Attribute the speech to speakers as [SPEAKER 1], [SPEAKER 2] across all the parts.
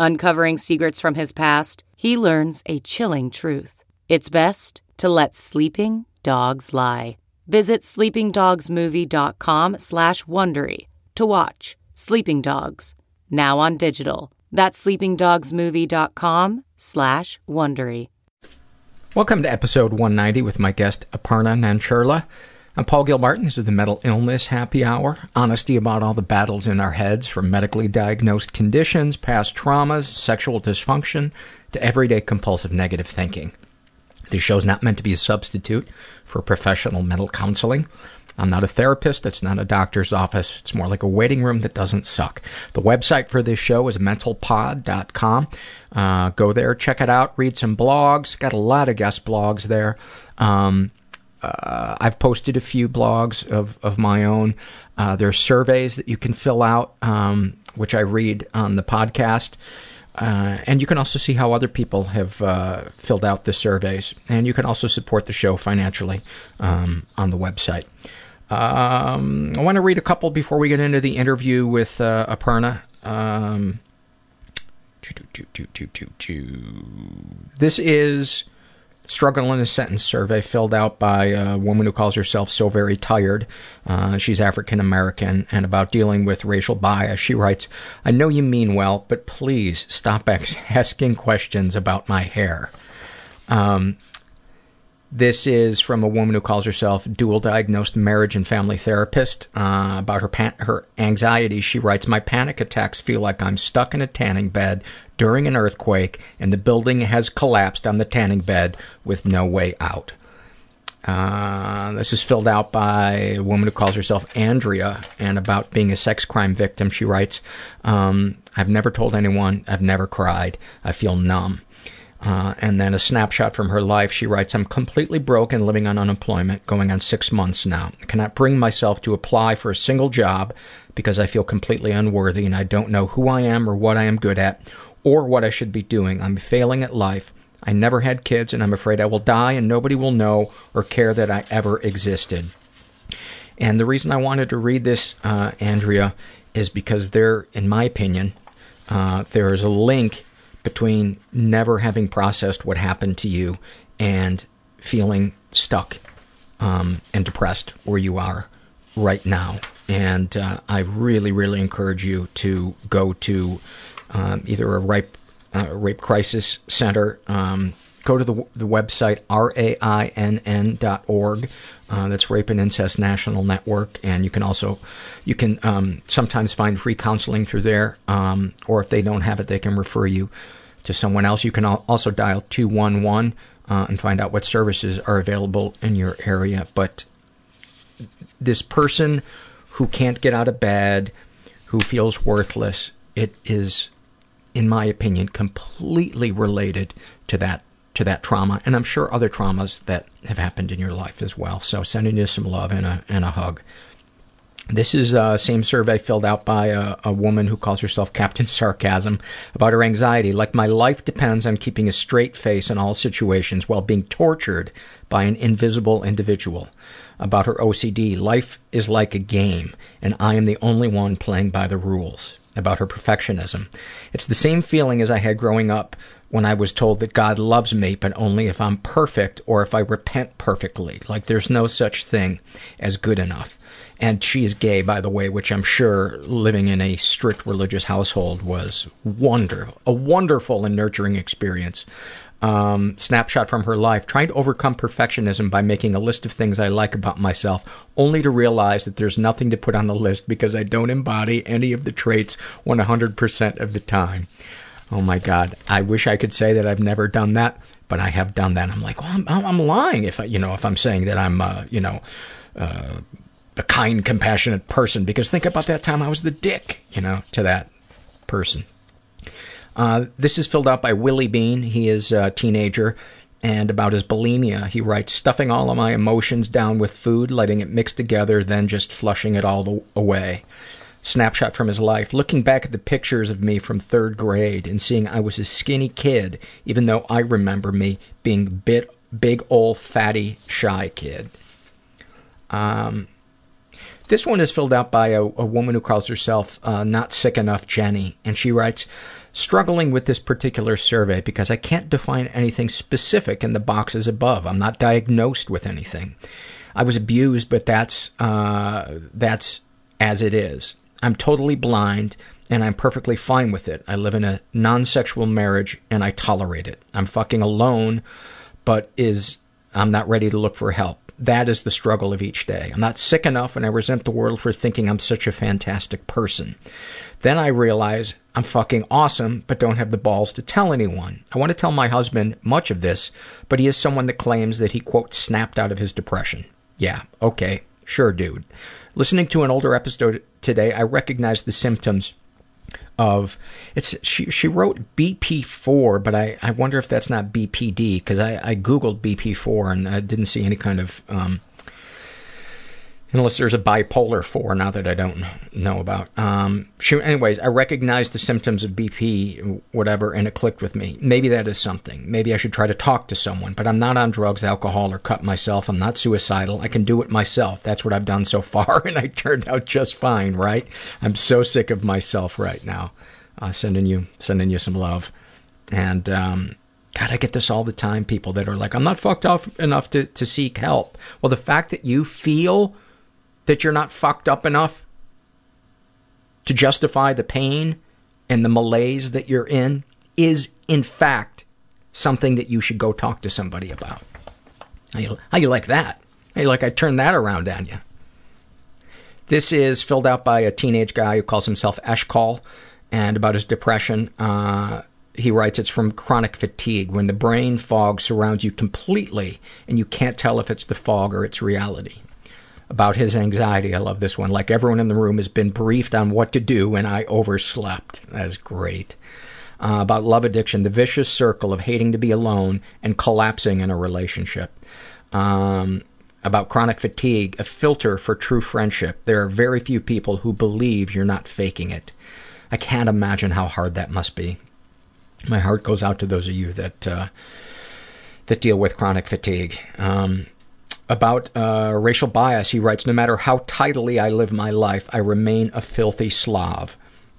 [SPEAKER 1] Uncovering secrets from his past, he learns a chilling truth. It's best to let sleeping dogs lie. Visit sleepingdogsmovie.com slash Wondery to watch Sleeping Dogs, now on digital. That's sleepingdogsmovie.com slash Wondery.
[SPEAKER 2] Welcome to episode 190 with my guest Aparna Nancherla. I'm Paul Gilmartin. This is the Mental Illness Happy Hour. Honesty about all the battles in our heads, from medically diagnosed conditions, past traumas, sexual dysfunction, to everyday compulsive negative thinking. This show's not meant to be a substitute for professional mental counseling. I'm not a therapist. It's not a doctor's office. It's more like a waiting room that doesn't suck. The website for this show is mentalpod.com. Uh, go there, check it out, read some blogs. Got a lot of guest blogs there. Um, uh, I've posted a few blogs of, of my own. Uh, there are surveys that you can fill out, um, which I read on the podcast. Uh, and you can also see how other people have uh, filled out the surveys. And you can also support the show financially um, on the website. Um, I want to read a couple before we get into the interview with uh, Aparna. Um, this is struggle in a sentence survey filled out by a woman who calls herself so very tired. Uh, she's african american and about dealing with racial bias. She writes i know you mean well but please stop asking questions about my hair. Um, this is from a woman who calls herself dual diagnosed marriage and family therapist. Uh, about her her anxiety, she writes, "My panic attacks feel like I'm stuck in a tanning bed during an earthquake, and the building has collapsed on the tanning bed with no way out." Uh, this is filled out by a woman who calls herself Andrea, and about being a sex crime victim, she writes, um, "I've never told anyone. I've never cried. I feel numb." Uh, and then a snapshot from her life. She writes, I'm completely broke and living on unemployment, going on six months now. I cannot bring myself to apply for a single job because I feel completely unworthy and I don't know who I am or what I am good at or what I should be doing. I'm failing at life. I never had kids and I'm afraid I will die and nobody will know or care that I ever existed. And the reason I wanted to read this, uh, Andrea, is because there, in my opinion, uh, there is a link between never having processed what happened to you and feeling stuck um, and depressed where you are right now. And uh, I really, really encourage you to go to um, either a rape, uh, rape crisis center. Um, go to the, the website rainn dot org. Uh, that's Rape and Incest National Network, and you can also you can um, sometimes find free counseling through there, um, or if they don't have it, they can refer you to someone else. You can also dial 211 uh, and find out what services are available in your area. But this person who can't get out of bed, who feels worthless, it is, in my opinion, completely related to that to that trauma, and I'm sure other traumas that have happened in your life as well. So sending you some love and a and a hug. This is the uh, same survey filled out by a, a woman who calls herself Captain Sarcasm about her anxiety. Like, my life depends on keeping a straight face in all situations while being tortured by an invisible individual. About her OCD, life is like a game, and I am the only one playing by the rules. About her perfectionism, it's the same feeling as I had growing up when I was told that God loves me, but only if I'm perfect or if I repent perfectly. Like, there's no such thing as good enough. And she is gay, by the way, which I'm sure living in a strict religious household was wonder, a wonderful and nurturing experience. Um, snapshot from her life, trying to overcome perfectionism by making a list of things I like about myself, only to realize that there's nothing to put on the list because I don't embody any of the traits 100% of the time. Oh my God. I wish I could say that I've never done that, but I have done that. I'm like, well, I'm, I'm lying if I, you know, if I'm saying that I'm, uh, you know, uh, a kind, compassionate person. Because think about that time I was the dick, you know, to that person. Uh, this is filled out by Willie Bean. He is a teenager. And about his bulimia, he writes, stuffing all of my emotions down with food, letting it mix together, then just flushing it all away. Snapshot from his life. Looking back at the pictures of me from third grade and seeing I was a skinny kid, even though I remember me being bit, big old fatty shy kid. Um, this one is filled out by a, a woman who calls herself uh, Not Sick Enough Jenny, and she writes, Struggling with this particular survey because I can't define anything specific in the boxes above. I'm not diagnosed with anything. I was abused, but that's uh, that's as it is. I'm totally blind, and I'm perfectly fine with it. I live in a non-sexual marriage, and I tolerate it. I'm fucking alone, but is I'm not ready to look for help that is the struggle of each day. I'm not sick enough and I resent the world for thinking I'm such a fantastic person. Then I realize I'm fucking awesome, but don't have the balls to tell anyone. I want to tell my husband much of this, but he is someone that claims that he, quote, snapped out of his depression. Yeah, okay, sure, dude. Listening to an older episode today, I recognized the symptoms of it's she she wrote BP4, but I I wonder if that's not BPD because I I googled BP4 and I didn't see any kind of um unless there's a bipolar 4 now that I don't know about. Um she anyways, I recognized the symptoms of BP whatever and it clicked with me. Maybe that is something. Maybe I should try to talk to someone, but I'm not on drugs, alcohol or cut myself. I'm not suicidal. I can do it myself. That's what I've done so far and I turned out just fine, right? I'm so sick of myself right now. Uh, sending you sending you some love. And um God, I get this all the time. People that are like, I'm not fucked up enough to, to seek help. Well, the fact that you feel that you're not fucked up enough to justify the pain and the malaise that you're in is, in fact, something that you should go talk to somebody about. How you, how you like that? How you like I turned that around on you? This is filled out by a teenage guy who calls himself Eshkol, and about his depression. Uh, he writes, it's from chronic fatigue, when the brain fog surrounds you completely and you can't tell if it's the fog or it's reality about his anxiety. I love this one. Like everyone in the room has been briefed on what to do and I overslept. That's great. Uh, about love addiction, the vicious circle of hating to be alone and collapsing in a relationship. Um, about chronic fatigue, a filter for true friendship. There are very few people who believe you're not faking it. I can't imagine how hard that must be. My heart goes out to those of you that uh, that deal with chronic fatigue. Um, about uh, racial bias, he writes, no matter how tidily I live my life, I remain a filthy Slav.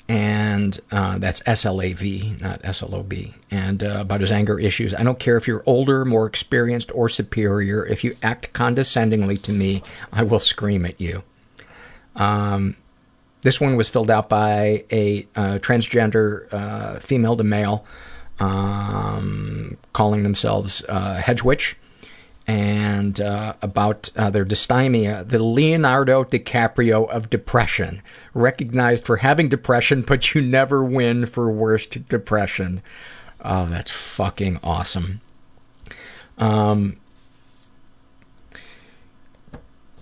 [SPEAKER 2] And uh, that's S-L-A-V, not S-L-O-B. And uh, about his anger issues, I don't care if you're older, more experienced, or superior. If you act condescendingly to me, I will scream at you. Um, this one was filled out by a uh, transgender uh, female to male um, calling themselves uh, Hedge Witch and uh, about uh, their dysthymia, the Leonardo DiCaprio of depression, recognized for having depression, but you never win for worst depression. Oh, that's fucking awesome. Um,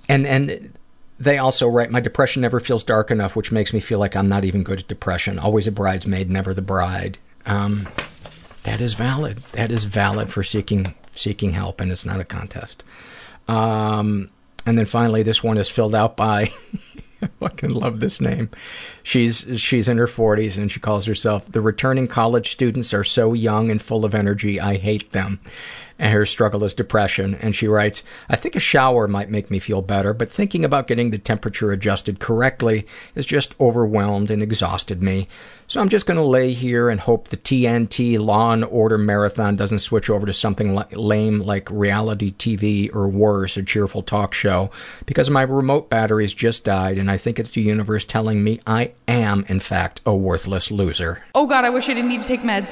[SPEAKER 2] and and they also write, my depression never feels dark enough, which makes me feel like I'm not even good at depression. Always a bridesmaid, never the bride. Um, that is valid. That is valid for seeking seeking help, and it's not a contest. Um, and then finally, this one is filled out by I fucking love this name. She's she's in her 40s and she calls herself the returning college students are so young and full of energy. I hate them. And her struggle is depression. And she writes, I think a shower might make me feel better, but thinking about getting the temperature adjusted correctly has just overwhelmed and exhausted me. So I'm just going to lay here and hope the TNT Law and Order marathon doesn't switch over to something lame like reality TV or worse, a cheerful talk show, because my remote batteries just died and I think it's the universe telling me I am, in fact, a worthless loser.
[SPEAKER 3] Oh god, I wish I didn't need to take meds.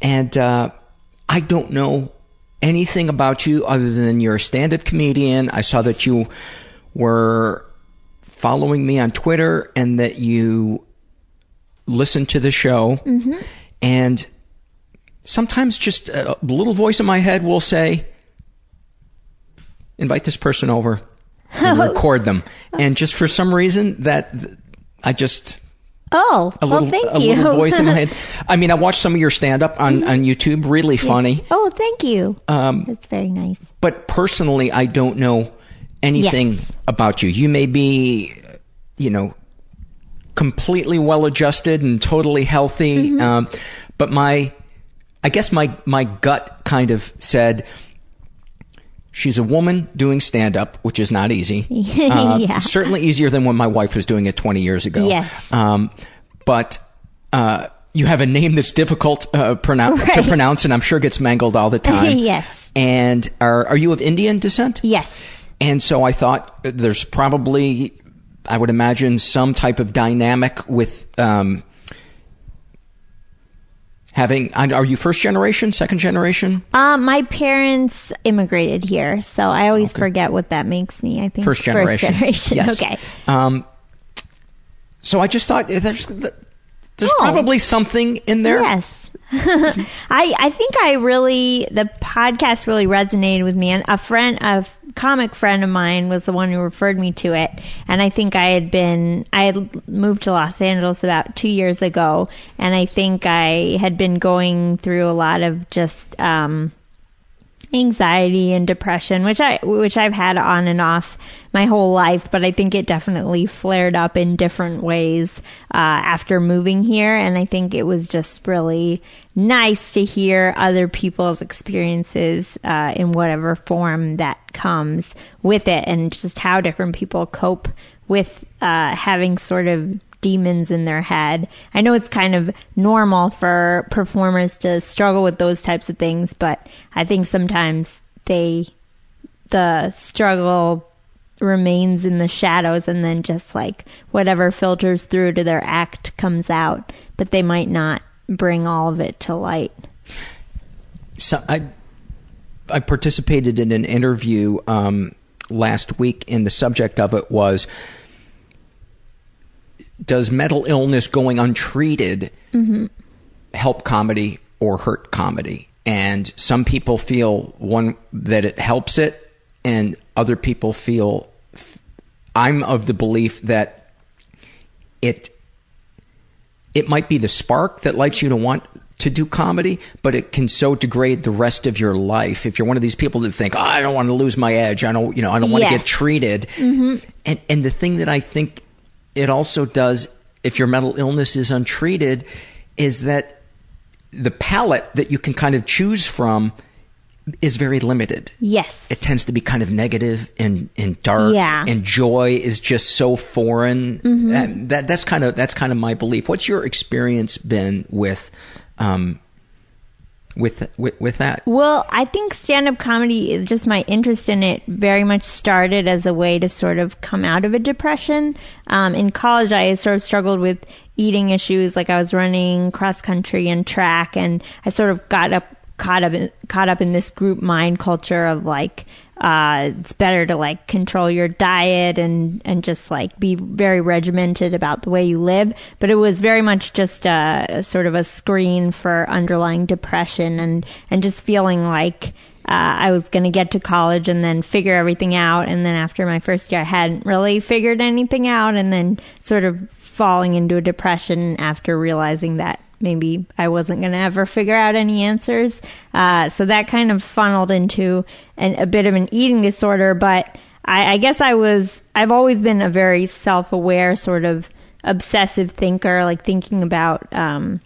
[SPEAKER 2] And uh, I don't know anything about you other than you're a stand-up comedian. I saw that you were following me on Twitter and that you listen to the show.
[SPEAKER 4] Mm-hmm.
[SPEAKER 2] And sometimes just a little voice in my head will say, invite this person over and record them. And just for some reason that I just
[SPEAKER 4] Oh,
[SPEAKER 2] a little,
[SPEAKER 4] well, thank
[SPEAKER 2] a
[SPEAKER 4] you.
[SPEAKER 2] little voice in my head. I mean, I watched some of your stand up on, on YouTube, really funny.
[SPEAKER 4] Oh, thank you.
[SPEAKER 2] Um,
[SPEAKER 4] That's very nice.
[SPEAKER 2] but personally, I don't know anything
[SPEAKER 4] Yes.
[SPEAKER 2] about you. You may be, you know, completely well adjusted and totally healthy.
[SPEAKER 4] Mm-hmm.
[SPEAKER 2] Um, but my, I guess my, my gut kind of said, she's a woman doing stand up, which is not easy. Uh,
[SPEAKER 4] Yeah.
[SPEAKER 2] Certainly easier than when my wife was doing it 20 years ago.
[SPEAKER 4] Yes.
[SPEAKER 2] Um, but, uh, you have a name that's difficult uh, pronoun- to pronounce, and I'm sure gets mangled all the time.
[SPEAKER 4] Yes.
[SPEAKER 2] And are are you of Indian descent?
[SPEAKER 4] Yes.
[SPEAKER 2] And so I thought uh, there's probably, I would imagine, some type of dynamic with um, having. and Are you first generation, second generation?
[SPEAKER 4] Um, my parents immigrated here, so I always forget what that makes me. I think
[SPEAKER 2] First generation.
[SPEAKER 4] First generation.
[SPEAKER 2] Yes.
[SPEAKER 4] Okay.
[SPEAKER 2] Um, so I just thought uh, there's there's
[SPEAKER 4] Oh.
[SPEAKER 2] probably something in there.
[SPEAKER 4] Yes. I I think I really the podcast really resonated with me and a friend a comic friend of mine was the one who referred me to it and I think I had been I had moved to Los Angeles about 2 years ago and I think I had been going through a lot of just um anxiety and depression, which I which I've had on and off my whole life, but I think it definitely flared up in different ways uh, after moving here, and I think it was just really nice to hear other people's experiences uh, in whatever form that comes with it, and just how different people cope with uh, having sort of demons in their head. I know it's kind of normal for performers to struggle with those types of things, but I think sometimes they, the struggle remains in the shadows and then just like whatever filters through to their act comes out, but they might not bring all of it to light.
[SPEAKER 2] so I I participated in an interview um, last week, and the subject of it was Does mental illness going untreated help comedy or hurt comedy? And some people feel one that it helps it, and other people feel. I'm of the belief that it it might be the spark that lights you to want to do comedy, but it can so degrade the rest of your life. If you're one of these people that think, oh, I don't want to lose my edge, I don't, you know, I don't want to get treated. Mm-hmm. And and the thing that I think it also does, if your mental illness is untreated, is that the palette that you can kind of choose from is very limited.
[SPEAKER 4] Yes.
[SPEAKER 2] It tends to be kind of negative and, and dark.
[SPEAKER 4] Yeah.
[SPEAKER 2] And joy is just so foreign.
[SPEAKER 4] Mhm.
[SPEAKER 2] That, that that's kind of that's kind of my belief. What's your experience been with um with with, with that?
[SPEAKER 4] Well, I think stand up comedy, just my interest in it, very much started as a way to sort of come out of a depression. Um, in college, I sort of struggled with eating issues. Like I was running cross country and track, and I sort of got up, caught up, in, caught up in this group mind culture of like, uh, it's better to like control your diet and, and just like be very regimented about the way you live. But it was very much just a, sort of a screen for underlying depression and, and just feeling like, uh, I was going to get to college and then figure everything out. And then after my first year, I hadn't really figured anything out and then sort of falling into a depression after realizing that maybe I wasn't going to ever figure out any answers. Uh, so that kind of funneled into an, a bit of an eating disorder. But I, I guess I was, I've always been a very self aware sort of obsessive thinker, like thinking about, um,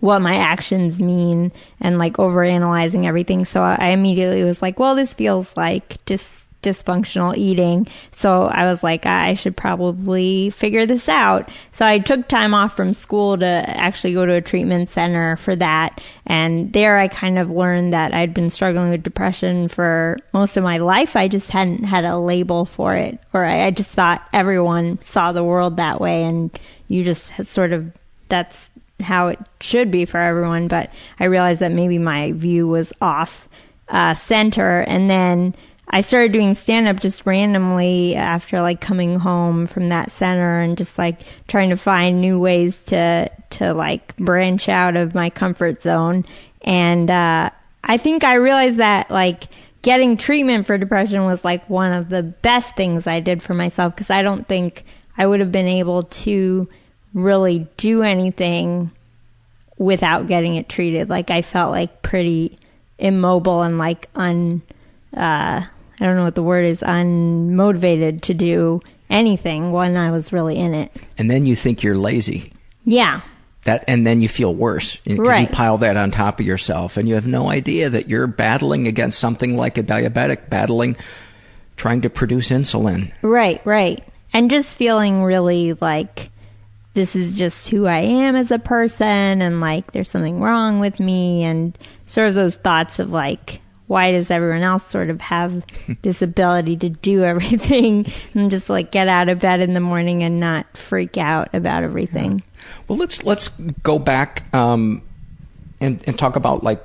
[SPEAKER 4] what my actions mean and like overanalyzing everything. So I immediately was like, well, this feels like dis- dysfunctional eating. So I was like, I should probably figure this out. So I took time off from school to actually go to a treatment center for that. And there I kind of learned that I'd been struggling with depression for most of my life. I just hadn't had a label for it, or I, I just thought everyone saw the world that way and you just sort of, that's how it should be for everyone. But I realized that maybe my view was off uh, center. And then I started doing stand up just randomly after like coming home from that center and just like trying to find new ways to to like branch out of my comfort zone. And uh, I think I realized that like getting treatment for depression was like one of the best things I did for myself because I don't think I would have been able to really do anything without getting it treated. Like I felt like pretty immobile and like un uh I don't know what the word is, unmotivated to do anything when I was really in it.
[SPEAKER 2] And then you think you're lazy.
[SPEAKER 4] Yeah.
[SPEAKER 2] That and then you feel worse because you pile that on top of yourself, and you have no idea that you're battling against something like a diabetic, battling trying to produce insulin.
[SPEAKER 4] Right, right. And just feeling really like this is just who I am as a person and like there's something wrong with me and sort of those thoughts of like why does everyone else sort of have this ability to do everything and just like get out of bed in the morning and not freak out about everything.
[SPEAKER 2] Well, let's let's go back um, and and talk about like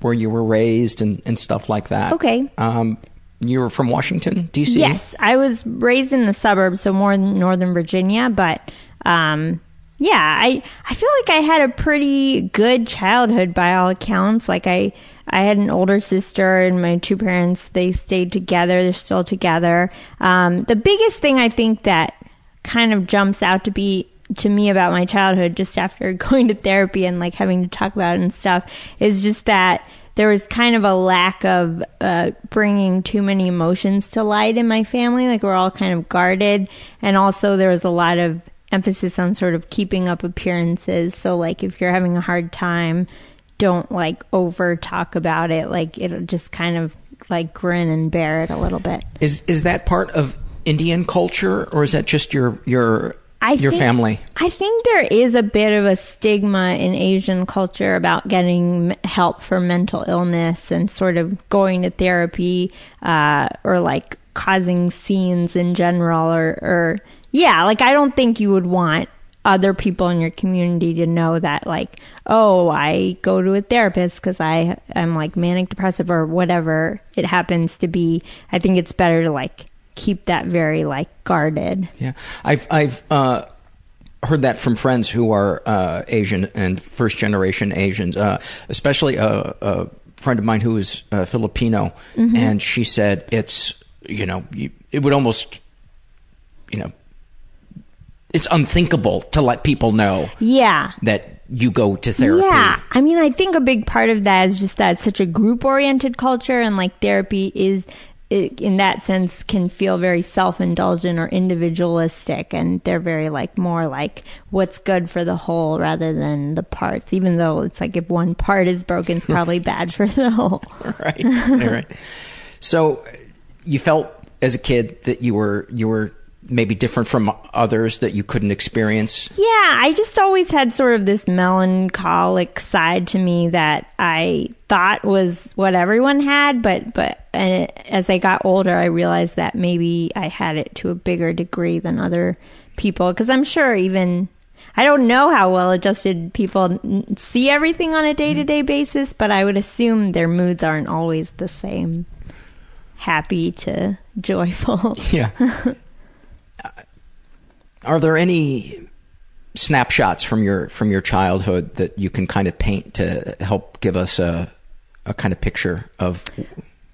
[SPEAKER 2] where you were raised and and stuff like that.
[SPEAKER 4] Okay.
[SPEAKER 2] Um, you were from Washington, D.C.
[SPEAKER 4] Yes, I was raised in the suburbs, so more in Northern Virginia, but um, yeah, I I feel like I had a pretty good childhood by all accounts. Like I I had an older sister, and my two parents they stayed together. They're still together. Um, the biggest thing I think that kind of jumps out to be to me about my childhood just after going to therapy and like having to talk about it and stuff is just that there was kind of a lack of uh, bringing too many emotions to light in my family. Like we're all kind of guarded, and also there was a lot of emphasis on sort of keeping up appearances. So like if you're having a hard time, don't like over talk about it. Like it'll just kind of like grin and bear it a little bit.
[SPEAKER 2] Is is that part of Indian culture, or is that just your your
[SPEAKER 4] I
[SPEAKER 2] your
[SPEAKER 4] think-
[SPEAKER 2] family?
[SPEAKER 4] I think there is a bit of a stigma in Asian culture about getting help for mental illness and sort of going to therapy uh, or like causing scenes in general or, or yeah, like I don't think you would want other people in your community to know that like oh I go to a therapist because I I'm like manic depressive or whatever it happens to be. I think it's better to like keep that very like guarded.
[SPEAKER 2] Yeah, I've I've uh, heard that from friends who are uh, Asian and first generation Asians, uh, especially a, a friend of mine who is uh, Filipino,
[SPEAKER 4] Mhm.
[SPEAKER 2] and she said it's you know it would almost you know it's unthinkable to let people know
[SPEAKER 4] Yeah.
[SPEAKER 2] that you go to therapy.
[SPEAKER 4] Yeah. I mean, I think a big part of that is just that it's such a group oriented culture and like therapy is it, in that sense can feel very self-indulgent or individualistic and they're very like more like what's good for the whole rather than the parts even though it's like if one part is broken it's probably bad for the whole
[SPEAKER 2] right right so you felt as a kid that you were you were maybe different from others that you couldn't experience
[SPEAKER 4] yeah i just always had sort of this melancholic side to me that i thought was what everyone had but but uh, as i got older i realized that maybe i had it to a bigger degree than other people because i'm sure even I don't know how well adjusted people n- see everything on a day to day basis, but I would assume their moods aren't always the same happy to joyful.
[SPEAKER 2] Yeah. Are there any snapshots from your from your childhood that you can kind of paint to help give us a a kind of picture of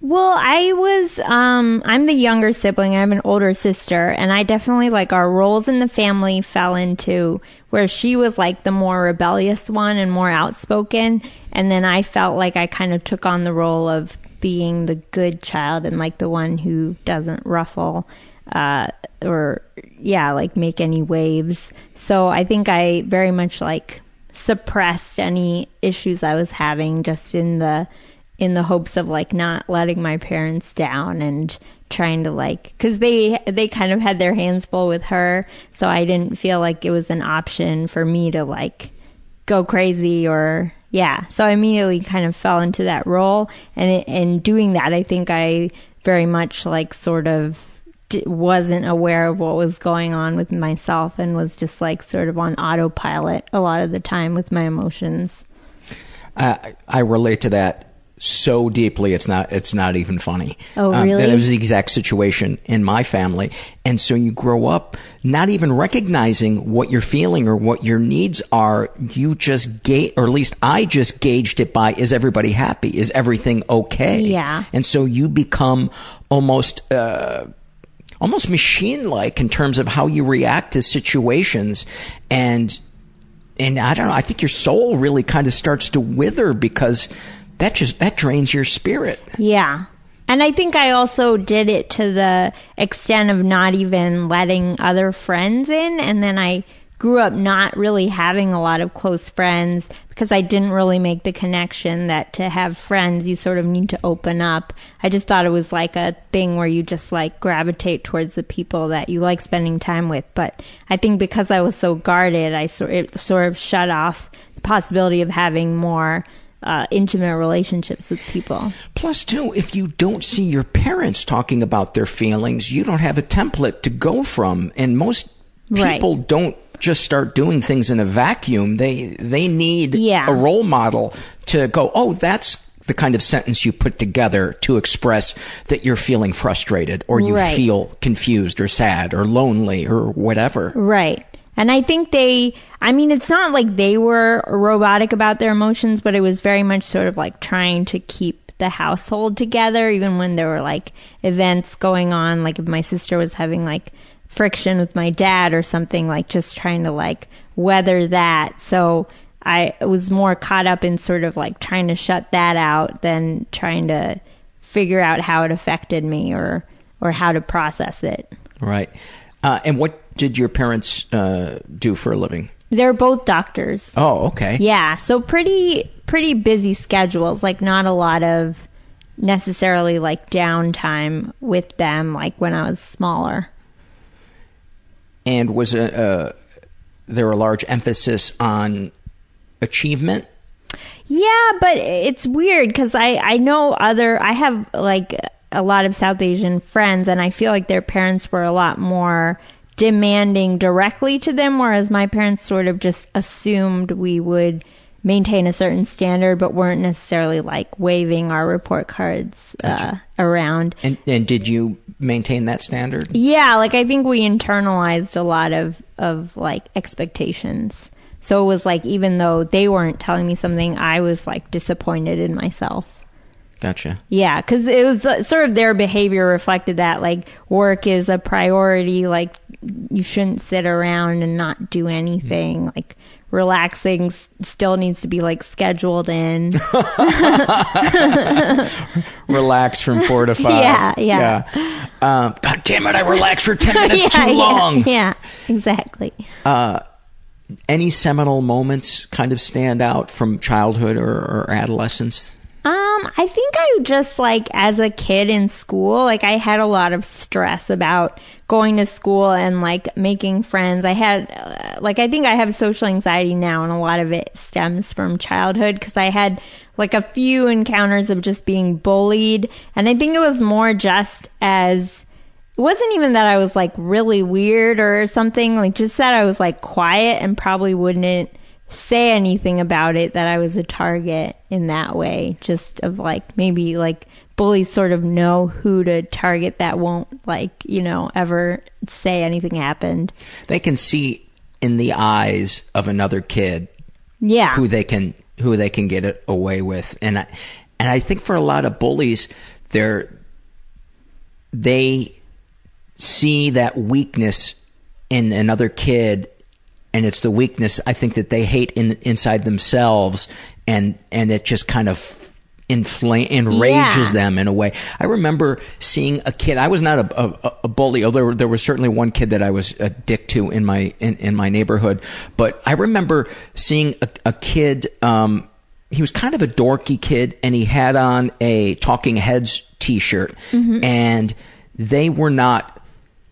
[SPEAKER 4] Well, I was um I'm the younger sibling. I have an older sister and I definitely like our roles in the family fell into where she was like the more rebellious one and more outspoken and then I felt like I kind of took on the role of being the good child and like the one who doesn't ruffle uh or yeah, like make any waves. So I think I very much like suppressed any issues I was having just in the in the hopes of like not letting my parents down and trying to like cuz they they kind of had their hands full with her so I didn't feel like it was an option for me to like go crazy or yeah so I immediately kind of fell into that role and in doing that I think I very much like sort of d- wasn't aware of what was going on with myself and was just like sort of on autopilot a lot of the time with my emotions
[SPEAKER 2] I I relate to that so deeply it's not it's not even funny.
[SPEAKER 4] Oh,
[SPEAKER 2] Um,
[SPEAKER 4] really?
[SPEAKER 2] that was the exact situation in my family, and so you grow up not even recognizing what you're feeling or what your needs are. You just gauge, or at least I just gauged it by: is everybody happy? Is everything okay?
[SPEAKER 4] Yeah.
[SPEAKER 2] And so you become almost. Uh, Almost machine like in terms of how you react to situations and and I don't know, I think your soul really kind of starts to wither because that just that drains your spirit.
[SPEAKER 4] Yeah. And I think I also did it to the extent of not even letting other friends in. And then I grew up not really having a lot of close friends because I didn't really make the connection that to have friends, you sort of need to open up. I just thought it was like a thing where you just like gravitate towards the people that you like spending time with. But I think because I was so guarded, I sort it sort of shut off the possibility of having more uh, intimate relationships with people.
[SPEAKER 2] Plus, too, if you don't see your parents talking about their feelings, you don't have a template to go from. And most
[SPEAKER 4] Right.
[SPEAKER 2] people don't just start doing things in a vacuum. They they need
[SPEAKER 4] Yeah.
[SPEAKER 2] a role model to go, oh, that's the kind of sentence you put together to express that you're feeling frustrated or you
[SPEAKER 4] Right.
[SPEAKER 2] feel confused or sad or lonely or whatever.
[SPEAKER 4] Right. And I think they, I mean, it's not like they were robotic about their emotions, but it was very much sort of like trying to keep the household together, even when there were like events going on. Like if my sister was having like friction with my dad or something, like just trying to like weather that. So I was more caught up in sort of like trying to shut that out than trying to figure out how it affected me or, or how to process it.
[SPEAKER 2] Right. Uh, and what did your parents uh, do for a living?
[SPEAKER 4] They're both doctors.
[SPEAKER 2] Oh, okay.
[SPEAKER 4] Yeah, so pretty pretty busy schedules, like not a lot of necessarily like downtime with them like when I was smaller.
[SPEAKER 2] And was a, uh, there a large emphasis on achievement?
[SPEAKER 4] Yeah, but it's weird cuz I I know other I have like a lot of South Asian friends and I feel like their parents were a lot more demanding directly to them whereas my parents sort of just assumed we would maintain a certain standard but weren't necessarily like waving our report cards uh, around.
[SPEAKER 2] And, and did you maintain that standard?
[SPEAKER 4] Yeah, like I think we internalized a lot of of like expectations. So it was like even though they weren't telling me something, I was like disappointed in myself.
[SPEAKER 2] Gotcha.
[SPEAKER 4] Yeah, because it was uh, sort of their behavior reflected that like work is a priority. Like you shouldn't sit around and not do anything. Like relaxing s- still needs to be like scheduled in.
[SPEAKER 2] Re- relax from four to five.
[SPEAKER 4] Yeah, yeah.
[SPEAKER 2] Um, God damn it! I relaxed for ten minutes
[SPEAKER 4] yeah,
[SPEAKER 2] too
[SPEAKER 4] yeah,
[SPEAKER 2] long.
[SPEAKER 4] Yeah, exactly.
[SPEAKER 2] Uh, any seminal moments kind of stand out from childhood or, or adolescence?
[SPEAKER 4] Um, I think I just like as a kid in school, like I had a lot of stress about going to school and like making friends. I had uh, like I think I have social anxiety now and a lot of it stems from childhood cuz I had like a few encounters of just being bullied and I think it was more just as it wasn't even that I was like really weird or something, like just that I was like quiet and probably wouldn't say anything about it that I was a target in that way. Just of like maybe like bullies sort of know who to target that won't like, you know, ever say anything happened.
[SPEAKER 2] They can see in the eyes of another kid
[SPEAKER 4] Yeah.
[SPEAKER 2] who they can who they can get away with. And I, and I think for a lot of bullies they're they see that weakness in another kid and it's the weakness I think that they hate in, inside themselves, and and it just kind of inflame enrages
[SPEAKER 4] Yeah.
[SPEAKER 2] them in a way. I remember seeing a kid. I was not a, a, a bully, although there, there was certainly one kid that I was a dick to in my in, in my neighborhood. But I remember seeing a, a kid. Um, he was kind of a dorky kid, and he had on a Talking Heads T-shirt,
[SPEAKER 4] Mhm.
[SPEAKER 2] and they were not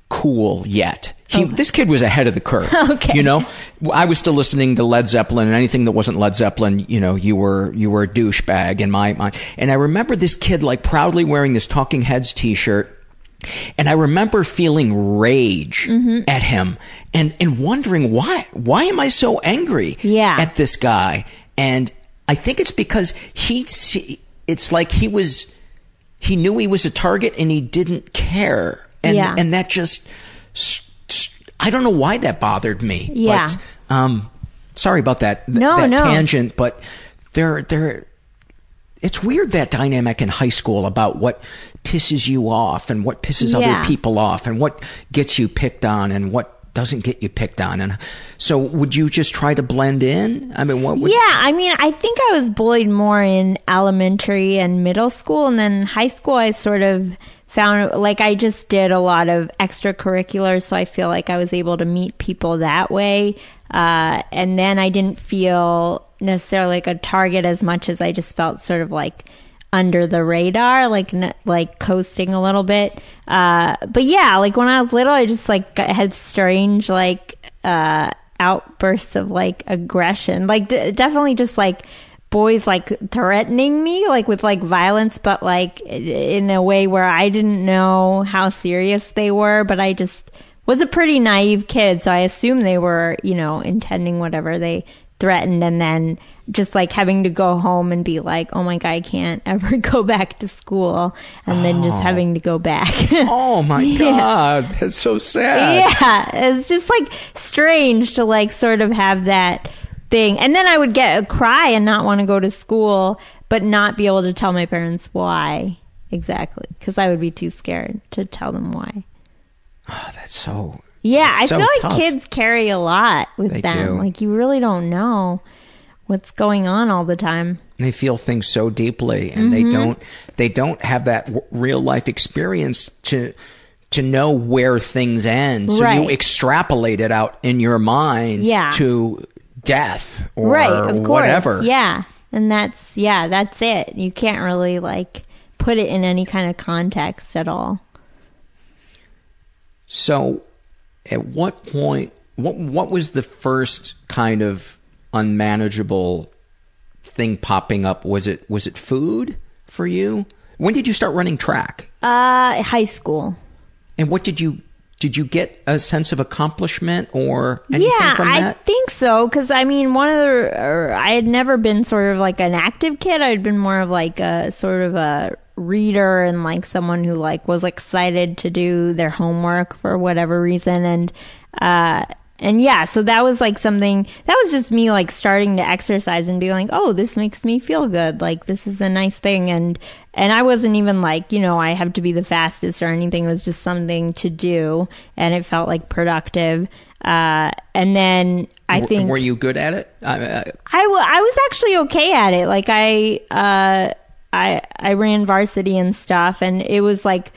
[SPEAKER 2] cool yet. He, This kid was ahead of the curve.
[SPEAKER 4] Okay.
[SPEAKER 2] You know, I was still listening to Led Zeppelin, and anything that wasn't Led Zeppelin, you know, you were you were a douchebag in my mind. And I remember this kid like proudly wearing this Talking Heads T-shirt. And I remember feeling rage
[SPEAKER 4] Mhm.
[SPEAKER 2] at him and, and wondering why why am I so angry
[SPEAKER 4] Yeah.
[SPEAKER 2] at this guy? And I think it's because he it's like he was he knew he was a target and he didn't care. And
[SPEAKER 4] Yeah.
[SPEAKER 2] and that just s- s- I don't know why that bothered me.
[SPEAKER 4] Yeah.
[SPEAKER 2] But, um sorry about that th-
[SPEAKER 4] No,
[SPEAKER 2] that
[SPEAKER 4] no.
[SPEAKER 2] tangent, but there there it's weird that dynamic in high school about what pisses you off and what pisses
[SPEAKER 4] Yeah.
[SPEAKER 2] other people off and what gets you picked on and what doesn't get you picked on and so would you just try to blend in i mean what would
[SPEAKER 4] yeah, I mean, I think I was bullied more in elementary and middle school, and then high school. I sort of found like I just did a lot of extracurriculars, so I feel like I was able to meet people that way. Uh, and then I didn't feel necessarily like a target as much as I just felt sort of like under the radar, like like coasting a little bit. Uh, but yeah, like when I was little, I just like had strange like uh, outbursts of like aggression, like d- definitely just like boys like threatening me like with like violence but like in a way where I didn't know how serious they were but I just was a pretty naive kid so I assumed they were you know intending whatever they threatened and then just like having to go home and be like oh my god I can't ever go back to school and then just
[SPEAKER 2] Oh.
[SPEAKER 4] having to go back
[SPEAKER 2] oh my
[SPEAKER 4] Yeah.
[SPEAKER 2] god that's so sad
[SPEAKER 4] yeah, it's just like strange to like sort of have that thing. And then I would get a cry and not want to go to school, but not be able to tell my parents why exactly because I would be too scared to tell them why.
[SPEAKER 2] oh, that's so
[SPEAKER 4] Yeah,
[SPEAKER 2] It's
[SPEAKER 4] I
[SPEAKER 2] so
[SPEAKER 4] feel like
[SPEAKER 2] tough.
[SPEAKER 4] kids carry a lot with
[SPEAKER 2] They
[SPEAKER 4] them.
[SPEAKER 2] do.
[SPEAKER 4] Like you really don't know what's going on all the time.
[SPEAKER 2] they feel things so deeply and they
[SPEAKER 4] Mhm.
[SPEAKER 2] don't they don't have that w- real life experience to to know where things end so you extrapolate it out in your mind
[SPEAKER 4] Yeah.
[SPEAKER 2] to death or
[SPEAKER 4] right, of course.
[SPEAKER 2] whatever
[SPEAKER 4] Yeah. And that's yeah, that's it. You can't really like put it in any kind of context at all.
[SPEAKER 2] So, at what point? What what was the first kind of unmanageable thing popping up? Was it was it food for you? When did you start running track?
[SPEAKER 4] Uh high school.
[SPEAKER 2] And what did you did you get a sense of accomplishment or anything
[SPEAKER 4] yeah,
[SPEAKER 2] from
[SPEAKER 4] I think so. Because I mean, one of the I had never been sort of like an active kid. I'd been more of like a sort of a reader and like someone who like was excited to do their homework for whatever reason and uh and yeah so that was like something that was just me like starting to exercise and be like oh this makes me feel good like this is a nice thing and and I wasn't even like you know I have to be the fastest or anything it was just something to do and it felt like productive uh and then I
[SPEAKER 2] W-
[SPEAKER 4] think
[SPEAKER 2] were you good at it? I, I,
[SPEAKER 4] I wa- I was actually okay at it. Like I, uh, I I ran varsity and stuff, and it was like,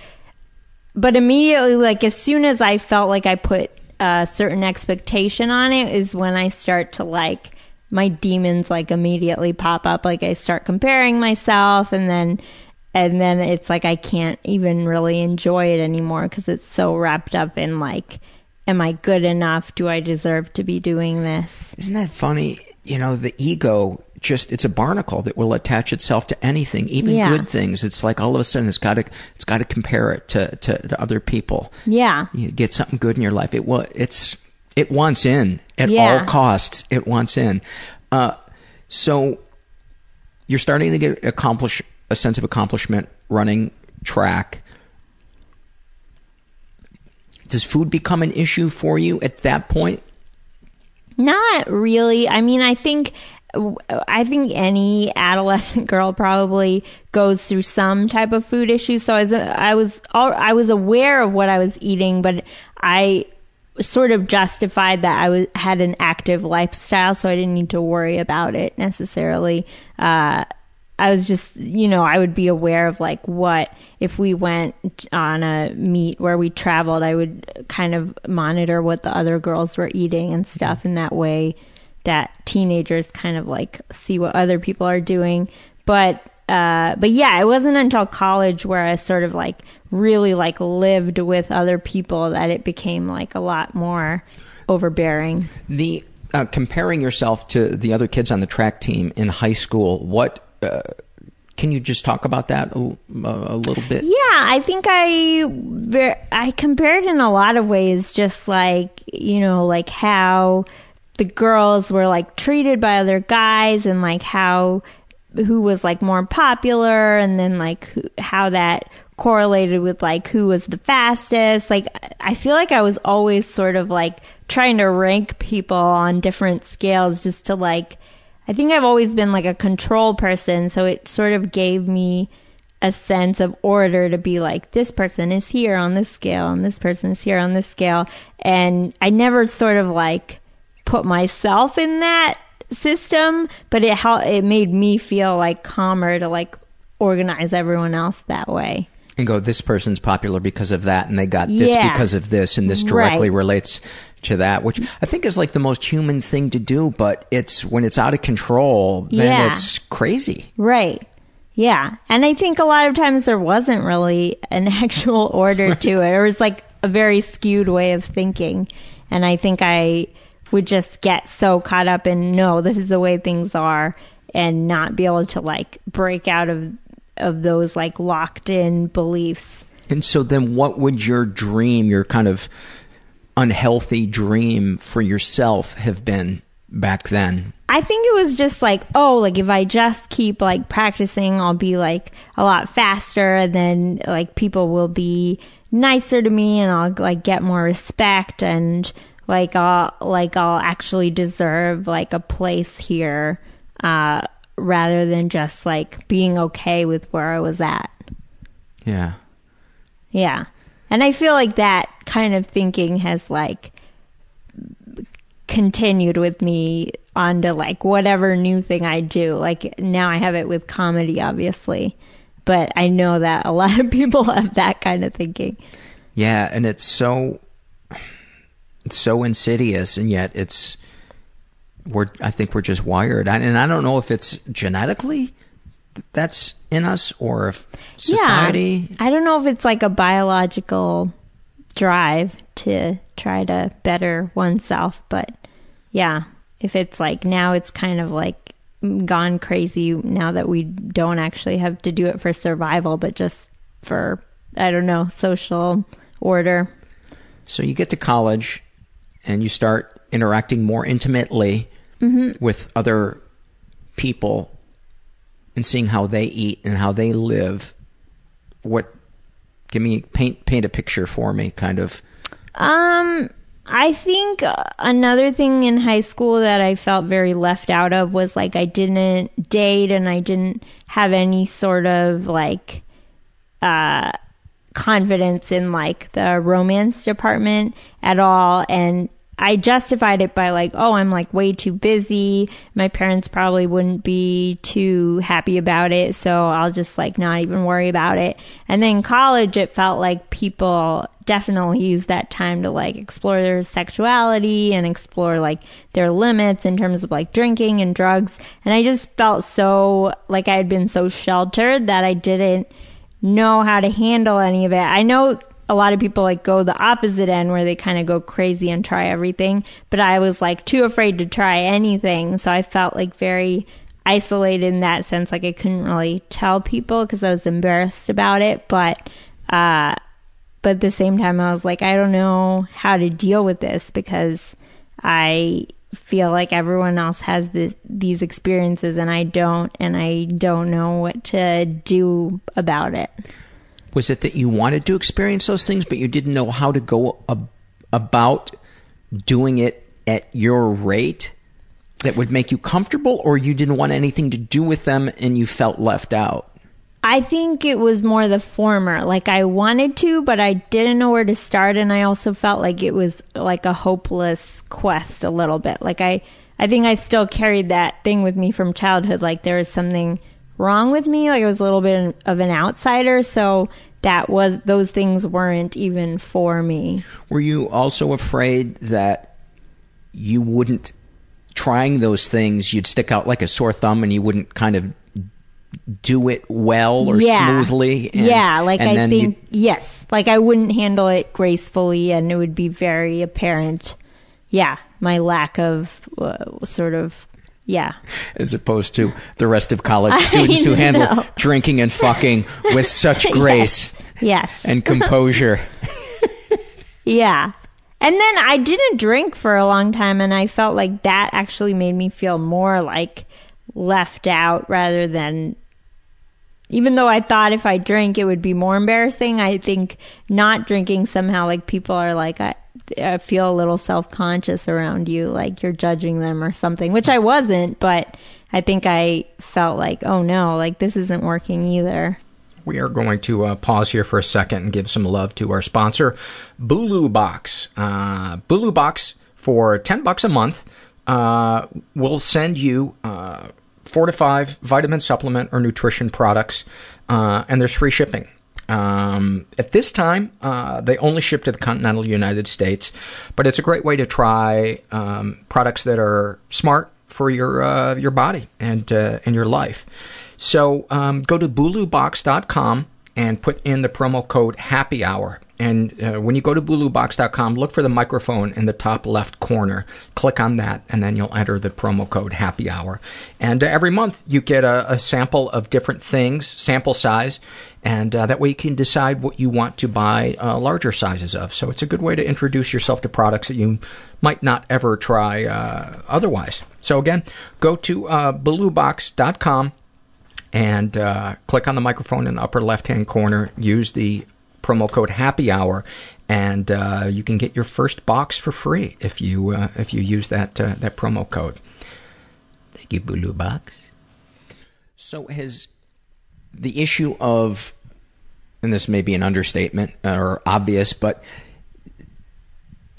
[SPEAKER 4] but immediately, like as soon as I felt like I put a certain expectation on it, is when I start to like my demons like immediately pop up. Like I start comparing myself, and then and then it's like I can't even really enjoy it anymore because it's so wrapped up in like, am I good enough? Do I deserve to be doing this?
[SPEAKER 2] Isn't that funny? You know, the ego just it's a barnacle that will attach itself to anything, even
[SPEAKER 4] Yeah.
[SPEAKER 2] good things. It's like all of a sudden it's got to it's got to compare it to, to, to other people.
[SPEAKER 4] Yeah.
[SPEAKER 2] You get something good in your life. It wa- it's it wants in at
[SPEAKER 4] Yeah.
[SPEAKER 2] all costs. It wants in. Uh, so you're starting to get accomplish a sense of accomplishment running track. Does food become an issue for you at that point?
[SPEAKER 4] Not really. I mean, I think I think any adolescent girl probably goes through some type of food issue. So I was I was I was aware of what I was eating, but I sort of justified that I was had an active lifestyle, so I didn't need to worry about it necessarily. Uh, I was just, you know, I would be aware of like what if we went on a meet where we traveled, I would kind of monitor what the other girls were eating and stuff in that way that teenagers kind of like see what other people are doing. But uh but yeah, it wasn't until college where I sort of like really like lived with other people that it became like a lot more overbearing.
[SPEAKER 2] The uh, comparing yourself to the other kids on the track team in high school, what uh, can you just talk about that a, a little bit?
[SPEAKER 4] Yeah, I think I I compared in a lot of ways, just like you know, like how the girls were like treated by other guys, and like how who was like more popular, and then like who, how that correlated with like who was the fastest. Like I feel like I was always sort of like trying to rank people on different scales, just to like. I think I've always been like a control person, so it sort of gave me a sense of order to be like, this person is here on this scale, and this person is here on this scale. And I never sort of like put myself in that system, but it helped. it made me feel like calmer to like organize everyone else that way.
[SPEAKER 2] And go, this person's popular because of that, and they got this
[SPEAKER 4] Yeah.
[SPEAKER 2] because of this, and this directly
[SPEAKER 4] Right.
[SPEAKER 2] relates to that, which I think is like the most human thing to do. But it's when it's out of control, then
[SPEAKER 4] Yeah.
[SPEAKER 2] it's crazy.
[SPEAKER 4] Right. Yeah. And I think a lot of times there wasn't really an actual order to it. It was like a very skewed way of thinking. And I think I would just get so caught up in, no, this is the way things are and not be able to like break out of, of those like locked in beliefs.
[SPEAKER 2] And so then what would your dream, your kind of unhealthy dream for yourself have been back then?
[SPEAKER 4] I think it was just like, oh, like if I just keep like practicing, I'll be like a lot faster and then like people will be nicer to me and I'll like get more respect and like I'll like I'll actually deserve like a place here uh rather than just like being okay with where I was at.
[SPEAKER 2] Yeah.
[SPEAKER 4] Yeah. And I feel like that kind of thinking has like continued with me onto like whatever new thing I do. Like now I have it with comedy, obviously, but I know that a lot of people have that kind of thinking.
[SPEAKER 2] Yeah, and it's so it's so insidious, and yet it's we're I think we're just wired, I, and I don't know if it's genetically that's in us or if society.
[SPEAKER 4] Yeah. I don't know if it's like a biological drive to try to better oneself, but yeah, if it's like now it's kind of like gone crazy now that we don't actually have to do it for survival, but just for, I don't know, social order.
[SPEAKER 2] So you get to college, and you start interacting more intimately
[SPEAKER 4] Mhm.
[SPEAKER 2] with other people, and seeing how they eat and how they live. What? Give me paint paint a picture for me, kind of.
[SPEAKER 4] Um, I think another thing in high school that I felt very left out of was like I didn't date and I didn't have any sort of like uh confidence in like the romance department at all and I justified it by like, oh, I'm like way too busy. My parents probably wouldn't be too happy about it. So I'll just like not even worry about it. And then college, it felt like people definitely use that time to like explore their sexuality and explore like their limits in terms of like drinking and drugs. And I just felt so like I had been so sheltered that I didn't know how to handle any of it. I know a lot of people like go the opposite end where they kind of go crazy and try everything. But I was like too afraid to try anything. So I felt like very isolated in that sense. Like I couldn't really tell people because I was embarrassed about it. But, uh, but at the same time, I was like, I don't know how to deal with this because I feel like everyone else has the, these experiences and I don't, and I don't know what to do about it.
[SPEAKER 2] Was it that you wanted to experience those things, but you didn't know how to go ab- about doing it at your rate that would make you comfortable, or you didn't want anything to do with them and you felt left out?
[SPEAKER 4] I think it was more the former. Like I wanted to, but I didn't know where to start. And I also felt like it was like a hopeless quest a little bit. Like I, I think I still carried that thing with me from childhood. Like there was something wrong with me. Like I was a little bit of an outsider. So that was, those things weren't even for me.
[SPEAKER 2] Were you also afraid that you wouldn't, trying those things, you'd stick out like a sore thumb and you wouldn't kind of do it well or
[SPEAKER 4] Yeah.
[SPEAKER 2] smoothly? And,
[SPEAKER 4] yeah, like I think yes, like I wouldn't handle it gracefully, and it would be very apparent. Yeah, my lack of uh, sort of yeah.
[SPEAKER 2] as opposed to the rest of college students who handle drinking and fucking with such grace
[SPEAKER 4] Yes.
[SPEAKER 2] and composure.
[SPEAKER 4] Yeah. And then I didn't drink for a long time, and I felt like that actually made me feel more like left out rather than. Even though I thought if I drank it would be more embarrassing, I think not drinking somehow, like people are like, I, I feel a little self conscious around you, like you're judging them or something, which I wasn't, but I think I felt like, oh no, like this isn't working either.
[SPEAKER 2] We are going to uh, pause here for a second and give some love to our sponsor, Bulu Box. Uh, Bulu Box for ten bucks a month uh, will send you uh, four to five vitamin supplement or nutrition products, uh, and there's free shipping. Um, at this time, uh, they only ship to the continental United States, but it's a great way to try um, products that are smart for your uh, your body and uh, and your life. So um, go to bulubox.com and put in the promo code Happy Hour. And uh, when you go to bulubox.com, look for the microphone in the top left corner. Click on that, and then you'll enter the promo code Happy Hour. And uh, every month you get a, a sample of different things, sample size, and uh, that way you can decide what you want to buy uh, larger sizes of. So it's a good way to introduce yourself to products that you might not ever try uh, otherwise. So again, go to uh, bulubox.com and uh, click on the microphone in the upper left hand corner. Use the promo code Happy Hour, and uh, you can get your first box for free if you uh, if you use that uh, that promo code. Thank you, Bulu Box. So has the issue of, and this may be an understatement or obvious, but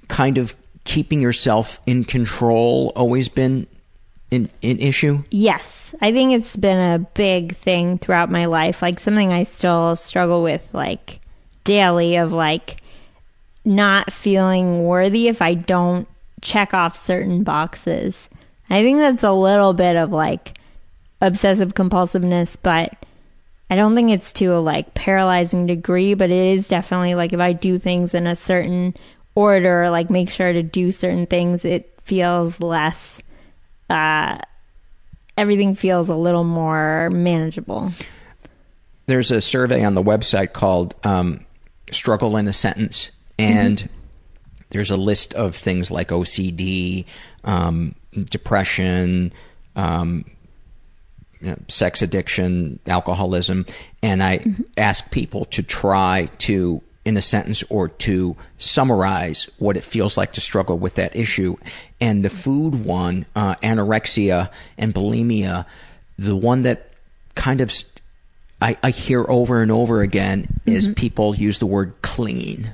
[SPEAKER 2] kind of keeping yourself in control always been an, an issue?
[SPEAKER 4] Yes, I think it's been a big thing throughout my life. Like something I still struggle with, like daily, of like not feeling worthy if I don't check off certain boxes. I think that's a little bit of like obsessive compulsiveness, but I don't think it's to a like paralyzing degree, but it is definitely like if I do things in a certain order, like make sure to do certain things, it feels less uh, everything feels a little more manageable.
[SPEAKER 2] There's a survey on the website called um, Struggle in a Sentence, and there's a list of things like OCD, um, depression, um, you know, sex addiction, alcoholism, and I ask people to try to, in a sentence or to summarize what it feels like to struggle with that issue. And the food one, uh, anorexia and bulimia, the one that kind of I, I hear over and over again is people use the word clean.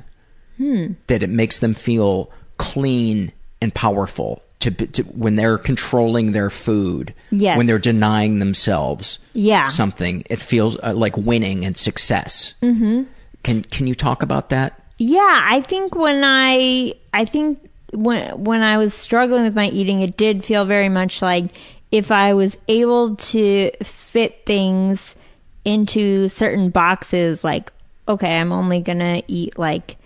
[SPEAKER 4] Hmm.
[SPEAKER 2] That it makes them feel clean and powerful to, to when they're controlling their food.
[SPEAKER 4] Yes.
[SPEAKER 2] When they're denying themselves
[SPEAKER 4] Yeah.
[SPEAKER 2] something, it feels uh, like winning and success.
[SPEAKER 4] Mm-hmm.
[SPEAKER 2] Can can you talk about that?
[SPEAKER 4] Yeah, I think when I I think when when I was struggling with my eating, it did feel very much like if I was able to fit things into certain boxes like okay, I'm only going to eat like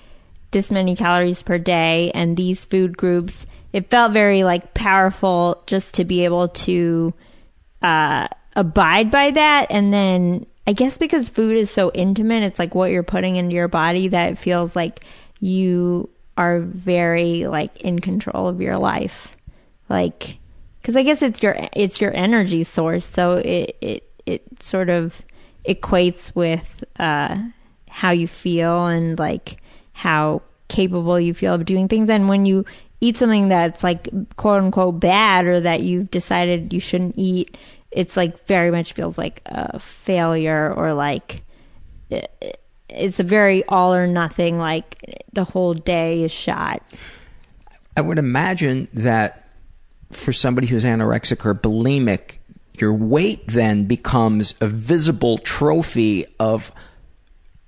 [SPEAKER 4] this many calories per day and these food groups, it felt very like powerful just to be able to uh, abide by that. And then I guess because food is so intimate, it's like what you're putting into your body that it feels like you are very like in control of your life. Like, cause I guess it's your, it's your energy source. So it, it, it sort of equates with, uh, how you feel and like how capable you feel of doing things. And when you eat something that's like quote unquote bad or that you've decided you shouldn't eat, it's like very much feels like a failure or like it's a very all or nothing, like the whole day is shot.
[SPEAKER 2] I would imagine that for somebody who's anorexic or bulimic, your weight then becomes a visible trophy of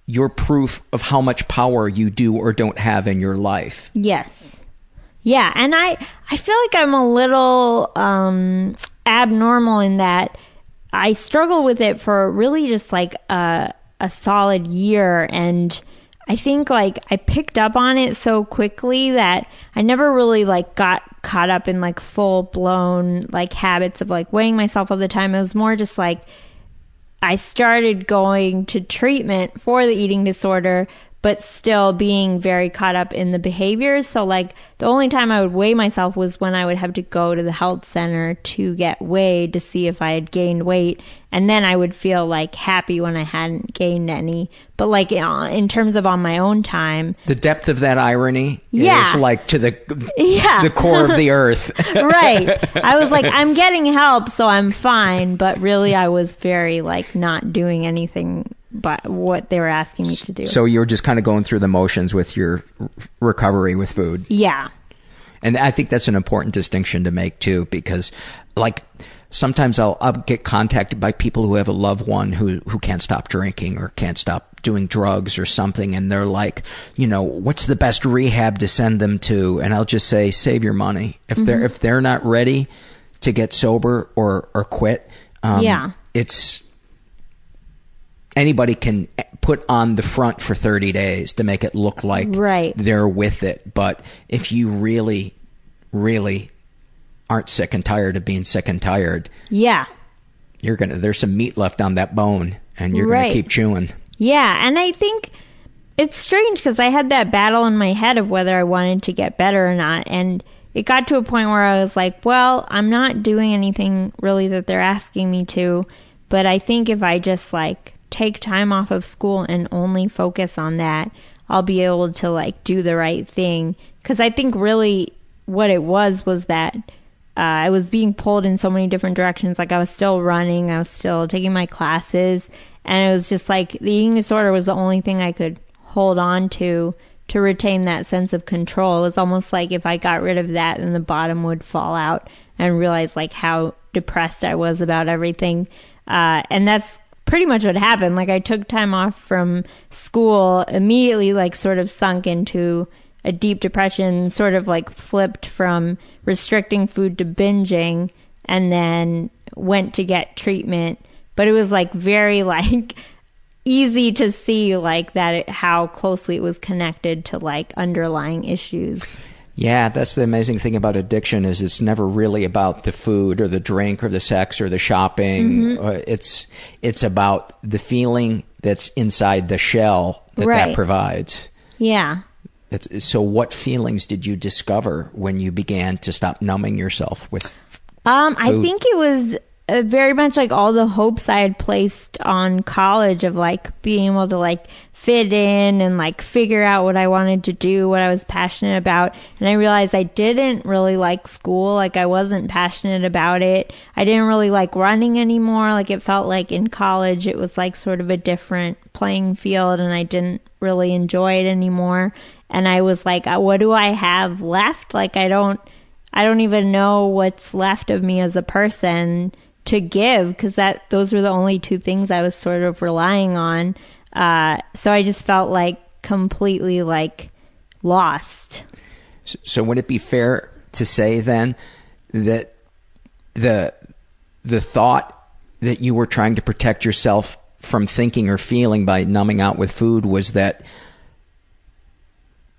[SPEAKER 2] your proof of how much power you do or don't have in your life.
[SPEAKER 4] Yes. Yeah, and I I feel like I'm a little um abnormal in that I struggle with it for really just like a a solid year and I think like I picked up on it so quickly that I never really like got caught up in like full blown like habits of like weighing myself all the time. It was more just like I started going to treatment for the eating disorder, but still being very caught up in the behaviors. So, like, the only time I would weigh myself was when I would have to go to the health center to get weighed to see if I had gained weight. And then I would feel like happy when I hadn't gained any. But, like, uh, in terms of on my own time,
[SPEAKER 2] The depth of that irony
[SPEAKER 4] Yeah.
[SPEAKER 2] is like to the
[SPEAKER 4] Yeah.
[SPEAKER 2] the core of the earth.
[SPEAKER 4] right. I was like, I'm getting help, so I'm fine. But really, I was very like not doing anything but what they were asking me to do.
[SPEAKER 2] So you're just kind of going through the motions with your r- recovery with food.
[SPEAKER 4] yeah.
[SPEAKER 2] And I think that's an important distinction to make too, because like sometimes I'll, I'll get contacted by people who have a loved one who, who can't stop drinking or can't stop doing drugs or something. And they're like, you know, what's the best rehab to send them to? And I'll just say, save your money. If they're,
[SPEAKER 4] Mhm.
[SPEAKER 2] if they're not ready to get sober or, or quit, um,
[SPEAKER 4] Yeah.
[SPEAKER 2] it's, anybody can put on the front for 30 days to make it look like
[SPEAKER 4] Right.
[SPEAKER 2] they're with it. But if you really, really aren't sick and tired of being sick and tired,
[SPEAKER 4] Yeah.
[SPEAKER 2] you're gonna there's some meat left on that bone, and you're
[SPEAKER 4] Right.
[SPEAKER 2] gonna keep chewing.
[SPEAKER 4] Yeah, and I think it's strange because I had that battle in my head of whether I wanted to get better or not, and it got to a point where I was like, "Well, I'm not doing anything really that they're asking me to, but I think if I just like take time off of school and only focus on that, I'll be able to like do the right thing." Because I think really what it was was that uh, I was being pulled in so many different directions. Like I was still running, I was still taking my classes, and it was just like the eating disorder was the only thing I could hold on to to retain that sense of control. It was almost like if I got rid of that, then the bottom would fall out and realize like how depressed I was about everything. Uh, and that's pretty much what happened. Like I took time off from school, immediately like sort of sunk into a deep depression, sort of like flipped from restricting food to binging and then went to get treatment. But it was like very like easy to see like that it, how closely it was connected to like underlying issues.
[SPEAKER 2] Yeah, that's the amazing thing about addiction is it's never really about the food or the drink or the sex or the shopping.
[SPEAKER 4] Mhm.
[SPEAKER 2] Uh, it's it's about the feeling that's inside the shell that
[SPEAKER 4] Right.
[SPEAKER 2] that provides.
[SPEAKER 4] Yeah.
[SPEAKER 2] That's, so, what feelings did you discover when you began to stop numbing yourself with?
[SPEAKER 4] Um, I think it was uh, very much like all the hopes I had placed on college of like being able to like fit in and like figure out what I wanted to do, what I was passionate about. And I realized I didn't really like school. Like I wasn't passionate about it. I didn't really like running anymore. Like it felt like in college it was like sort of a different playing field and I didn't really enjoy it anymore. And I was like, uh, what do I have left? Like I don't I don't even know what's left of me as a person to give because that those were the only two things I was sort of relying on. Uh, so I just felt like completely like lost.
[SPEAKER 2] So, so would it be fair to say then that the the thought that you were trying to protect yourself from thinking or feeling by numbing out with food was that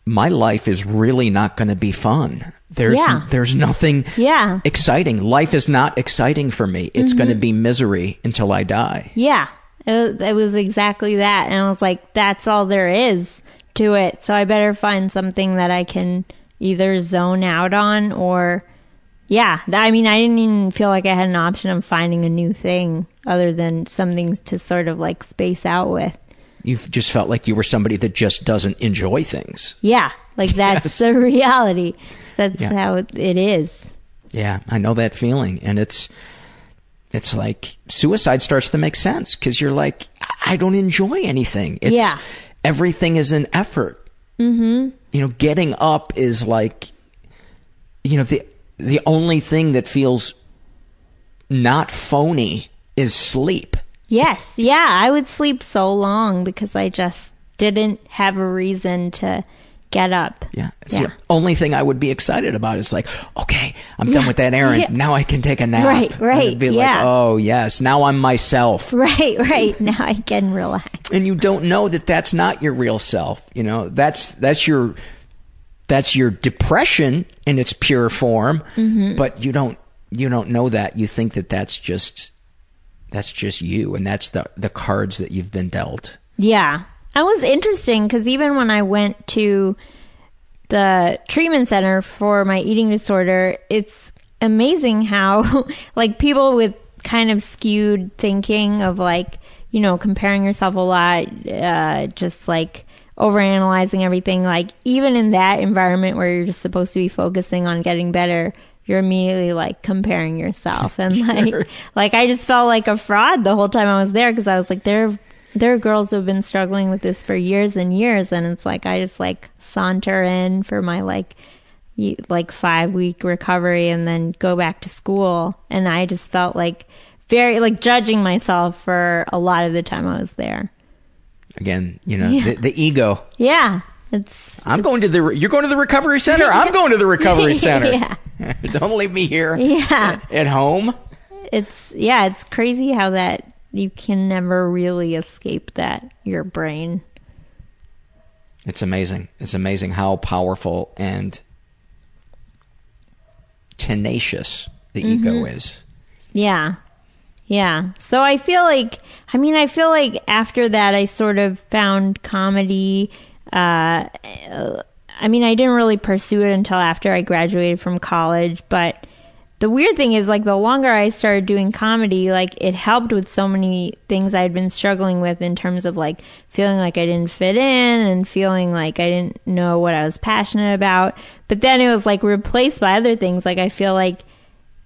[SPEAKER 2] my life is really not going to be fun. There's
[SPEAKER 4] Yeah.
[SPEAKER 2] there's nothing
[SPEAKER 4] Yeah.
[SPEAKER 2] exciting. Life is not exciting for me. It's going to be misery until I die.
[SPEAKER 4] Yeah, it, it was exactly that. And I was like, that's all there is to it. So I better find something that I can either zone out on or, yeah. I mean, I didn't even feel like I had an option of finding a new thing other than something to sort of like space out with.
[SPEAKER 2] You just felt like you were somebody that just doesn't enjoy things.
[SPEAKER 4] Yeah, like that's
[SPEAKER 2] Yes.
[SPEAKER 4] the reality. That's
[SPEAKER 2] Yeah.
[SPEAKER 4] how it, it is.
[SPEAKER 2] Yeah, I know that feeling, and it's it's like suicide starts to make sense because you're like, I don't enjoy anything. It's,
[SPEAKER 4] Yeah.
[SPEAKER 2] everything is an effort.
[SPEAKER 4] Mm-hmm.
[SPEAKER 2] You know, getting up is like, you know, the the only thing that feels not phony is sleep.
[SPEAKER 4] Yes, yeah, I would sleep so long because I just didn't have a reason to get up.
[SPEAKER 2] Yeah, it's
[SPEAKER 4] Yeah.
[SPEAKER 2] the only thing I would be excited about. It's like, okay, I'm done with that errand.
[SPEAKER 4] Yeah.
[SPEAKER 2] Now I can take a nap.
[SPEAKER 4] Right, right,
[SPEAKER 2] be
[SPEAKER 4] yeah.
[SPEAKER 2] like, oh yes, now I'm myself.
[SPEAKER 4] Right, right. Now I can relax.
[SPEAKER 2] and you don't know that that's not your real self you know that's that's your that's your depression in its pure form
[SPEAKER 4] Mhm.
[SPEAKER 2] but you don't you don't know that you think that that's just that's just you and that's the the cards that you've been dealt
[SPEAKER 4] Yeah. That was interesting because even when I went to the treatment center for my eating disorder, it's amazing how, like, people with kind of skewed thinking of, like, you know, comparing yourself a lot, uh, just like overanalyzing everything, like, even in that environment where you're just supposed to be focusing on getting better. You're immediately like comparing yourself and like, like I just felt like a fraud the whole time I was there because I was like, there there are girls who have been struggling with this for years and years and it's like i just like saunter in for my like like five week recovery and then go back to school. And i just felt like very like judging myself for a lot of the time i was there.
[SPEAKER 2] Again you know
[SPEAKER 4] Yeah.
[SPEAKER 2] the, the ego.
[SPEAKER 4] Yeah. It's
[SPEAKER 2] i'm going to the re- you're going to the recovery center? I'm going to the recovery center.
[SPEAKER 4] Yeah.
[SPEAKER 2] don't leave me here
[SPEAKER 4] Yeah.
[SPEAKER 2] at home.
[SPEAKER 4] It's yeah it's crazy how that you can never really escape that your brain
[SPEAKER 2] It's amazing. It's amazing how powerful and tenacious the ego
[SPEAKER 4] Mhm.
[SPEAKER 2] is.
[SPEAKER 4] Yeah. Yeah. So I feel like, I mean, I feel like after that, I sort of found comedy. Uh, I mean, I didn't really pursue it until after I graduated from college, but the weird thing is like the longer I started doing comedy, like it helped with so many things I'd been struggling with in terms of like feeling like I didn't fit in and feeling like I didn't know what I was passionate about. But then it was like replaced by other things. Like I feel like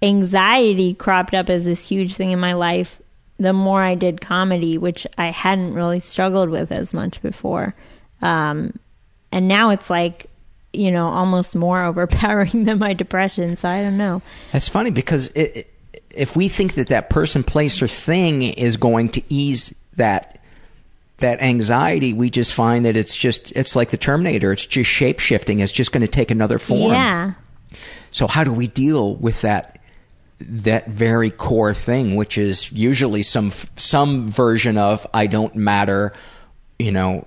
[SPEAKER 4] anxiety cropped up as this huge thing in my life the more I did comedy, which I hadn't really struggled with as much before. Um, and now it's like, you know, almost more overpowering than my depression. So I don't know.
[SPEAKER 2] That's funny because it, it- if we think that that person, place, or thing is going to ease that that anxiety, we just find that it's just it's like the Terminator. It's just shape shifting. It's just going to take another form.
[SPEAKER 4] Yeah.
[SPEAKER 2] So how do we deal with that that very core thing, which is usually some some version of I don't matter, you know,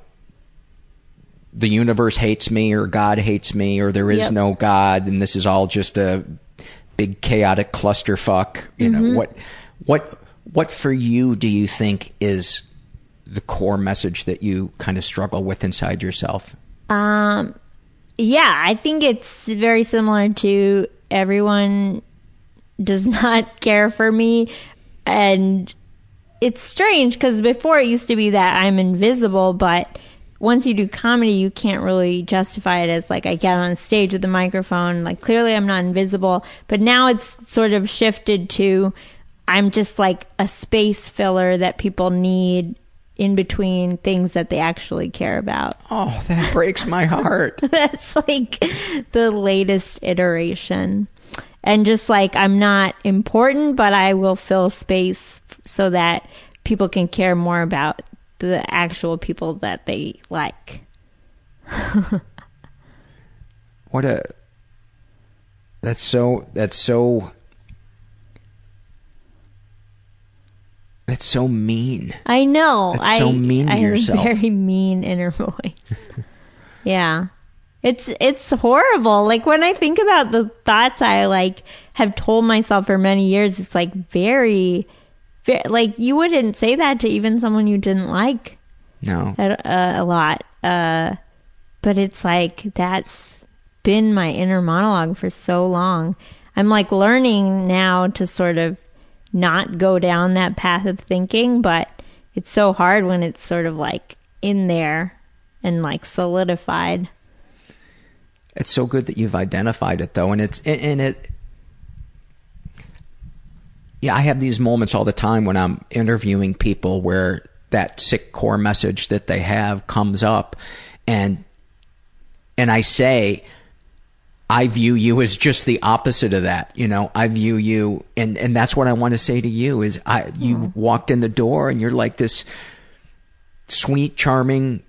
[SPEAKER 2] the universe hates me or God hates me or there is
[SPEAKER 4] Yep.
[SPEAKER 2] no God and this is all just a big chaotic clusterfuck. You know
[SPEAKER 4] Mhm.
[SPEAKER 2] what what what for you do you think is the core message that you kind of struggle with inside yourself?
[SPEAKER 4] Um, yeah, I think it's very similar to everyone does not care for me. And it's strange because before it used to be that I'm invisible, but once you do comedy, you can't really justify it as like I get on stage with a microphone. Like clearly I'm not invisible, but now it's sort of shifted to I'm just like a space filler that people need in between things that they actually care about.
[SPEAKER 2] Oh, that breaks my heart.
[SPEAKER 4] That's like the latest iteration. and just like I'm not important, but I will fill space so that people can care more about the actual people that they like.
[SPEAKER 2] What a That's so that's so That's so mean.
[SPEAKER 4] I know.
[SPEAKER 2] That's
[SPEAKER 4] I,
[SPEAKER 2] so mean to
[SPEAKER 4] I
[SPEAKER 2] yourself.
[SPEAKER 4] very mean inner voice. yeah. It's it's horrible. Like when I think about the thoughts I like have told myself for many years, it's like very like you wouldn't say that to even someone you didn't like
[SPEAKER 2] No.
[SPEAKER 4] a, a, a lot. Uh, but it's like that's been my inner monologue for so long. I'm like learning now to sort of not go down that path of thinking, but it's so hard when it's sort of like in there and like solidified.
[SPEAKER 2] It's so good that you've identified it though, and it's and it. Yeah, I have these moments all the time when I'm interviewing people where that sick core message that they have comes up, and and I say, I view you as just the opposite of that. You know, I view you, and and that's what I want to say to you is, I you mm-hmm. walked in the door and you're like this sweet, charming,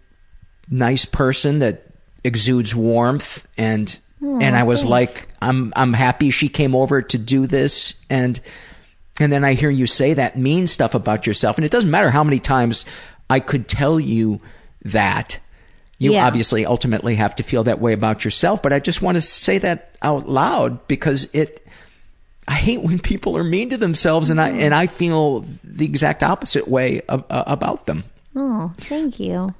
[SPEAKER 2] nice person that exudes warmth and and I was
[SPEAKER 5] thanks.
[SPEAKER 2] like I'm I'm happy she came over to do this and and then I hear you say that mean stuff about yourself and it doesn't matter how many times I could tell you that you
[SPEAKER 4] Yeah.
[SPEAKER 2] obviously ultimately have to feel that way about yourself but I just want to say that out loud because it I hate when people are mean to themselves and I and I feel the exact opposite way ab- uh, about them.
[SPEAKER 4] Oh, thank you.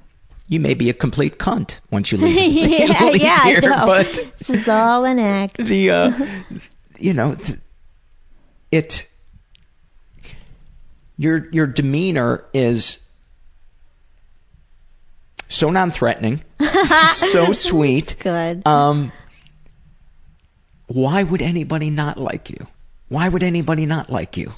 [SPEAKER 2] You may be a complete cunt once you leave,
[SPEAKER 4] yeah,
[SPEAKER 2] leave
[SPEAKER 4] yeah,
[SPEAKER 2] here, but
[SPEAKER 4] this is all an act.
[SPEAKER 2] the uh, you know it your your demeanor is so non-threatening, so sweet.
[SPEAKER 4] Good.
[SPEAKER 2] Um, why would anybody not like you? Why would anybody not like you?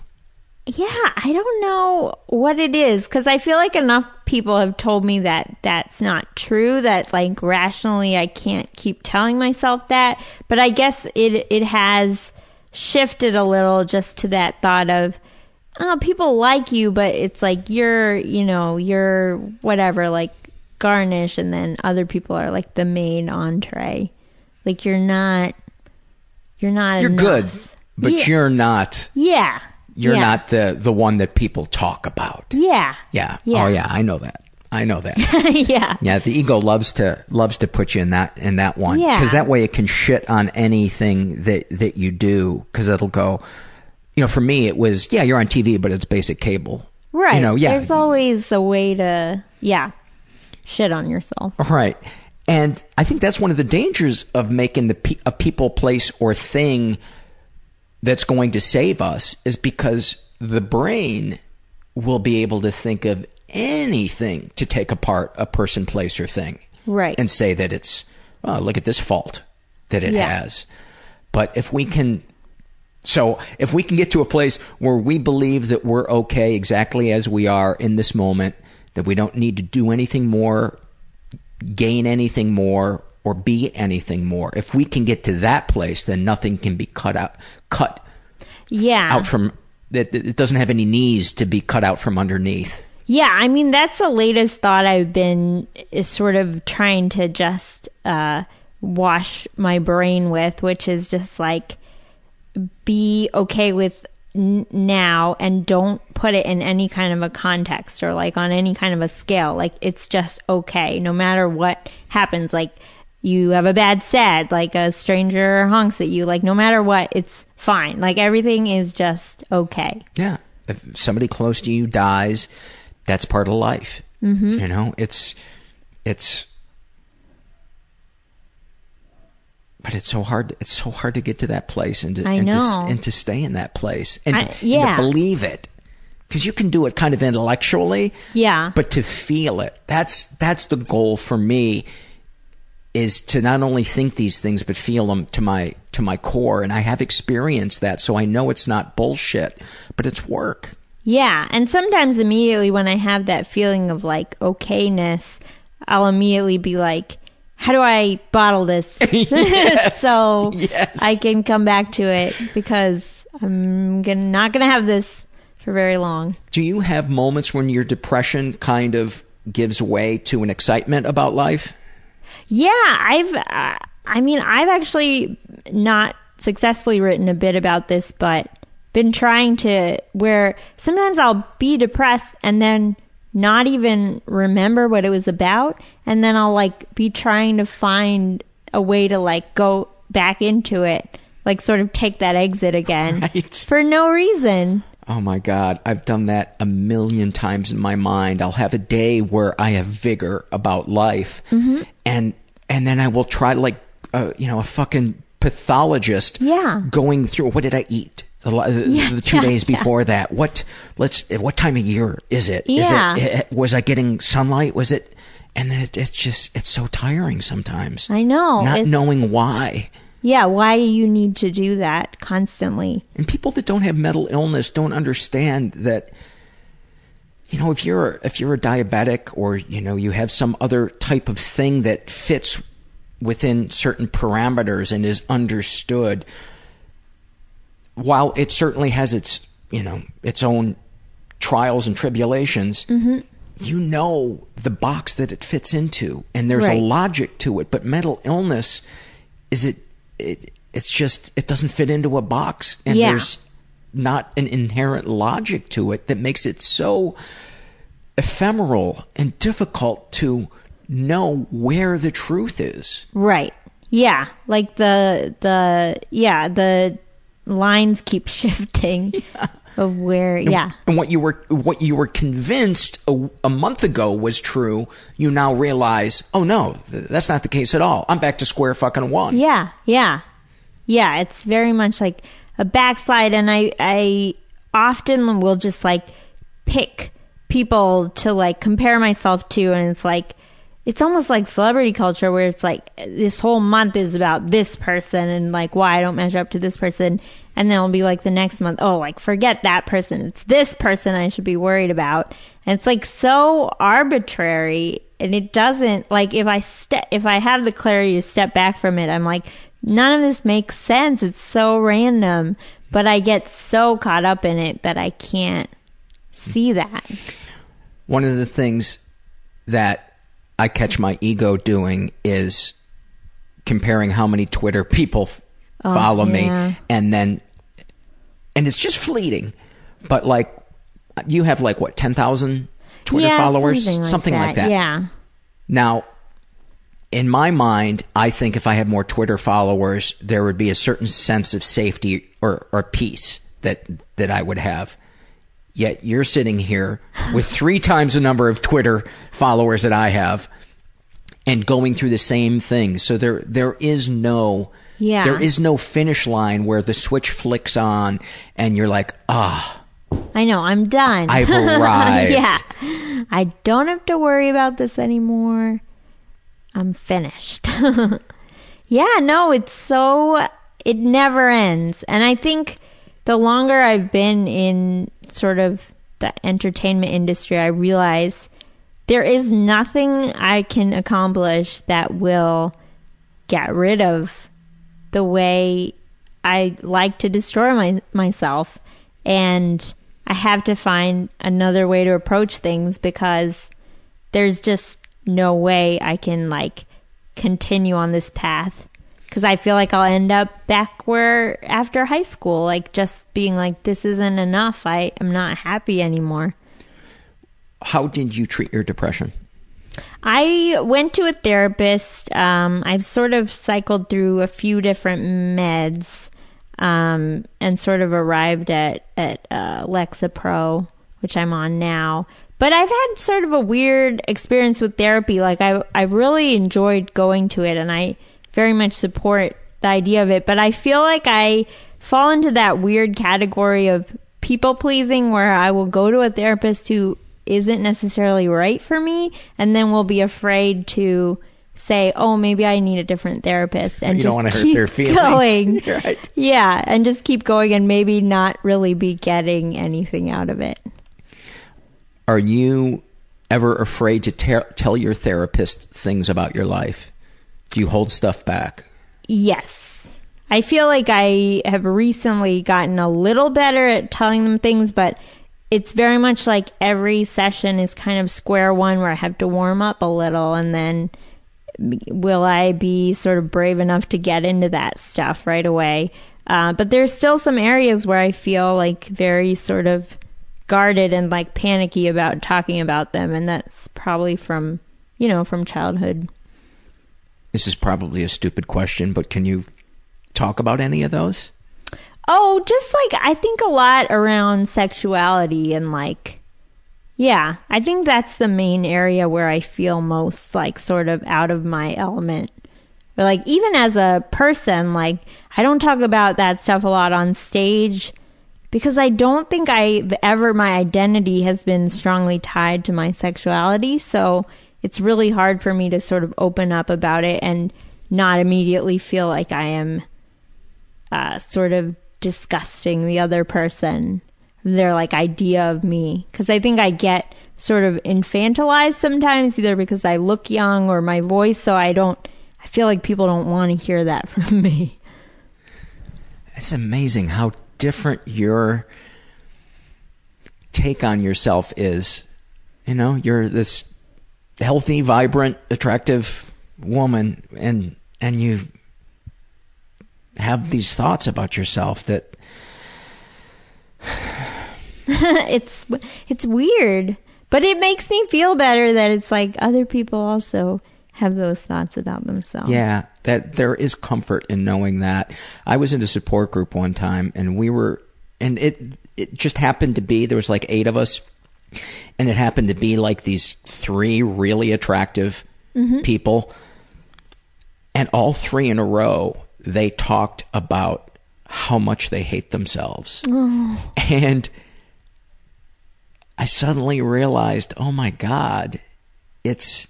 [SPEAKER 4] Yeah, I don't know what it is because I feel like enough people have told me that that's not true. That like rationally, I can't keep telling myself that. But I guess it it has shifted a little just to that thought of, oh, people like you, but it's like you're, you know, you're whatever, like garnish, and then other people are like the main entree. Like you're not, you're not.
[SPEAKER 2] You're
[SPEAKER 4] enough.
[SPEAKER 2] good, but
[SPEAKER 4] Yeah.
[SPEAKER 2] you're not.
[SPEAKER 4] Yeah.
[SPEAKER 2] You're
[SPEAKER 4] Yeah.
[SPEAKER 2] not the the one that people talk about.
[SPEAKER 4] Yeah.
[SPEAKER 2] Yeah.
[SPEAKER 4] Oh, yeah.
[SPEAKER 2] Oh yeah, I know that. I know that.
[SPEAKER 4] yeah.
[SPEAKER 2] Yeah, the ego loves to loves to put you in that in that one
[SPEAKER 4] Yeah.
[SPEAKER 2] because that way it can shit on anything that that you do because it'll go. You know, for me it was yeah, you're on TV, but it's basic cable.
[SPEAKER 4] Right.
[SPEAKER 2] You know, yeah,
[SPEAKER 4] There's always a way to, yeah, shit on yourself.
[SPEAKER 2] Right. And I think that's one of the dangers of making the pe- a people, place, or thing that's going to save us is because the brain will be able to think of anything to take apart a person, place, or thing.
[SPEAKER 4] Right.
[SPEAKER 2] And say that it's, oh, look at this fault that it
[SPEAKER 4] Yeah.
[SPEAKER 2] has. But if we can, so if we can get to a place where we believe that we're okay exactly as we are in this moment, that we don't need to do anything more, gain anything more, or be anything more. If we can get to that place, then nothing can be cut out, cut
[SPEAKER 4] Yeah.
[SPEAKER 2] out from. That it doesn't have any knees to be cut out from underneath.
[SPEAKER 4] Yeah, I mean that's the latest thought I've been is sort of trying to just uh, wash my brain with, which is just like be okay with n- now and don't put it in any kind of a context or like on any kind of a scale. Like it's just okay, no matter what happens. Like you have a bad sad, like a stranger honks at you. Like no matter what, it's fine. Like everything is just okay.
[SPEAKER 2] Yeah. If somebody close to you dies, that's part of life.
[SPEAKER 4] Mhm.
[SPEAKER 2] You know, it's it's but it's so hard it's so hard to get to that place and to and to and to stay in that place and,
[SPEAKER 4] I-
[SPEAKER 2] and to believe it. Cuz you can do it kind of intellectually,
[SPEAKER 4] Yeah.
[SPEAKER 2] but to feel it. That's that's the goal for me is to not only think these things but feel them to my to my core and I have experienced that so I know it's not bullshit, but it's work.
[SPEAKER 4] Yeah, and sometimes immediately when I have that feeling of like okayness, I'll immediately be like, how do I bottle this
[SPEAKER 2] Yes,
[SPEAKER 4] so
[SPEAKER 2] yes.
[SPEAKER 4] I can come back to it because I'm gonna, not going to have this for very long.
[SPEAKER 2] Do you have moments when your depression kind of gives way to an excitement about life?
[SPEAKER 4] Yeah, I've. Uh, I mean, I've actually not successfully written a bit about this, but been trying to. Where sometimes I'll be depressed and then not even remember what it was about, and then I'll like be trying to find a way to like go back into it, like sort of take that exit again
[SPEAKER 2] Right.
[SPEAKER 4] for no reason.
[SPEAKER 2] Oh my God, I've done that a million times in my mind. I'll have a day where I have vigor about life,
[SPEAKER 4] Mm-hmm.
[SPEAKER 2] and and then I will try like uh, you know a fucking pathologist.
[SPEAKER 4] Yeah.
[SPEAKER 2] going through what did I eat the, the,
[SPEAKER 4] Yeah,
[SPEAKER 2] the two
[SPEAKER 4] yeah,
[SPEAKER 2] days
[SPEAKER 4] yeah.
[SPEAKER 2] before that? What let's what time of year is it?
[SPEAKER 4] Yeah.
[SPEAKER 2] Is it, eh, was I getting sunlight? Was it? And then it, it's just it's so tiring sometimes.
[SPEAKER 4] I know.
[SPEAKER 2] not
[SPEAKER 4] It's-
[SPEAKER 2] knowing why.
[SPEAKER 4] Yeah, why you need to do that constantly.
[SPEAKER 2] And people that don't have mental illness don't understand that you know if you're if you're a diabetic or you know you have some other type of thing that fits within certain parameters and is understood while it certainly has its you know its own trials and tribulations mm-hmm. you know the box that it fits into and there's
[SPEAKER 4] Right.
[SPEAKER 2] a logic to it but mental illness is it, it it's just it doesn't fit into a box and
[SPEAKER 4] Yeah.
[SPEAKER 2] there's not an inherent logic to it that makes it so ephemeral and difficult to know where the truth is
[SPEAKER 4] Right. Yeah. Like the the yeah, the lines keep shifting of where yeah.
[SPEAKER 2] and what you were what you were convinced a, a month ago was true you now realize oh no that's not the case at all i'm back to square fucking one
[SPEAKER 4] Yeah. Yeah. Yeah, it's very much like a backslide and I I often will just like pick people to like compare myself to and it's like it's almost like celebrity culture where it's like this whole month is about this person and like why I don't measure up to this person. And then it'll be like the next month oh like forget that person. It's this person I should be worried about. And it's like so arbitrary. And it doesn't like if I step if I have the clarity to step back from it I'm like none of this makes sense. It's so random. But I get so caught up in it that I can't see that.
[SPEAKER 2] One of the things that I catch my ego doing is comparing how many Twitter people f-
[SPEAKER 4] Oh,
[SPEAKER 2] follow
[SPEAKER 4] yeah.
[SPEAKER 2] me, and then, and it's just fleeting. But like, you have like what ten thousand Twitter
[SPEAKER 4] yeah,
[SPEAKER 2] followers,
[SPEAKER 4] something like, that. yeah
[SPEAKER 2] Now, in my mind, I think if I had more Twitter followers, there would be a certain sense of safety or, or peace that that I would have. Yet you're sitting here with three times the number of Twitter followers that I have, and going through the same thing. So there there is no
[SPEAKER 4] Yeah.
[SPEAKER 2] there is no finish line where the switch flicks on and you're like ah
[SPEAKER 4] I know, I'm done.
[SPEAKER 2] I've arrived.
[SPEAKER 4] yeah. I don't have to worry about this anymore. I'm finished. yeah, no, it's so, it never ends. And I think the longer I've been in sort of the entertainment industry, I realize there is nothing I can accomplish that will get rid of the way I like to destroy my, myself. And I have to find another way to approach things because there's just no way I can like continue on this path. Cause I feel like I'll end up back where after high school, like just being like, this isn't enough. I am not happy anymore.
[SPEAKER 2] how did you treat your depression?
[SPEAKER 4] I went to a therapist. Um, I've sort of cycled through a few different meds, um, and sort of arrived at at uh, Lexapro, which I'm on now. But I've had sort of a weird experience with therapy. Like I, I really enjoyed going to it, and I very much support the idea of it. But I feel like I fall into that weird category of people pleasing, where I will go to a therapist who isn't necessarily right for me and then will be afraid to say oh maybe i need a different therapist and
[SPEAKER 2] You
[SPEAKER 4] just
[SPEAKER 2] don't wanna hurt
[SPEAKER 4] keep
[SPEAKER 2] their feelings.
[SPEAKER 4] going
[SPEAKER 2] Right.
[SPEAKER 4] yeah and just keep going and maybe not really be getting anything out of it
[SPEAKER 2] Are you ever afraid to ter- tell your therapist things about your life? Do you hold stuff back?
[SPEAKER 4] Yes. I feel like I have recently gotten a little better at telling them things, but it's very much like every session is kind of square one where I have to warm up a little and then will I be sort of brave enough to get into that stuff right away? Uh, but there's still some areas where I feel like very sort of guarded and like panicky about talking about them, and that's probably from you know from childhood.
[SPEAKER 2] This is probably a stupid question, but can you talk about any of those?
[SPEAKER 4] Oh, just like I think a lot around sexuality and like yeah, I think that's the main area where I feel most like sort of out of my element. Or like even as a person, like I don't talk about that stuff a lot on stage because I don't think I've ever my identity has been strongly tied to my sexuality, so it's really hard for me to sort of open up about it and not immediately feel like I am uh, sort of disgusting the other person, their like idea of me. Because I think I get sort of infantilized sometimes, either because I look young or my voice, so I don't. I feel like people don't want to hear that from me.
[SPEAKER 2] It's amazing how different your take on yourself is. You know, you're this healthy, vibrant, attractive woman, and and you have these thoughts about yourself that
[SPEAKER 4] it's it's weird, but it makes me feel better that it's like other people also have those thoughts about themselves.
[SPEAKER 2] Yeah, that there is comfort in knowing that. I was in a support group one time and we were and it it just happened to be there was like 8 of us and it happened to be like these three really attractive
[SPEAKER 4] Mm-hmm.
[SPEAKER 2] people and all three in a row they talked about how much they hate themselves.
[SPEAKER 4] Oh.
[SPEAKER 2] And I suddenly realized, oh my God, it's.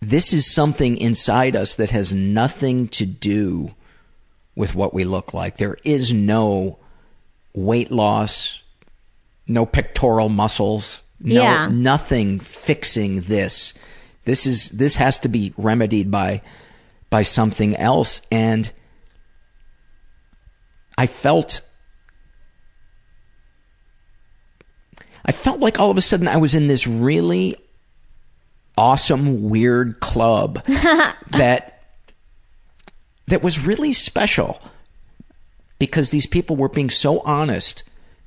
[SPEAKER 2] This is something inside us that has nothing to do with what we look like. There is no weight loss, no pectoral muscles, no
[SPEAKER 4] Yeah.
[SPEAKER 2] nothing fixing this. This is this has to be remedied by by something else and I felt I felt like all of a sudden I was in this really awesome weird club that that was really special because these people were being so honest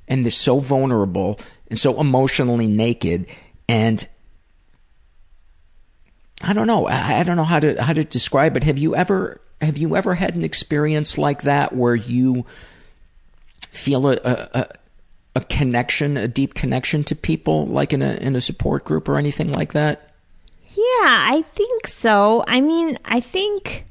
[SPEAKER 2] and they're so vulnerable and so emotionally naked and I don't know. I, don't know how to how to describe it. Have you ever have you ever had an experience like that where you feel a, a, a connection, a deep connection to people, like in a in a support group or anything like that?
[SPEAKER 4] Yeah, I think so. I mean, I think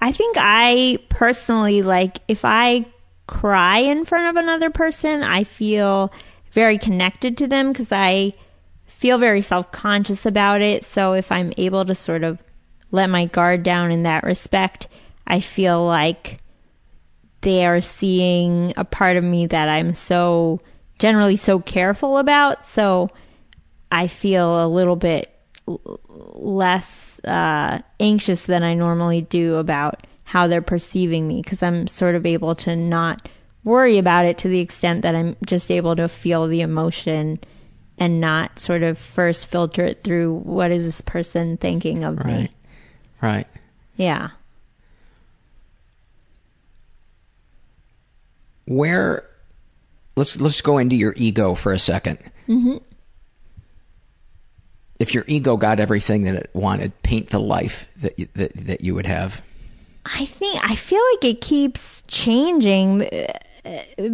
[SPEAKER 4] I think I personally like if I cry in front of another person, I feel very connected to them because I feel very self-conscious about it. So if I'm able to sort of let my guard down in that respect, I feel like they are seeing a part of me that I'm so generally so careful about. So I feel a little bit less uh, anxious than I normally do about how they're perceiving me because I'm sort of able to not worry about it to the extent that I'm just able to feel the emotion and not sort of first filter it through what is this person thinking of me.
[SPEAKER 2] Right. Right.
[SPEAKER 4] Yeah.
[SPEAKER 2] Where let's let's go into your ego for a 2nd
[SPEAKER 4] hmm
[SPEAKER 2] If your ego got everything that it wanted, paint the life that you, that that you would have.
[SPEAKER 4] I think I feel like it keeps changing uh,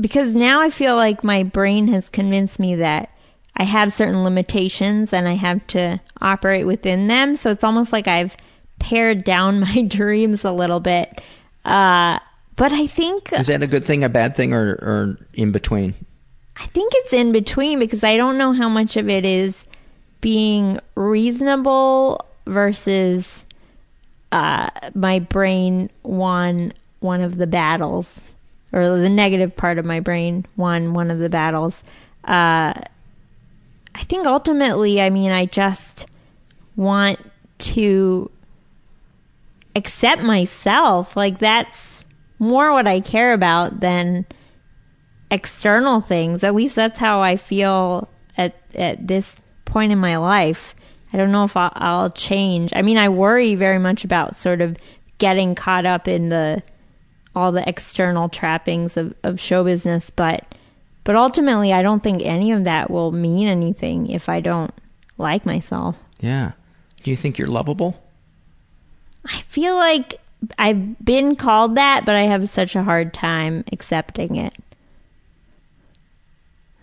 [SPEAKER 4] because now I feel like my brain has convinced me that I have certain limitations and I have to operate within them. So it's almost like I've pared down my dreams a little bit. Uh, but I think
[SPEAKER 2] Is that a good thing, a bad thing, or or in between?
[SPEAKER 4] I think it's in between because I don't know how much of it is being reasonable versus uh, my brain won one of the battles, or the negative part of my brain won one of the battles. Uh, I think ultimately, I mean, I just want to accept myself. Like that's more what I care about than external things. At least that's how I feel at at this point in my life. I don't know if I'll, I'll change. I mean, I worry very much about sort of getting caught up in the all the external trappings of, of show business, but but ultimately, I don't think any of that will mean anything if I don't like myself.
[SPEAKER 2] Yeah. Do you think you're lovable?
[SPEAKER 4] I feel like I've been called that, but I have such a hard time accepting it.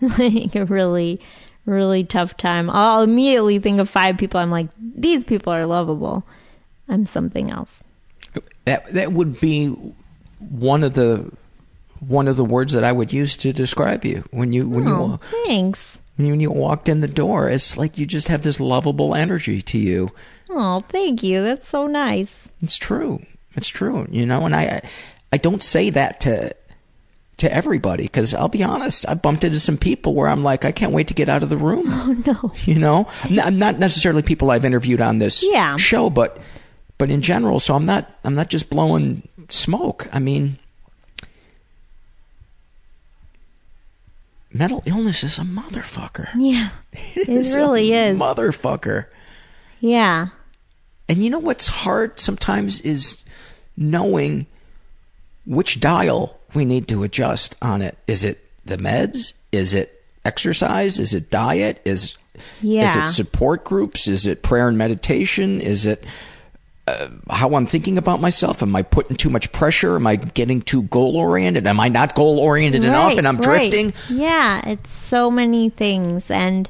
[SPEAKER 4] like a really, really tough time. I'll immediately think of five people. I'm like, these people are lovable. I'm something else.
[SPEAKER 2] That that would be one of the one of the words that I would use to describe you when you when
[SPEAKER 4] oh,
[SPEAKER 2] you
[SPEAKER 4] thanks.
[SPEAKER 2] when you, when you walked in the door. It's like you just have this lovable energy to you.
[SPEAKER 4] Oh, thank you. That's so nice.
[SPEAKER 2] It's true. It's true. You know, and I I don't say that to to everybody because I'll be honest, I bumped into some people where I'm like, I can't wait to get out of the room.
[SPEAKER 4] Oh no.
[SPEAKER 2] You know, not, not necessarily people I've interviewed on this
[SPEAKER 4] Yeah.
[SPEAKER 2] show, but but in general. So I'm not I'm not just blowing smoke. I mean, mental illness is a motherfucker.
[SPEAKER 4] Yeah.
[SPEAKER 2] It
[SPEAKER 4] It really
[SPEAKER 2] a
[SPEAKER 4] is.
[SPEAKER 2] motherfucker.
[SPEAKER 4] Yeah.
[SPEAKER 2] And you know what's hard sometimes is knowing which dial we need to adjust on it. Is it the meds? Is it exercise? Is it diet? Is
[SPEAKER 4] yeah.
[SPEAKER 2] is it support groups? Is it prayer and meditation? Is it uh, how I'm thinking about myself? Am I putting too much pressure? Am I getting too goal oriented? Am I not goal oriented enough and I'm
[SPEAKER 4] right.
[SPEAKER 2] drifting?
[SPEAKER 4] Yeah, it's so many things. And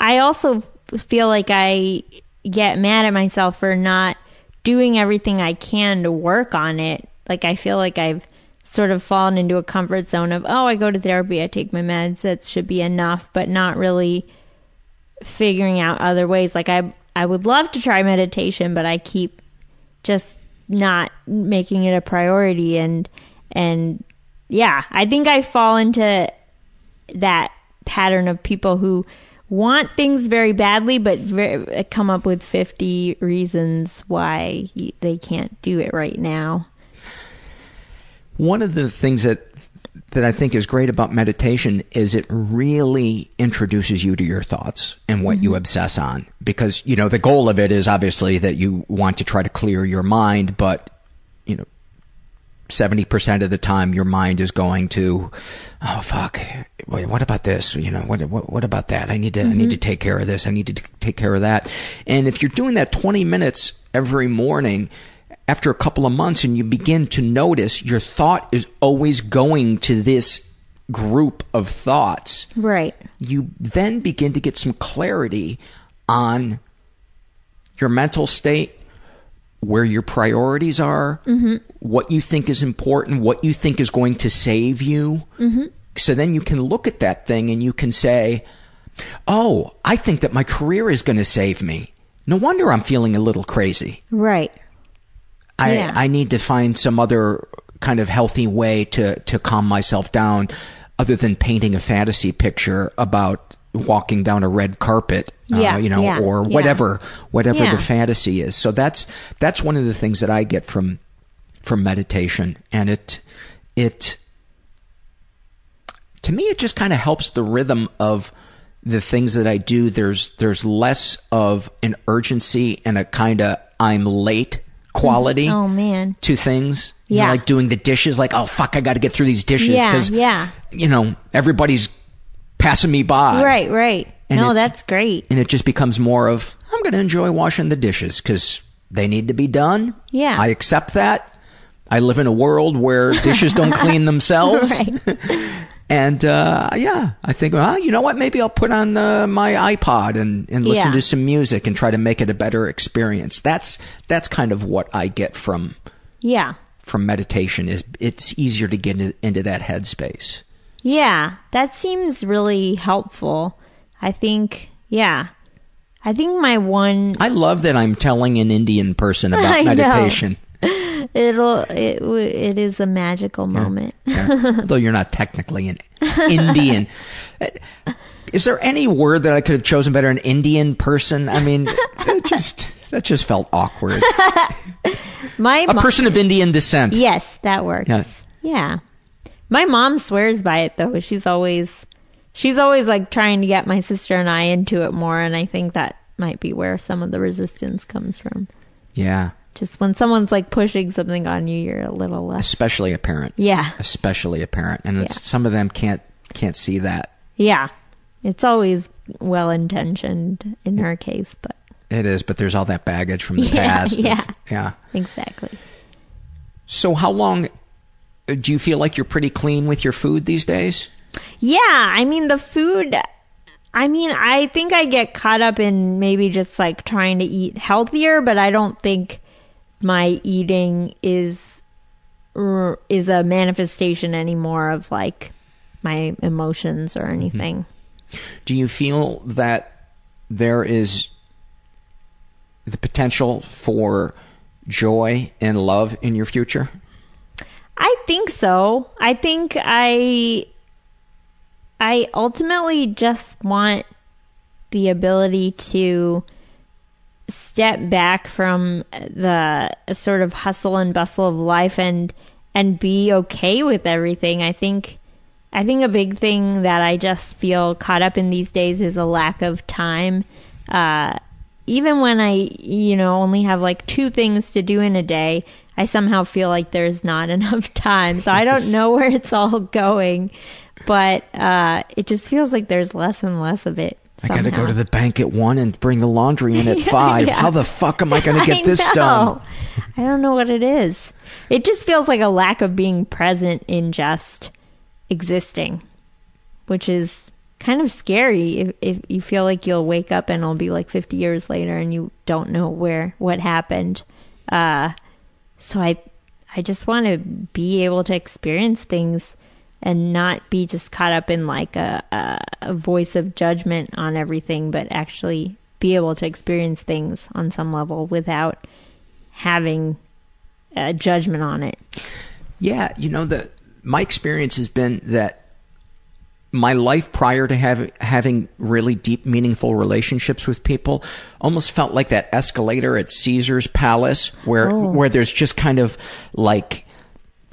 [SPEAKER 4] I also feel like I get mad at myself for not doing everything I can to work on it. Like, I feel like I've sort of fallen into a comfort zone of, oh, I go to therapy, I take my meds, that should be enough, but not really figuring out other ways. Like, I, I would love to try meditation, but I keep just not making it a priority and and yeah i think i fall into that pattern of people who want things very badly but ver come up with 50 reasons why they can't do it right now
[SPEAKER 2] One of the things that that I think is great about meditation is it really introduces you to your thoughts and what you mm-hmm. obsess on. Because, you know, the goal of it is obviously that you want to try to clear your mind, but, you know, 70% of the time your mind is going to, oh fuck, what about this? You know, what, what, what about that? I need to, I need to mm-hmm. take care of this. I need to t- take care of that. And if you're doing that 20 minutes every morning, after a couple of months and you begin to notice your thought is always going to this group of thoughts,
[SPEAKER 4] right
[SPEAKER 2] you then begin to get some clarity on your mental state, where your priorities are, mm-hmm. what you think is important, what you think is going to save you. Mm-hmm. So then you can look at that thing and you can say, Oh, I think that my career is going to save me. No wonder I'm feeling a little crazy.
[SPEAKER 4] right
[SPEAKER 2] I,
[SPEAKER 4] Yeah.
[SPEAKER 2] I need to find some other kind of healthy way to, to calm myself down other than painting a fantasy picture about walking down a red carpet, uh,
[SPEAKER 4] Yeah,
[SPEAKER 2] you know,
[SPEAKER 4] yeah,
[SPEAKER 2] or whatever, whatever the fantasy is. So that's, that's one of the things that I get from, from meditation. And it, it, to me, it just kind of helps the rhythm of the things that I do. There's, there's less of an urgency and a kind of I'm late quality
[SPEAKER 4] oh man
[SPEAKER 2] to things. You know,
[SPEAKER 4] Yeah.
[SPEAKER 2] like doing the dishes, like, oh fuck, I got to get through these dishes
[SPEAKER 4] yeah
[SPEAKER 2] because,
[SPEAKER 4] yeah
[SPEAKER 2] you know, everybody's passing me by.
[SPEAKER 4] right right
[SPEAKER 2] And
[SPEAKER 4] no
[SPEAKER 2] it-
[SPEAKER 4] that's great
[SPEAKER 2] And it just becomes more of, I'm going to enjoy washing the dishes because they need to be done.
[SPEAKER 4] Yeah.
[SPEAKER 2] I accept that. I live in a world where dishes don't clean themselves. And uh, yeah, I think, well, you know what? Maybe I'll put on uh, my iPod and, and listen
[SPEAKER 4] Yeah.
[SPEAKER 2] to some music and try to make it a better experience. That's that's kind of what I get from
[SPEAKER 4] yeah
[SPEAKER 2] from meditation. Is it's easier to get into that headspace.
[SPEAKER 4] Yeah, that seems really helpful. I think, yeah. I think my one
[SPEAKER 2] I love that I'm telling an Indian person about meditation.
[SPEAKER 4] it'll it it is a magical moment.
[SPEAKER 2] Yeah. Though you're not technically an Indian. Is there any word that I could have chosen better? An Indian person? I mean, that just that just felt awkward.
[SPEAKER 4] My
[SPEAKER 2] A person of Indian descent.
[SPEAKER 4] Yes, that works.
[SPEAKER 2] Yeah.
[SPEAKER 4] Yeah. My mom swears by it though. She's always she's always like trying to get my sister and I into it more and I think that might be where some of the resistance comes from.
[SPEAKER 2] Yeah.
[SPEAKER 4] Just when someone's like pushing something on you, you're a little less
[SPEAKER 2] Especially a parent.
[SPEAKER 4] Yeah.
[SPEAKER 2] Especially a parent. And it's,
[SPEAKER 4] Yeah.
[SPEAKER 2] some of them can't can't see that.
[SPEAKER 4] Yeah. It's always well intentioned in her case, but
[SPEAKER 2] It is, but there's all that baggage from the
[SPEAKER 4] Yeah,
[SPEAKER 2] past.
[SPEAKER 4] yeah.
[SPEAKER 2] Yeah.
[SPEAKER 4] exactly.
[SPEAKER 2] So how long uh, do you feel like you're pretty clean with your food these days?
[SPEAKER 4] Yeah, I mean the food I mean, I think I get caught up in maybe just like trying to eat healthier, but I don't think my eating is is a manifestation anymore of like my emotions or anything.
[SPEAKER 2] Do you feel that there is the potential for joy and love in your future?
[SPEAKER 4] I think so. I think I I ultimately just want the ability to step back from the sort of hustle and bustle of life and and be okay with everything. I think I think a big thing that I just feel caught up in these days is a lack of time. Uh, even when I, you know, only have like two things to do in a day, I somehow feel like there's not enough time. So I don't know where it's all going, but uh, it just feels like there's less and less of it.
[SPEAKER 2] I got to go to the bank at one and bring the laundry in at
[SPEAKER 4] Yeah,
[SPEAKER 2] five.
[SPEAKER 4] yeah.
[SPEAKER 2] How the fuck am I going to
[SPEAKER 4] I
[SPEAKER 2] get this
[SPEAKER 4] know.
[SPEAKER 2] done?
[SPEAKER 4] I don't know what it is. It just feels like a lack of being present in just existing, which is kind of scary if, if you feel like you'll wake up and it'll be like 50 years later and you don't know where what happened. Uh, so I I just want to be able to experience things and not be just caught up in like a, a, a voice of judgment on everything, but actually be able to experience things on some level without having a judgment on it.
[SPEAKER 2] Yeah, you know the my experience has been that my life prior to have, having really deep, meaningful relationships with people almost felt like that escalator at Caesar's palace, where
[SPEAKER 5] Oh.
[SPEAKER 2] where there's just kind of like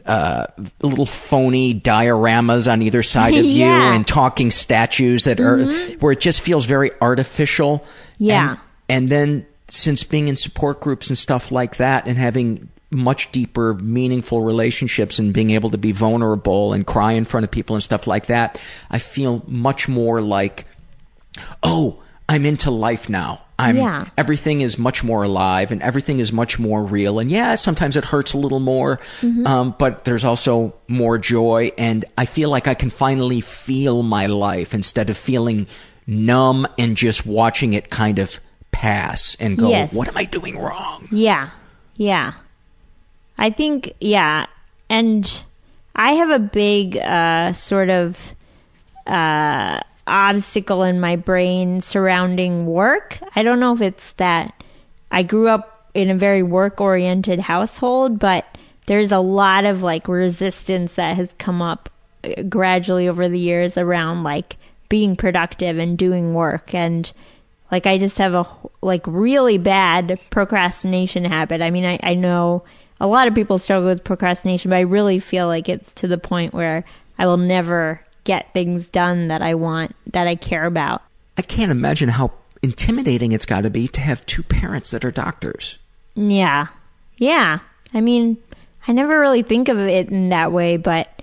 [SPEAKER 2] uh, little phony dioramas on either side of you
[SPEAKER 4] Yeah.
[SPEAKER 2] and talking statues that are
[SPEAKER 4] Mhm.
[SPEAKER 2] where it just feels very artificial.
[SPEAKER 4] Yeah.
[SPEAKER 2] And, and then since being in support groups and stuff like that and having much deeper meaningful relationships and being able to be vulnerable and cry in front of people and stuff like that i feel much more like oh i'm into life now i'm
[SPEAKER 4] Yeah.
[SPEAKER 2] everything is much more alive and everything is much more real and yeah sometimes it hurts a little more
[SPEAKER 4] Mhm.
[SPEAKER 2] um, but there's also more joy and i feel like i can finally feel my life instead of feeling numb and just watching it kind of pass and go
[SPEAKER 4] Yes.
[SPEAKER 2] what am i doing wrong
[SPEAKER 4] Yeah. Yeah. I think, yeah. And I have a big uh, sort of uh, obstacle in my brain surrounding work. I don't know if it's that I grew up in a very work oriented household, but there's a lot of like resistance that has come up uh, gradually over the years around like being productive and doing work and like I just have a like really bad procrastination habit. I mean, I, I know a lot of people struggle with procrastination, but I really feel like it's to the point where I will never get things done that I want, that I care about.
[SPEAKER 2] i can't imagine how intimidating it's got to be to have two parents that are doctors
[SPEAKER 4] Yeah. Yeah. I mean, I never really think of it in that way, but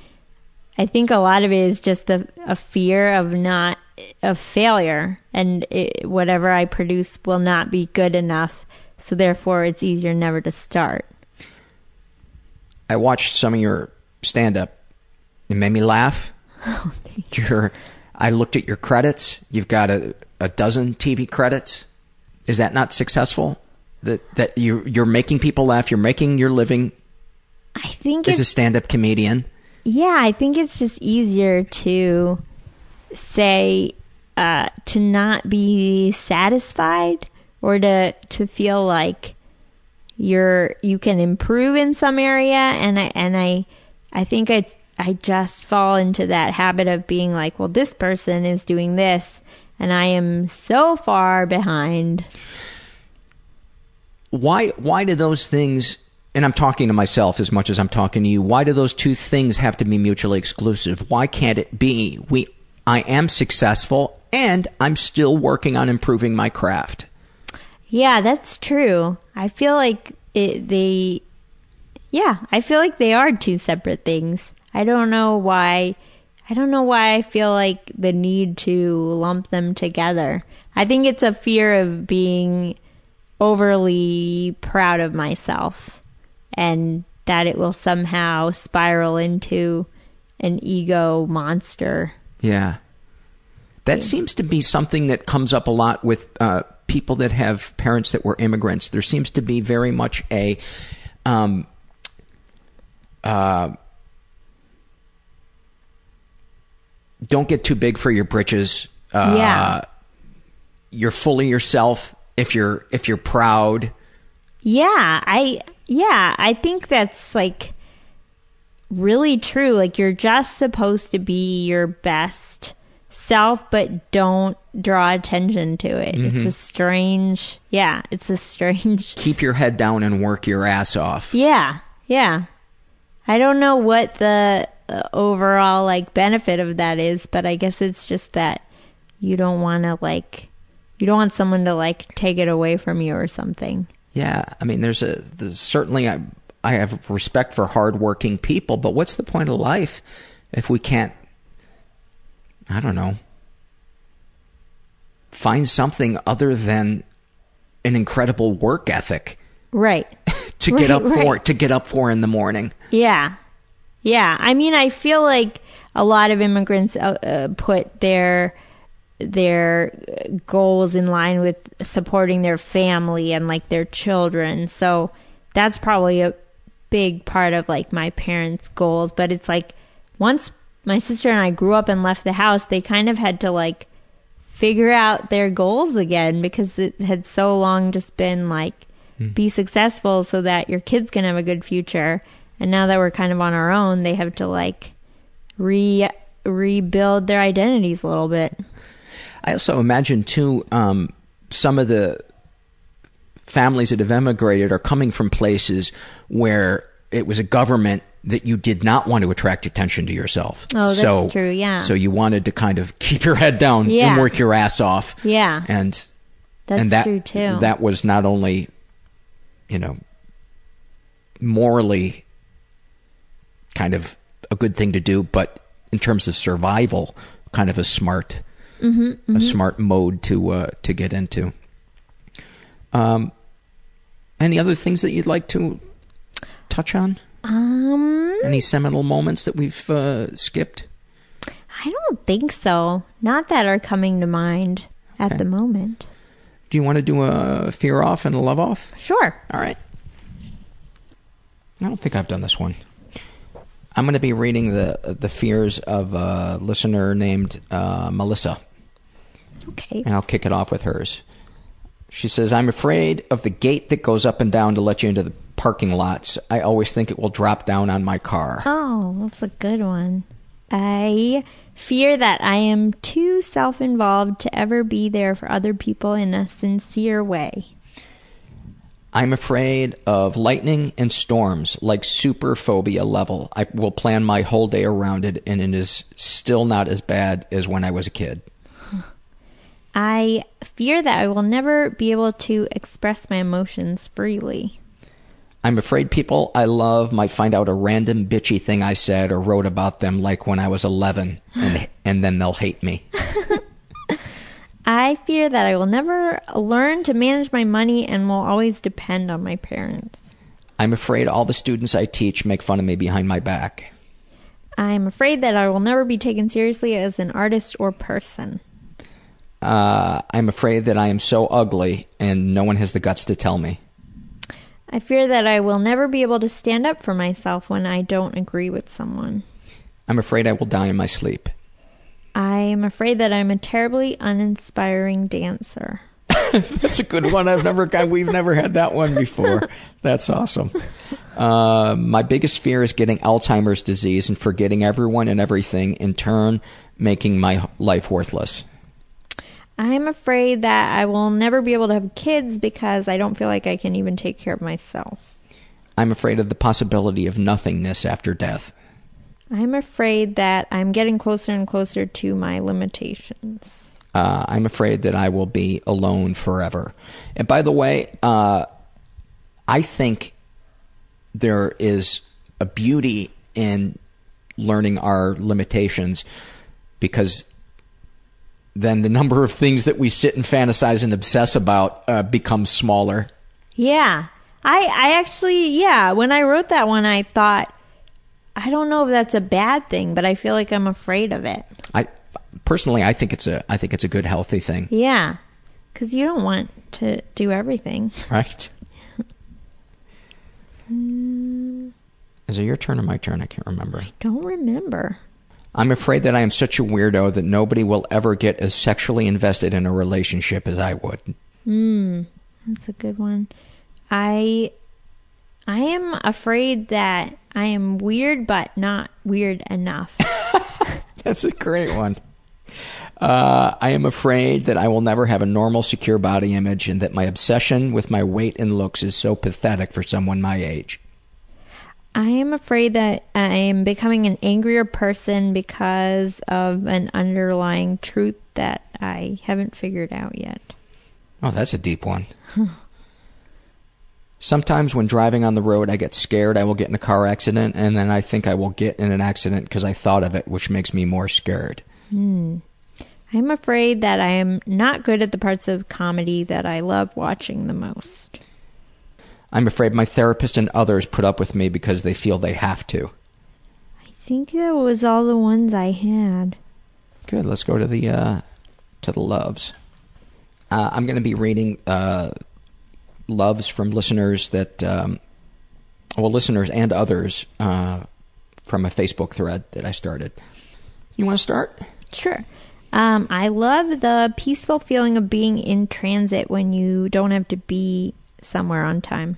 [SPEAKER 4] I think a lot of it is just the a fear of not of failure and it, whatever I produce will not be good enough. So therefore it's easier never to start.
[SPEAKER 2] I watched some of your stand up. It made me laugh.
[SPEAKER 4] Oh,
[SPEAKER 2] I looked at your credits. You've got a, a dozen TV credits. Is that not successful? That that you you're making people laugh. You're making your living
[SPEAKER 4] I think
[SPEAKER 2] as a stand up comedian.
[SPEAKER 4] Yeah, I think it's just easier to say uh, to not be satisfied or to to feel like you're you can improve in some area and I and I I think I I just fall into that habit of being like, well, this person is doing this and I am so far behind.
[SPEAKER 2] why why do those things and I'm talking to myself as much as I'm talking to you. Why do those two things have to be mutually exclusive? Why can't it be we I am successful and I'm still working on improving my craft?
[SPEAKER 4] Yeah, that's true. I feel like it, they, yeah, I feel like they are two separate things. I don't know why. I don't know why I feel like the need to lump them together. I think it's a fear of being overly proud of myself and that it will somehow spiral into an ego monster.
[SPEAKER 2] Yeah. That seems to be something that comes up a lot with uh, people that have parents that were immigrants. There seems to be very much a um, uh, don't get too big for your britches. Uh,
[SPEAKER 4] Yeah.
[SPEAKER 2] You're fully yourself if you're if you're proud.
[SPEAKER 4] Yeah, I yeah, I think that's like really true. Like you're just supposed to be your best self, but don't draw attention to it. It's
[SPEAKER 2] Mhm.
[SPEAKER 4] a strange, yeah, it's a strange.
[SPEAKER 2] Keep your head down and work your ass off.
[SPEAKER 4] Yeah, yeah. I don't know what the Uh, overall like benefit of that is, but I guess it's just that you don't want to like you don't want someone to like take it away from you or something.
[SPEAKER 2] Yeah, I mean, there's a there's certainly I I have respect for hardworking people, but what's the point of life if we can't? I don't know. Find something other than an incredible work ethic
[SPEAKER 4] Right.
[SPEAKER 2] to
[SPEAKER 4] Right,
[SPEAKER 2] get up for
[SPEAKER 4] right.
[SPEAKER 2] to get up for in the morning.
[SPEAKER 4] Yeah. Yeah. I mean, I feel like a lot of immigrants uh, uh, put their their goals in line with supporting their family and like their children. So that's probably a big part of like my parents' goals, but it's like once my sister and I grew up and left the house, they kind of had to like figure out their goals again because it had so long just been like be successful so that your kids can have a good future. And now that we're kind of on our own, they have to like re rebuild their identities a little bit.
[SPEAKER 2] I also imagine too um, some of the families that have emigrated are coming from places where it was a government that you did not want to attract attention to yourself.
[SPEAKER 4] Oh, that's
[SPEAKER 2] so,
[SPEAKER 4] true, yeah.
[SPEAKER 2] So you wanted to kind of keep your head down
[SPEAKER 4] Yeah.
[SPEAKER 2] and work your ass off.
[SPEAKER 4] Yeah.
[SPEAKER 2] And
[SPEAKER 4] That's
[SPEAKER 2] and that,
[SPEAKER 4] true too.
[SPEAKER 2] That was not only, you know, morally kind of a good thing to do, but in terms of survival, kind of a smart,
[SPEAKER 4] Mhm,
[SPEAKER 2] a
[SPEAKER 4] mhm.
[SPEAKER 2] smart mode to uh, to get into. Um, any other things that you'd like to touch on?
[SPEAKER 4] Um,
[SPEAKER 2] Any seminal moments that we've uh, skipped?
[SPEAKER 4] I don't think so. Not that are coming to mind at
[SPEAKER 2] Okay.
[SPEAKER 4] the moment.
[SPEAKER 2] Do you want to do a fear off and a love off?
[SPEAKER 4] Sure.
[SPEAKER 2] All right. I don't think I've done this one. I'm going to be reading the the fears of a listener named uh, Melissa.
[SPEAKER 4] Okay.
[SPEAKER 2] And I'll kick it off with hers. She says, I'm afraid of the gate that goes up and down to let you into the parking lots. I always think it will drop down on my car.
[SPEAKER 4] Oh, that's a good one. I fear that I am too self involved to ever be there for other people in a sincere way.
[SPEAKER 2] I'm afraid of lightning and storms, like super phobia level. I will plan my whole day around it, and it is still not as bad as when I was a kid.
[SPEAKER 4] I fear that I will never be able to express my emotions freely.
[SPEAKER 2] I'm afraid people I love might find out a random bitchy thing I said or wrote about them, like when I was 11, and and then they'll hate me.
[SPEAKER 4] I fear that I will never learn to manage my money and will always depend on my parents.
[SPEAKER 2] I'm afraid all the students I teach make fun of me behind my back.
[SPEAKER 4] I'm afraid that I will never be taken seriously as an artist or person.
[SPEAKER 2] Uh, I'm afraid that I am so ugly and no one has the guts to tell me.
[SPEAKER 4] I fear that I will never be able to stand up for myself when I don't agree with someone.
[SPEAKER 2] I'm afraid I will die in my sleep.
[SPEAKER 4] I am afraid that I'm a terribly uninspiring dancer.
[SPEAKER 2] That's a good one. I've never got. We've never had that one before. That's awesome. Uh, my biggest fear is getting Alzheimer's disease and forgetting everyone and everything. In turn, making my life worthless.
[SPEAKER 4] I'm afraid that I will never be able to have kids because I don't feel like I can even take care of myself.
[SPEAKER 2] I'm afraid of the possibility of nothingness after death.
[SPEAKER 4] I'm afraid that I'm getting closer and closer to my limitations.
[SPEAKER 2] Uh, I'm afraid that I will be alone forever. And by the way, uh, I think there is a beauty in learning our limitations because then the number of things that we sit and fantasize and obsess about uh, becomes smaller.
[SPEAKER 4] Yeah. I I actually yeah, when I wrote that one I thought I don't know if that's a bad thing, but I feel like I'm afraid of it.
[SPEAKER 2] I personally I think it's a I think it's a good healthy thing.
[SPEAKER 4] Yeah. Cuz you don't want to do everything.
[SPEAKER 2] Right? Is it your turn or my turn? I can't remember.
[SPEAKER 4] Don't remember.
[SPEAKER 2] I'm afraid that I am such a weirdo that nobody will ever get as sexually invested in a relationship as I would.
[SPEAKER 4] Hmm. That's a good one. I I am afraid that I am weird but not weird enough.
[SPEAKER 2] That's a great one. Uh, I am afraid that I will never have a normal, secure body image and that my obsession with my weight and looks is so pathetic for someone my age.
[SPEAKER 4] I am afraid that I am becoming an angrier person because of an underlying truth that I haven't figured out yet.
[SPEAKER 2] Oh, that's a deep one. Sometimes when driving on the road, I get scared I will get in a car accident, and then I think I will get in an accident because I thought of it, which makes me more scared.
[SPEAKER 4] Hmm. I'm afraid that I am not good at the parts of comedy that I love watching the most.
[SPEAKER 2] I'm afraid my therapist and others put up with me because they feel they have to.
[SPEAKER 4] I think that was all the ones I had.
[SPEAKER 2] Good. Let's go to the uh, to the loves. Uh, I'm going to be reading uh, loves from listeners that, um, well, listeners and others uh, from a Facebook thread that I started. You want to start?
[SPEAKER 4] Sure. Um, I love the peaceful feeling of being in transit when you don't have to be somewhere on time.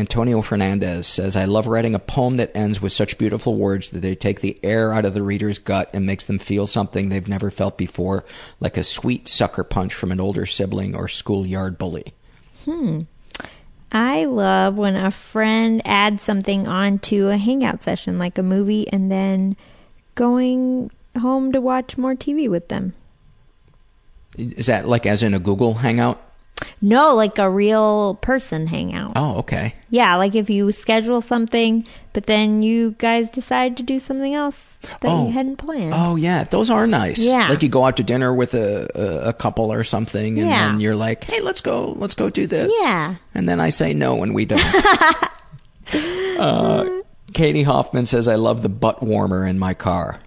[SPEAKER 2] Antonio Fernandez says, I love writing a poem that ends with such beautiful words that they take the air out of the reader's gut and makes them feel something they've never felt before, like a sweet sucker punch from an older sibling or schoolyard bully.
[SPEAKER 4] Hmm. I love when a friend adds something onto a hangout session, like a movie, and then going home to watch more TV with them.
[SPEAKER 2] Is that like as in a Google Hangout?
[SPEAKER 4] No, like a real person hangout.
[SPEAKER 2] Oh, okay.
[SPEAKER 4] Yeah, like if you schedule something, but then you guys decide to do something else that
[SPEAKER 2] Oh.
[SPEAKER 4] you hadn't planned.
[SPEAKER 2] Oh yeah, those are nice.
[SPEAKER 4] Yeah.
[SPEAKER 2] like you go out to dinner with a a, a couple or something, and
[SPEAKER 4] Yeah.
[SPEAKER 2] then you're like, "Hey, let's go, let's go do this."
[SPEAKER 4] Yeah.
[SPEAKER 2] and then I say no, and we don't. uh, Katie Hoffman says, "I love the butt warmer in my car."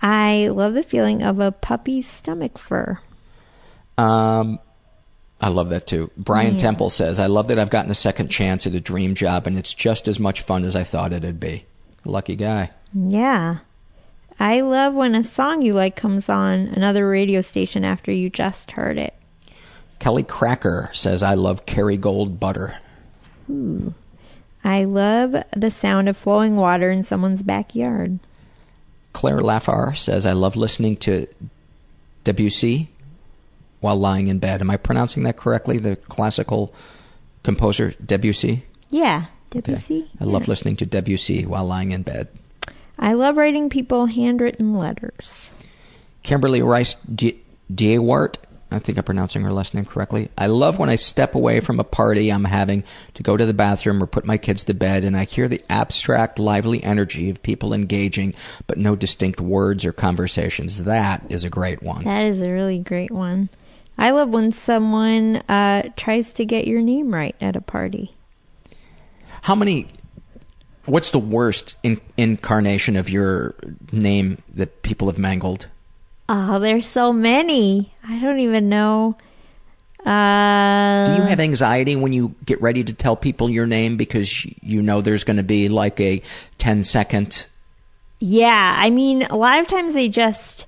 [SPEAKER 4] I love the feeling of a puppy's stomach fur.
[SPEAKER 2] Um, I love that too. Brian
[SPEAKER 4] Yeah.
[SPEAKER 2] Temple says, "I love that I've gotten a second chance at a dream job, and it's just as much fun as I thought it'd be." Lucky guy.
[SPEAKER 4] Yeah. I love when a song you like comes on another radio station after you just heard it.
[SPEAKER 2] Kelly Cracker says, "I love Kerrygold butter."
[SPEAKER 4] Ooh. I love the sound of flowing water in someone's backyard.
[SPEAKER 2] Claire Laffar says, I love listening to Debussy while lying in bed. Am I pronouncing that correctly? The classical composer Debussy?
[SPEAKER 4] Yeah, Debussy.
[SPEAKER 2] I love listening to Debussy while lying in bed.
[SPEAKER 4] I love writing people handwritten letters.
[SPEAKER 2] Kimberly Rice D- Diewart, I think I'm pronouncing her last name correctly. I love when I step away from a party I'm having to go to the bathroom or put my kids to bed and I hear the abstract, lively energy of people engaging, but no distinct words or conversations. That is a great one.
[SPEAKER 4] That is a really great one. I love when someone uh, tries to get your name right at a party.
[SPEAKER 2] How many? What's the worst in, incarnation of your name that people have mangled?
[SPEAKER 4] Oh, there's so many. I don't even know. Uh,
[SPEAKER 2] Do you have anxiety when you get ready to tell people your name because you know there's going to be like a 10 second?
[SPEAKER 4] Yeah, I mean, a lot of times they just.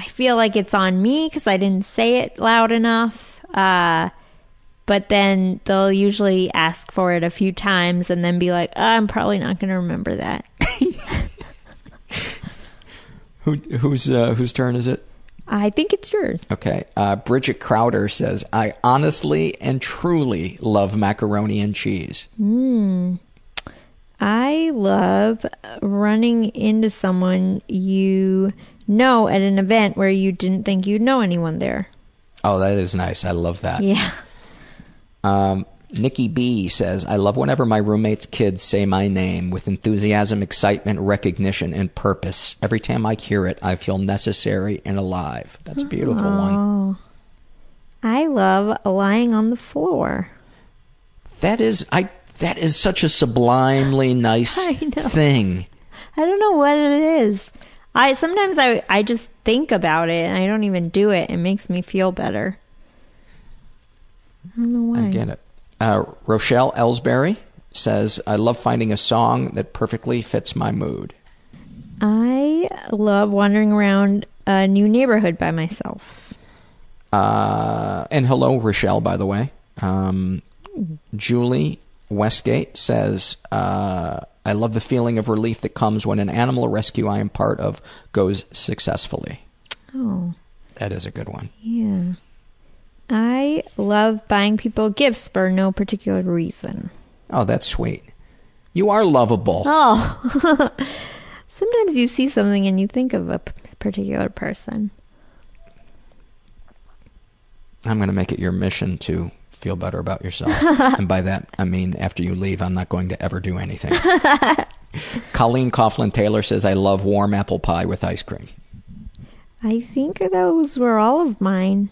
[SPEAKER 4] I feel like it's on me because I didn't say it loud enough. Uh, but then they'll usually ask for it a few times and then be like, "Oh, I'm probably not going to remember that.
[SPEAKER 2] Who, whose uh, whose turn is it?
[SPEAKER 4] I think it's yours.
[SPEAKER 2] Okay. Uh, Bridget Crowder says, I honestly and truly love macaroni and cheese.
[SPEAKER 4] Hmm. I love running into someone you know at an event where you didn't think you'd know anyone there.
[SPEAKER 2] Oh, that is nice. I love that.
[SPEAKER 4] Yeah.
[SPEAKER 2] Um, Nikki B says, I love whenever my roommate's kids say my name with enthusiasm, excitement, recognition, and purpose. Every time I hear it, I feel necessary and alive. That's a beautiful one.
[SPEAKER 4] Oh. I love lying on the floor.
[SPEAKER 2] That is, I, that is such a sublimely nice
[SPEAKER 4] I
[SPEAKER 2] thing.
[SPEAKER 4] I don't know what it is. I sometimes I I just think about it and I don't even do it. It makes me feel better. I don't know why.
[SPEAKER 2] I get it. Uh, Rochelle Ellsbury says, I love finding a song that perfectly fits my mood.
[SPEAKER 4] I love wandering around a new neighborhood by myself.
[SPEAKER 2] Uh, and hello, Rochelle, by the way. Um, Julie Westgate says, uh, I love the feeling of relief that comes when an animal rescue I am part of goes successfully.
[SPEAKER 4] Oh,
[SPEAKER 2] That is a good one.
[SPEAKER 4] yeah. I love buying people gifts for no particular reason.
[SPEAKER 2] Oh, that's sweet. You are lovable.
[SPEAKER 4] Oh. Sometimes you see something and you think of a p- particular person.
[SPEAKER 2] I'm going to make it your mission to feel better about yourself. and by that, I mean after you leave, I'm not going to ever do anything. Colleen Coughlin Taylor says, I love warm apple pie with ice cream.
[SPEAKER 4] I think those were all of mine.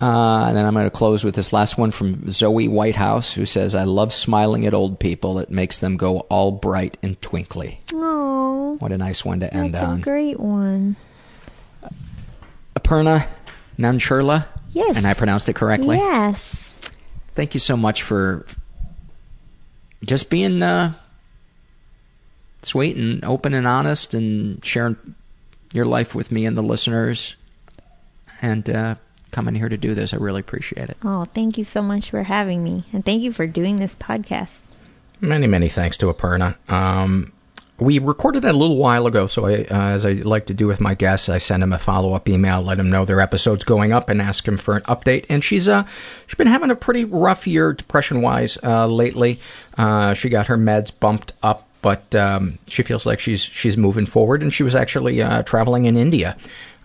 [SPEAKER 2] Uh, and then I'm going to close with this last one from Zoe Whitehouse, who says, I love smiling at old people. It makes them go all bright and twinkly.
[SPEAKER 4] Oh,
[SPEAKER 2] What a nice one to end
[SPEAKER 4] that's a
[SPEAKER 2] on.
[SPEAKER 4] great one.
[SPEAKER 2] Aparna Nancherla?
[SPEAKER 4] Yes.
[SPEAKER 2] And I pronounced it correctly?
[SPEAKER 4] Yes.
[SPEAKER 2] Thank you so much for just being uh, sweet and open and honest and sharing your life with me and the listeners and uh, coming here to do this. I really appreciate it.
[SPEAKER 4] Oh, thank you so much for having me. And thank you for doing this podcast.
[SPEAKER 2] Many, many thanks to Aparna. Um, we recorded that a little while ago, so I, uh, as I like to do with my guests, I send them a follow-up email, let them know their episode's going up, and ask them for an update. And she's uh, she's been having a pretty rough year depression-wise uh, lately. Uh, she got her meds bumped up, but um, she feels like she's she's moving forward. And she was actually uh, traveling in India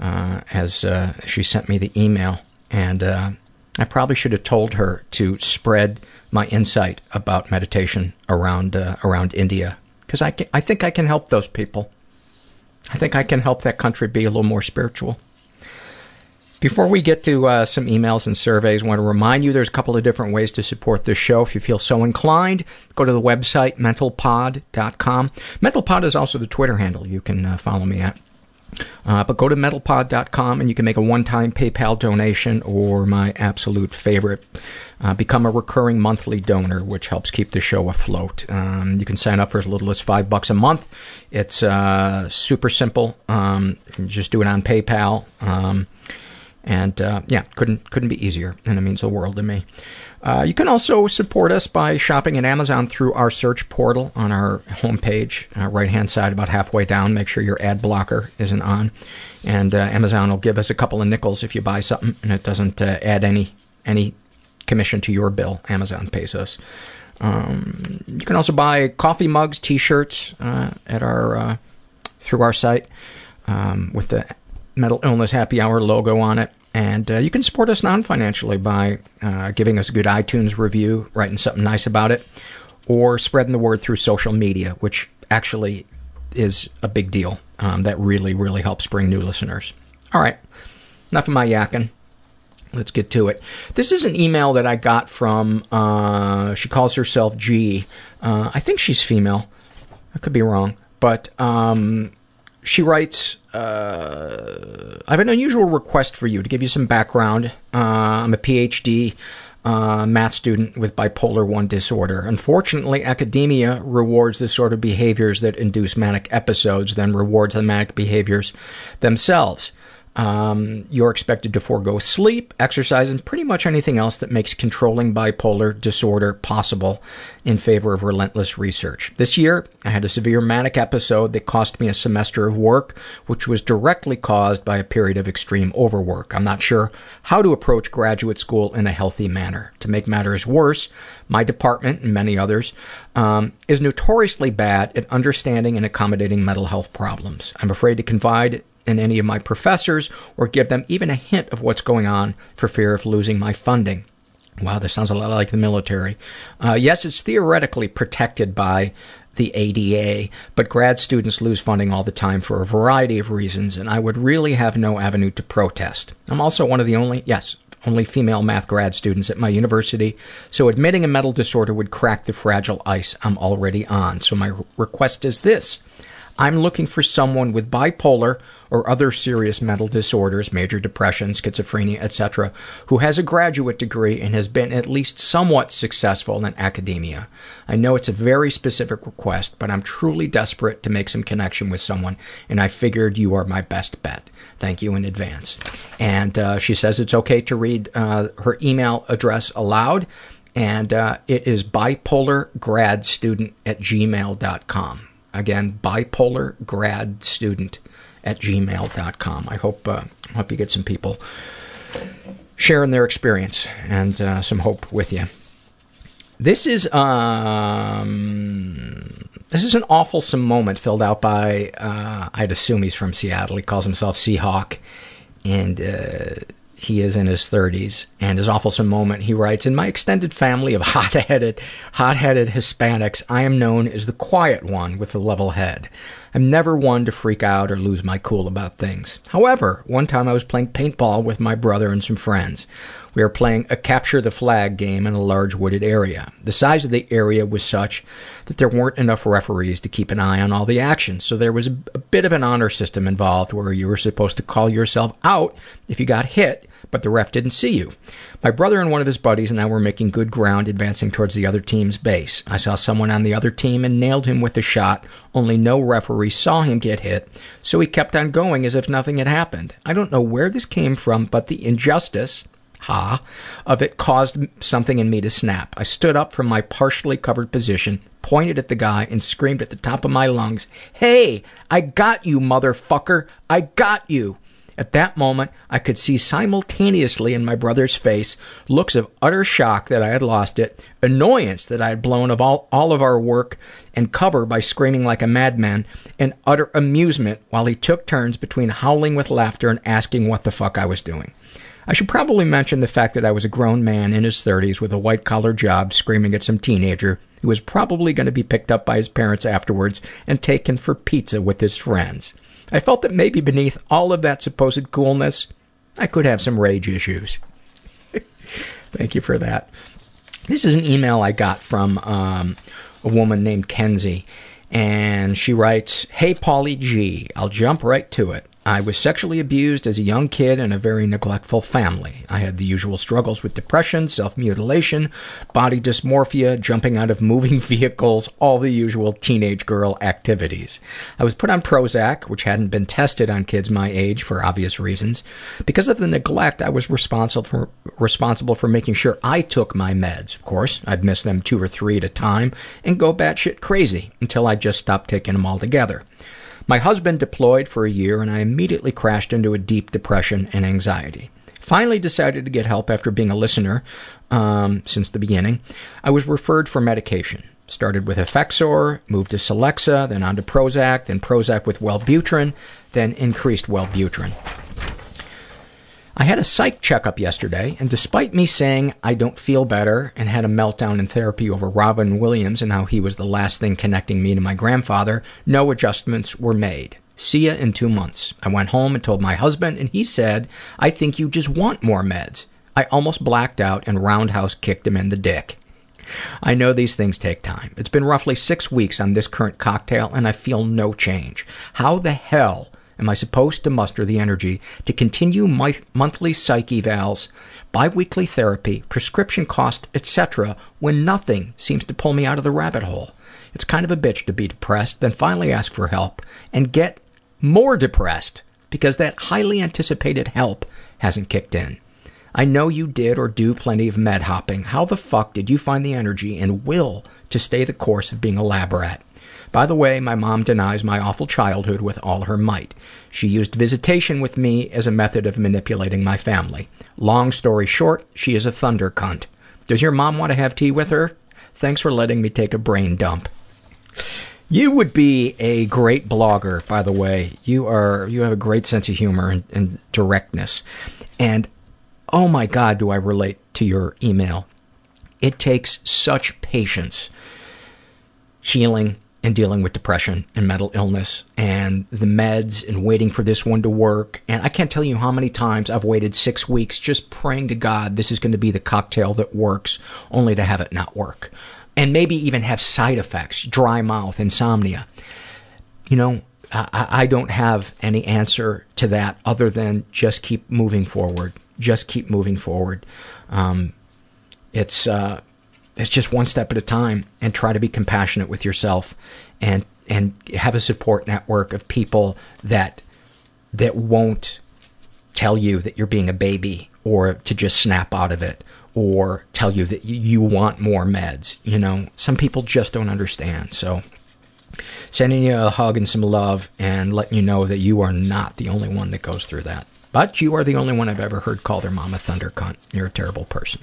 [SPEAKER 2] uh, as uh, she sent me the email, and uh, I probably should have told her to spread my insight about meditation around uh, around India because I, I think I can help those people. I think I can help that country be a little more spiritual. Before we get to uh, some emails and surveys, I want to remind you there's a couple of different ways to support this show. If you feel so inclined, go to the website mentalpod.com. Mentalpod is also the Twitter handle you can uh, follow me at. Uh, but go to mentalpod.com and you can make a one-time PayPal donation or my absolute favorite, uh, become a recurring monthly donor, which helps keep the show afloat. Um, you can sign up for as little as five bucks a month. It's uh, super simple. Um, just do it on PayPal. Um, and uh, yeah, couldn't couldn't be easier, and it means the world to me. Uh, you can also support us by shopping at Amazon through our search portal on our homepage, uh, right hand side, about halfway down. Make sure your ad blocker isn't on, and uh, Amazon will give us a couple of nickels if you buy something, and it doesn't uh, add any any commission to your bill. Amazon pays us. Um, you can also buy coffee mugs, T-shirts uh, at our uh, through our site um, with the Mental Illness Happy Hour logo on it. And uh, you can support us non-financially by uh, giving us a good iTunes review, writing something nice about it, or spreading the word through social media, which actually is a big deal. Um, that really, really helps bring new listeners. All right, enough of my yakking. Let's get to it. This is an email that I got from, uh, she calls herself G. Uh, I think she's female. I could be wrong. But um, she writes, uh, I have an unusual request for you to give you some background. Uh, I'm a PhD uh, math student with bipolar 1 disorder. Unfortunately, academia rewards the sort of behaviors that induce manic episodes, then rewards the manic behaviors themselves. Um, you're expected to forego sleep, exercise, and pretty much anything else that makes controlling bipolar disorder possible in favor of relentless research. This year, I had a severe manic episode that cost me a semester of work, which was directly caused by a period of extreme overwork. I'm not sure how to approach graduate school in a healthy manner. To make matters worse, my department, and many others, um, is notoriously bad at understanding and accommodating mental health problems. I'm afraid to confide in any of my professors or give them even a hint of what's going on for fear of losing my funding. Wow, this sounds a lot like the military. Uh, yes, it's theoretically protected by the ADA, but grad students lose funding all the time for a variety of reasons, and I would really have no avenue to protest. I'm also one of the only, yes, only female math grad students at my university, so admitting a mental disorder would crack the fragile ice I'm already on. So my request is this. I'm looking for someone with bipolar or other serious mental disorders, major depression, schizophrenia, etc., who has a graduate degree and has been at least somewhat successful in academia. I know it's a very specific request, but I'm truly desperate to make some connection with someone, and I figured you are my best bet. Thank you in advance. And uh, she says it's okay to read uh, her email address aloud, and uh, it is bipolargradstudent at gmail.com. Again, bipolar grad student at gmail.com. I hope, uh, hope you get some people sharing their experience and uh, some hope with you. This is um, this is an awful moment filled out by uh, I'd assume he's from Seattle. He calls himself Seahawk, and uh, he is in his 30s. And his awful moment, he writes, In my extended family of hot-headed, hot-headed Hispanics, I am known as the quiet one with the level head. I'm never one to freak out or lose my cool about things. However, one time I was playing paintball with my brother and some friends. We were playing a capture the flag game in a large wooded area. The size of the area was such that there weren't enough referees to keep an eye on all the action, so there was a, a bit of an honor system involved where you were supposed to call yourself out if you got hit but the ref didn't see you. My brother and one of his buddies and I were making good ground advancing towards the other team's base. I saw someone on the other team and nailed him with a shot, only no referee saw him get hit, so he kept on going as if nothing had happened. I don't know where this came from, but the injustice, ha, of it caused something in me to snap. I stood up from my partially covered position, pointed at the guy, and screamed at the top of my lungs, Hey, I got you, motherfucker! I got you! At that moment, I could see simultaneously in my brother's face looks of utter shock that I had lost it, annoyance that I had blown of all, all of our work and cover by screaming like a madman, and utter amusement while he took turns between howling with laughter and asking what the fuck I was doing. I should probably mention the fact that I was a grown man in his 30s with a white collar job screaming at some teenager who was probably going to be picked up by his parents afterwards and taken for pizza with his friends. I felt that maybe beneath all of that supposed coolness, I could have some rage issues. Thank you for that. This is an email I got from um, a woman named Kenzie, and she writes, Hey, Polly G, I'll jump right to it. I was sexually abused as a young kid in a very neglectful family. I had the usual struggles with depression, self-mutilation, body dysmorphia, jumping out of moving vehicles, all the usual teenage girl activities. I was put on Prozac, which hadn't been tested on kids my age for obvious reasons. Because of the neglect, I was responsible for, responsible for making sure I took my meds. Of course, I'd miss them two or three at a time and go batshit crazy until I just stopped taking them altogether. My husband deployed for a year and I immediately crashed into a deep depression and anxiety. Finally decided to get help after being a listener um, since the beginning. I was referred for medication. Started with Effexor, moved to Celexa, then on to Prozac, then Prozac with Wellbutrin, then increased Wellbutrin. I had a psych checkup yesterday, and despite me saying I don't feel better and had a meltdown in therapy over Robin Williams and how he was the last thing connecting me to my grandfather, no adjustments were made. See ya in two months. I went home and told my husband, and he said, I think you just want more meds. I almost blacked out and roundhouse kicked him in the dick. I know these things take time. It's been roughly six weeks on this current cocktail, and I feel no change. How the hell am I supposed to muster the energy to continue my monthly psych evals, biweekly therapy, prescription costs, etc., when nothing seems to pull me out of the rabbit hole? It's kind of a bitch to be depressed, then finally ask for help and get more depressed. because that highly anticipated help hasn't kicked in. I know you did or do plenty of med hopping. How the fuck did you find the energy and will to stay the course of being a lab rat? By the way, my mom denies my awful childhood with all her might. She used visitation with me as a method of manipulating my family. Long story short, she is a thunder cunt. Does your mom want to have tea with her? Thanks for letting me take a brain dump. You would be a great blogger, by the way. You are you have a great sense of humor and, and directness. And oh my god, do I relate to your email. It takes such patience healing and dealing with depression and mental illness and the meds and waiting for this one to work. And I can't tell you how many times I've waited six weeks just praying to God this is going to be the cocktail that works, only to have it not work. And maybe even have side effects, dry mouth, insomnia. You know, I, I don't have any answer to that other than just keep moving forward. Just keep moving forward. Um, it's, uh, it's just one step at a time and try to be compassionate with yourself and and have a support network of people that that won't tell you that you're being a baby or to just snap out of it or tell you that you want more meds you know some people just don't understand so sending you a hug and some love and letting you know that you are not the only one that goes through that but you are the only one I've ever heard call their mom a thunder cunt. You're a terrible person.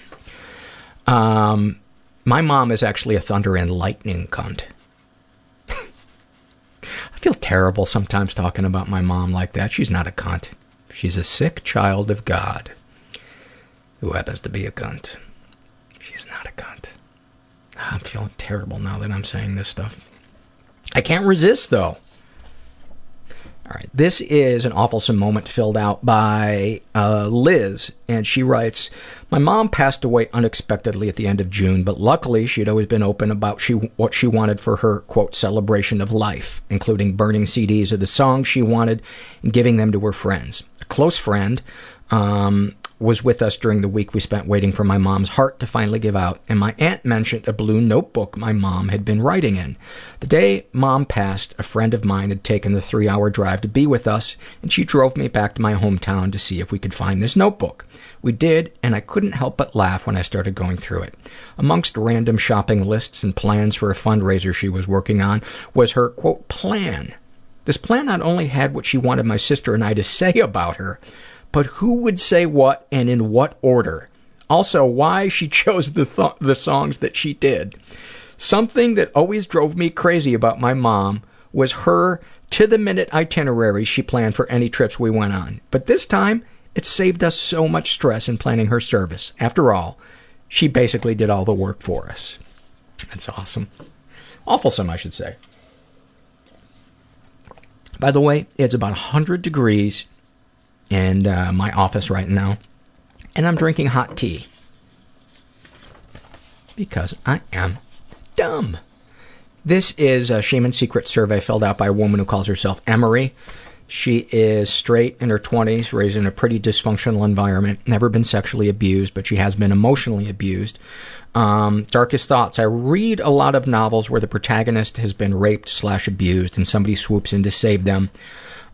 [SPEAKER 2] Um, my mom is actually a thunder and lightning cunt. I feel terrible sometimes talking about my mom like that. She's not a cunt. She's a sick child of God who happens to be a cunt. She's not a cunt. I'm feeling terrible now that I'm saying this stuff. I can't resist though. All right, this is an awful moment filled out by uh, Liz, and she writes, "My mom passed away unexpectedly at the end of June, but luckily she'd always been open about she what she wanted for her quote celebration of life, including burning CDs of the songs she wanted and giving them to her friends. A close friend um, was with us during the week we spent waiting for my mom's heart to finally give out, and my aunt mentioned a blue notebook my mom had been writing in. The day mom passed, a friend of mine had taken the three hour drive to be with us, and she drove me back to my hometown to see if we could find this notebook. We did, and I couldn't help but laugh when I started going through it. Amongst random shopping lists and plans for a fundraiser she was working on was her, quote, plan. This plan not only had what she wanted my sister and I to say about her, but who would say what and in what order. Also, why she chose the, th- the songs that she did. Something that always drove me crazy about my mom was her to the minute itinerary she planned for any trips we went on. But this time, it saved us so much stress in planning her service. After all, she basically did all the work for us. That's awesome. Awfulsome, I should say. By the way, it's about 100 degrees in uh, my office right now, and I'm drinking hot tea because I am dumb. This is a shame and secret survey filled out by a woman who calls herself Emery. She is straight in her 20s, raised in a pretty dysfunctional environment, never been sexually abused, but she has been emotionally abused. Um, darkest thoughts. I read a lot of novels where the protagonist has been raped slash abused and somebody swoops in to save them.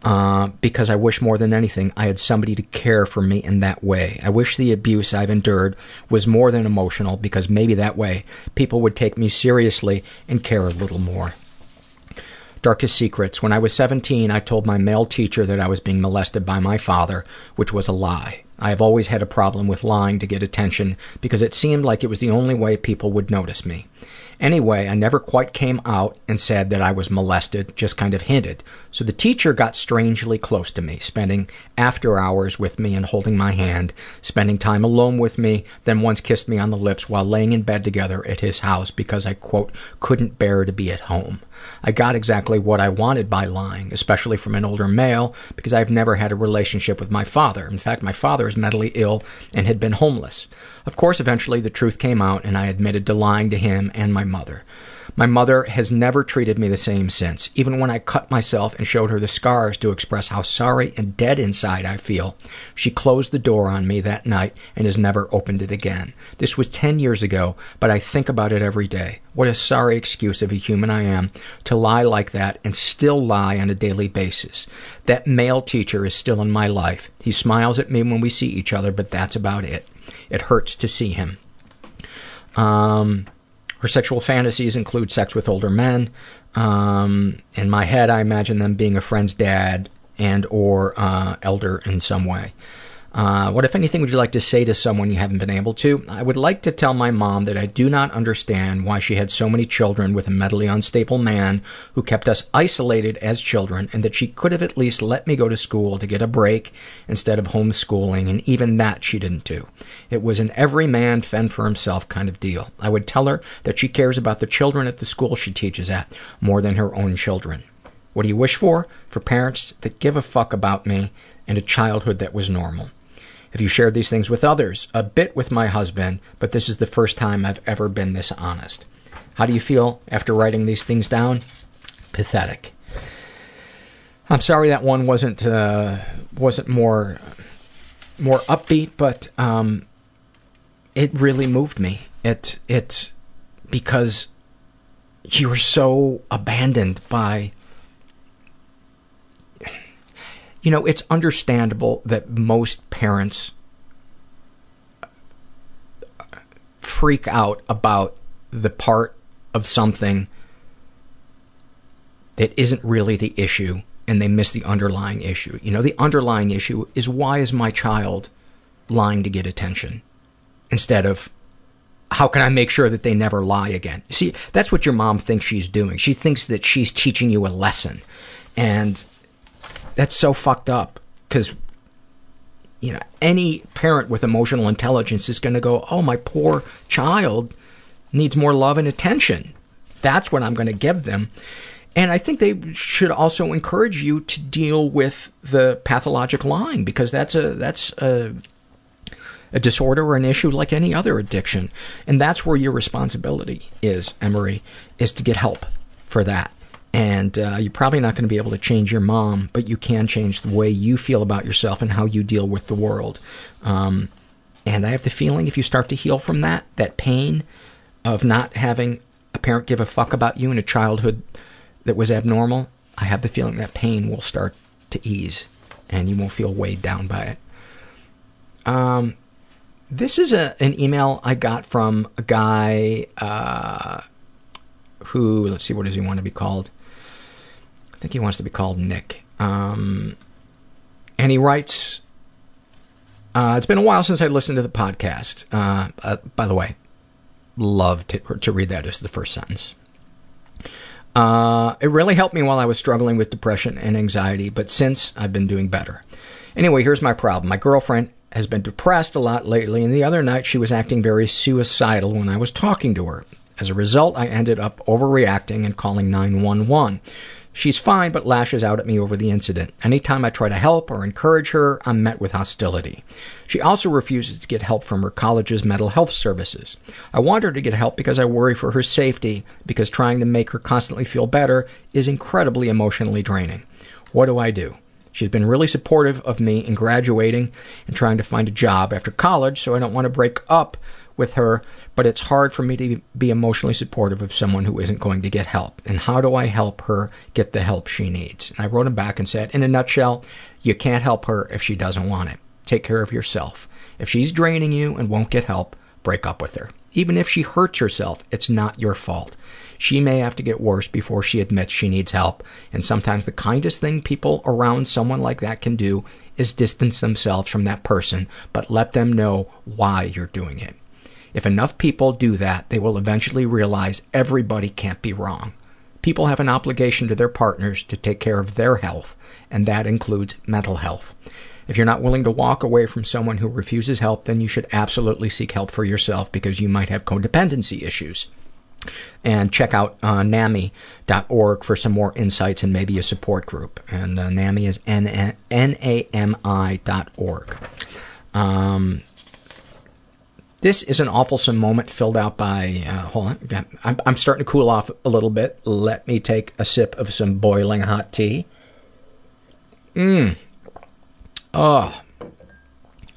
[SPEAKER 2] Uh, because I wish more than anything I had somebody to care for me in that way. I wish the abuse I've endured was more than emotional because maybe that way people would take me seriously and care a little more. Darkest secrets. When I was 17, I told my male teacher that I was being molested by my father, which was a lie. I have always had a problem with lying to get attention because it seemed like it was the only way people would notice me. Anyway, I never quite came out and said that I was molested, just kind of hinted. So the teacher got strangely close to me, spending after hours with me and holding my hand, spending time alone with me, then once kissed me on the lips while laying in bed together at his house because I, quote, couldn't bear to be at home. I got exactly what I wanted by lying, especially from an older male, because I've never had a relationship with my father. In fact, my father is mentally ill and had been homeless. Of course, eventually the truth came out and I admitted to lying to him and my mother. My mother has never treated me the same since. Even when I cut myself and showed her the scars to express how sorry and dead inside I feel, she closed the door on me that night and has never opened it again. This was 10 years ago, but I think about it every day. What a sorry excuse of a human I am to lie like that and still lie on a daily basis. That male teacher is still in my life. He smiles at me when we see each other, but that's about it. It hurts to see him. Um, her sexual fantasies include sex with older men. Um, in my head, I imagine them being a friend's dad and or uh, elder in some way. Uh, what, if anything, would you like to say to someone you haven't been able to? I would like to tell my mom that I do not understand why she had so many children with a mentally unstable man who kept us isolated as children, and that she could have at least let me go to school to get a break instead of homeschooling, and even that she didn't do. It was an every man fend for himself kind of deal. I would tell her that she cares about the children at the school she teaches at more than her own children. What do you wish for? For parents that give a fuck about me and a childhood that was normal. Have you shared these things with others? A bit with my husband, but this is the first time I've ever been this honest. How do you feel after writing these things down? Pathetic. I'm sorry that one wasn't uh, wasn't more more upbeat, but um, it really moved me. It it because you were so abandoned by you know, it's understandable that most parents uh, freak out about the part of something that isn't really the issue and they miss the underlying issue. You know, the underlying issue is why is my child lying to get attention instead of how can I make sure that they never lie again? See, that's what your mom thinks she's doing. She thinks that she's teaching you a lesson. And that's so fucked up because you know any parent with emotional intelligence is going to go oh my poor child needs more love and attention. That's what i'm going to give them. And i think they should also encourage you to deal with the pathologic lying because that's a that's a a disorder or an issue like any other addiction. And that's where your responsibility is emery is to get help for that and uh, you're probably not going to be able to change your mom, but you can change the way you feel about yourself and how you deal with the world. Um, and I have the feeling if you start to heal from that, that pain of not having a parent give a fuck about you in a childhood that was abnormal, I have the feeling that pain will start to ease and you won't feel weighed down by it. Um, this is a, an email I got from a guy uh, who, let's see, what does he want to be called? Think he wants to be called Nick. Um, and he writes, uh, it's been a while since I listened to the podcast. Uh, uh, by the way, love to, to read that as the first sentence. Uh, it really helped me while I was struggling with depression and anxiety, but since I've been doing better. Anyway, here's my problem. My girlfriend has been depressed a lot lately, and the other night she was acting very suicidal when I was talking to her. As a result, I ended up overreacting and calling 911. She's fine, but lashes out at me over the incident. Anytime I try to help or encourage her, I'm met with hostility. She also refuses to get help from her college's mental health services. I want her to get help because I worry for her safety, because trying to make her constantly feel better is incredibly emotionally draining. What do I do? She's been really supportive of me in graduating and trying to find a job after college, so I don't want to break up with her, but it's hard for me to be emotionally supportive of someone who isn't going to get help. And how do I help her get the help she needs? And I wrote him back and said, in a nutshell, you can't help her if she doesn't want it. Take care of yourself. If she's draining you and won't get help, break up with her. Even if she hurts herself, it's not your fault. She may have to get worse before she admits she needs help, and sometimes the kindest thing people around someone like that can do is distance themselves from that person, but let them know why you're doing it. If enough people do that, they will eventually realize everybody can't be wrong. People have an obligation to their partners to take care of their health, and that includes mental health. If you're not willing to walk away from someone who refuses help, then you should absolutely seek help for yourself because you might have codependency issues. And check out uh, NAMI.org for some more insights and maybe a support group. And uh, NAMI is N-A-M-I dot org. Um, This is an awfulsome moment filled out by, uh, hold on, I'm, I'm starting to cool off a little bit. Let me take a sip of some boiling hot tea. Mmm. Oh,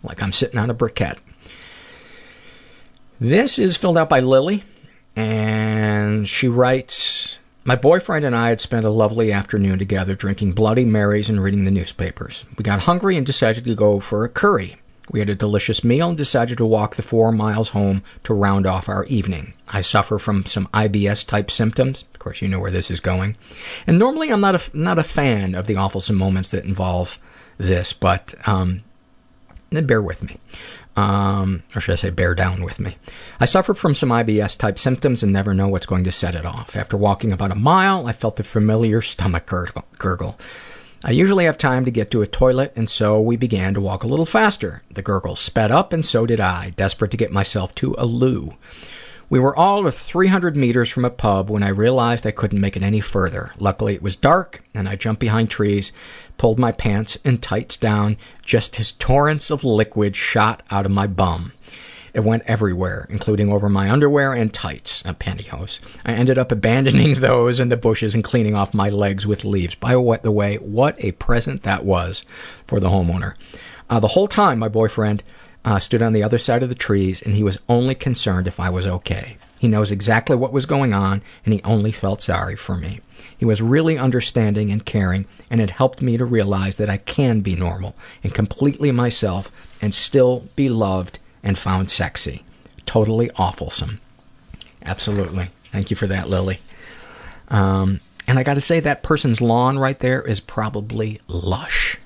[SPEAKER 2] like I'm sitting on a briquette. This is filled out by Lily, and she writes, my boyfriend and I had spent a lovely afternoon together drinking Bloody Marys and reading the newspapers. We got hungry and decided to go for a curry. We had a delicious meal and decided to walk the four miles home to round off our evening. I suffer from some IBS type symptoms. Of course, you know where this is going. And normally I'm not a, not a fan of the awfulsome moments that involve this, but um, bear with me. Um, or should I say, bear down with me. I suffer from some IBS type symptoms and never know what's going to set it off. After walking about a mile, I felt the familiar stomach gurgle. I usually have time to get to a toilet, and so we began to walk a little faster. The gurgle sped up, and so did I, desperate to get myself to a loo. We were all of 300 meters from a pub when I realized I couldn't make it any further. Luckily, it was dark, and I jumped behind trees, pulled my pants and tights down just as torrents of liquid shot out of my bum. It went everywhere, including over my underwear and tights, and pantyhose. I ended up abandoning those in the bushes and cleaning off my legs with leaves. By the way, what a present that was for the homeowner. Uh, the whole time, my boyfriend uh, stood on the other side of the trees, and he was only concerned if I was okay. He knows exactly what was going on, and he only felt sorry for me. He was really understanding and caring, and it helped me to realize that I can be normal and completely myself and still be loved and found sexy. Totally awfulsome. Absolutely. Thank you for that, Lily. Um, and I got to say, that person's lawn right there is probably lush.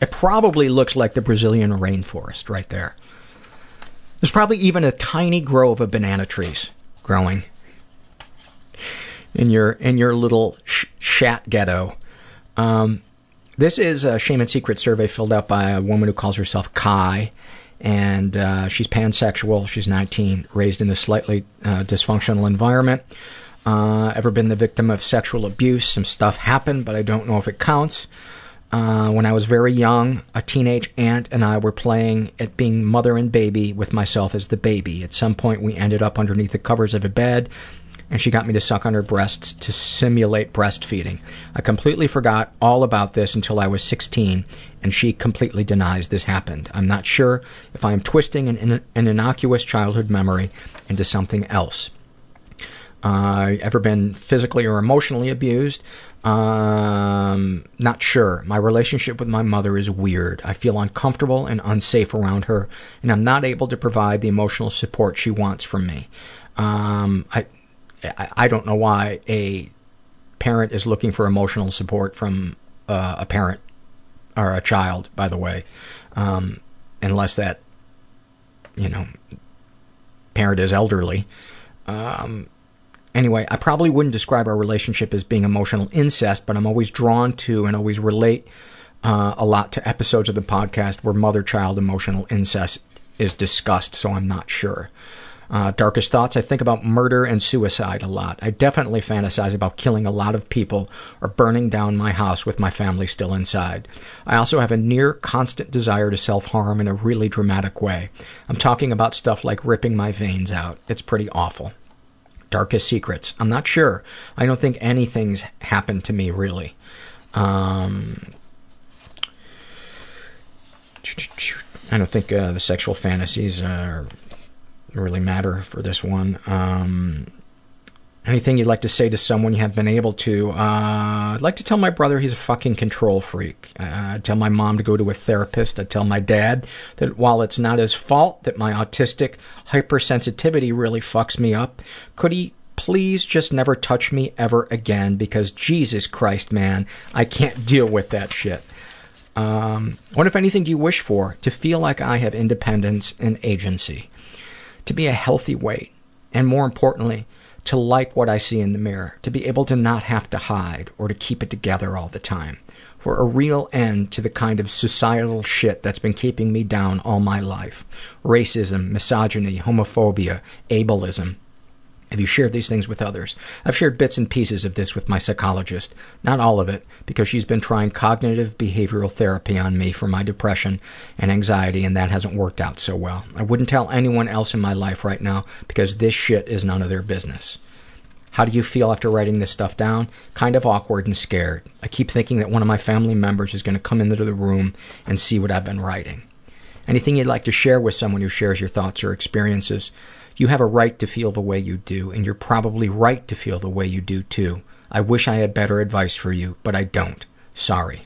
[SPEAKER 2] It probably looks like the Brazilian rainforest right there. There's probably even a tiny grove of banana trees growing in your in your little sh- shat ghetto. Um, this is a shame and secret survey filled out by a woman who calls herself Kai, and uh, she's pansexual. She's 19, raised in a slightly uh, dysfunctional environment. Uh, ever been the victim of sexual abuse? Some stuff happened, but I don't know if it counts. Uh, when I was very young, a teenage aunt and I were playing at being mother and baby with myself as the baby. At some point, we ended up underneath the covers of a bed, and she got me to suck on her breasts to simulate breastfeeding. I completely forgot all about this until I was 16, and she completely denies this happened. I'm not sure if I am twisting an, an innocuous childhood memory into something else. Uh, ever been physically or emotionally abused? Um, not sure. My relationship with my mother is weird. I feel uncomfortable and unsafe around her, and I'm not able to provide the emotional support she wants from me. Um, I, I don't know why a parent is looking for emotional support from uh, a parent or a child. By the way, um, unless that you know parent is elderly. Um, Anyway, I probably wouldn't describe our relationship as being emotional incest, but I'm always drawn to and always relate uh, a lot to episodes of the podcast where mother child emotional incest is discussed, so I'm not sure. Uh, darkest thoughts, I think about murder and suicide a lot. I definitely fantasize about killing a lot of people or burning down my house with my family still inside. I also have a near constant desire to self harm in a really dramatic way. I'm talking about stuff like ripping my veins out. It's pretty awful darkest secrets. I'm not sure. I don't think anything's happened to me really. Um, I don't think uh, the sexual fantasies uh, really matter for this one. Um, Anything you'd like to say to someone you haven't been able to? Uh, I'd like to tell my brother he's a fucking control freak. Uh, I'd tell my mom to go to a therapist. I'd tell my dad that while it's not his fault that my autistic hypersensitivity really fucks me up, could he please just never touch me ever again because Jesus Christ, man, I can't deal with that shit. Um, what, if anything, do you wish for? To feel like I have independence and agency. To be a healthy weight. And more importantly, to like what I see in the mirror, to be able to not have to hide or to keep it together all the time, for a real end to the kind of societal shit that's been keeping me down all my life. Racism, misogyny, homophobia, ableism. Have you shared these things with others? I've shared bits and pieces of this with my psychologist. Not all of it, because she's been trying cognitive behavioral therapy on me for my depression and anxiety, and that hasn't worked out so well. I wouldn't tell anyone else in my life right now because this shit is none of their business. How do you feel after writing this stuff down? Kind of awkward and scared. I keep thinking that one of my family members is going to come into the room and see what I've been writing. Anything you'd like to share with someone who shares your thoughts or experiences? You have a right to feel the way you do, and you're probably right to feel the way you do too. I wish I had better advice for you, but I don't. Sorry.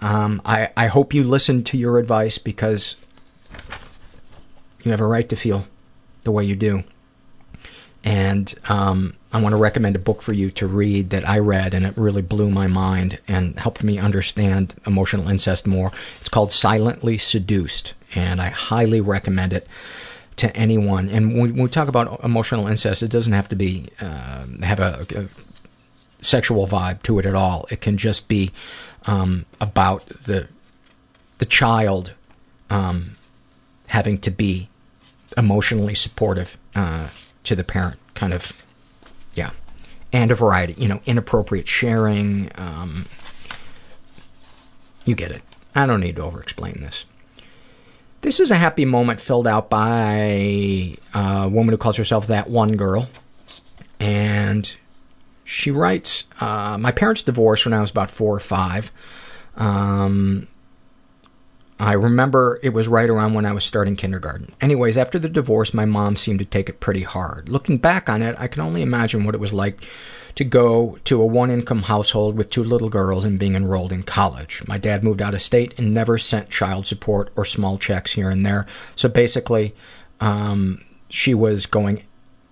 [SPEAKER 2] Um, I, I hope you listen to your advice because you have a right to feel the way you do. And um, I want to recommend a book for you to read that I read, and it really blew my mind and helped me understand emotional incest more. It's called Silently Seduced, and I highly recommend it to anyone. And when we talk about emotional incest, it doesn't have to be uh, have a, a, sexual vibe to it at all. It can just be um, about the the child um, having to be emotionally supportive uh, to the parent, kind of, yeah, and a variety, you know, inappropriate sharing. Um, you get it. I don't need to over-explain this. This is a happy moment filled out by a woman who calls herself That One Girl. And she writes, uh, My parents divorced when I was about four or five. Um, I remember it was right around when I was starting kindergarten. Anyways, after the divorce, my mom seemed to take it pretty hard. Looking back on it, I can only imagine what it was like to go to a one income household with two little girls and being enrolled in college. My dad moved out of state and never sent child support or small checks here and there. So basically, um, she was going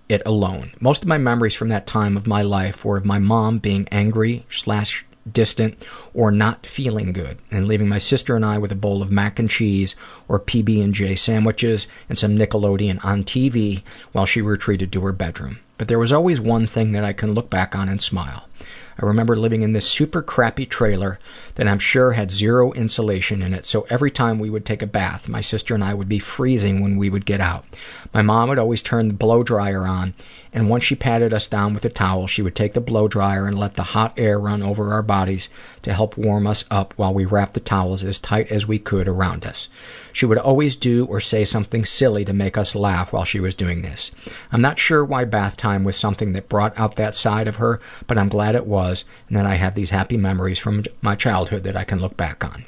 [SPEAKER 2] it alone. Most of my memories from that time of my life were of my mom being angry slash distant or not feeling good and leaving my sister and I with a bowl of mac and cheese or PB&J sandwiches and some Nickelodeon on TV while she retreated to her bedroom. But there was always one thing that I can look back on and smile. I remember living in this super crappy trailer that I'm sure had zero insulation in it, so every time we would take a bath, my sister and I would be freezing when we would get out. My mom would always turn the blow dryer on, and once she patted us down with a towel, she would take the blow dryer and let the hot air run over our bodies to help warm us up while we wrapped the towels as tight as we could around us. She would always do or say something silly to make us laugh while she was doing this. I'm not sure why bath time was something that brought out that side of her, but I'm glad it was, and that I have these happy memories from my childhood that I can look back on.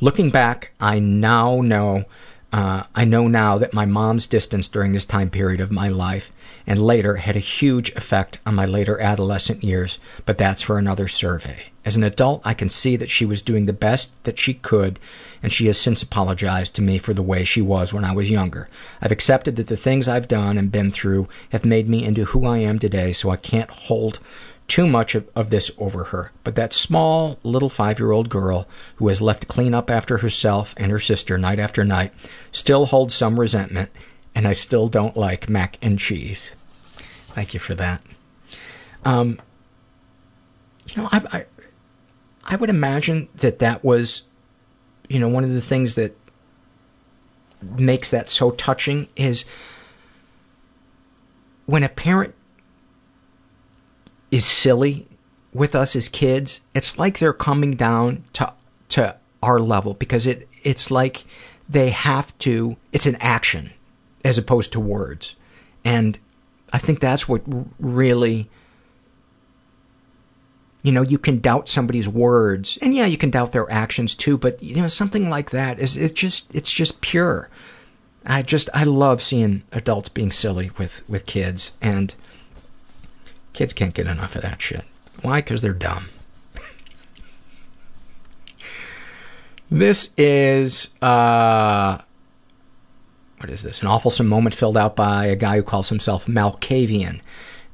[SPEAKER 2] Looking back, I now know Uh, I know now that my mom's distance during this time period of my life and later had a huge effect on my later adolescent years, but that's for another survey. As an adult, I can see that she was doing the best that she could, and she has since apologized to me for the way she was when I was younger. I've accepted that the things I've done and been through have made me into who I am today, so I can't hold too much of, of this over her. But that small, little five year old girl who has left clean up after herself and her sister night after night still holds some resentment, and I still don't like mac and cheese. Thank you for that. Um, you know, I, I, I would imagine that that was, you know, one of the things that makes that so touching is when a parent is silly with us as kids, it's like they're coming down to to our level because it it's like they have to it's an action as opposed to words. And I think that's what really you know, you can doubt somebody's words, and yeah, you can doubt their actions too. But you know, something like that is it's just it's just pure. I just I love seeing adults being silly with with kids, and Kids can't get enough of that shit. Why? Because they're dumb. this is, uh, what is this? An awful moment filled out by a guy who calls himself Malkavian.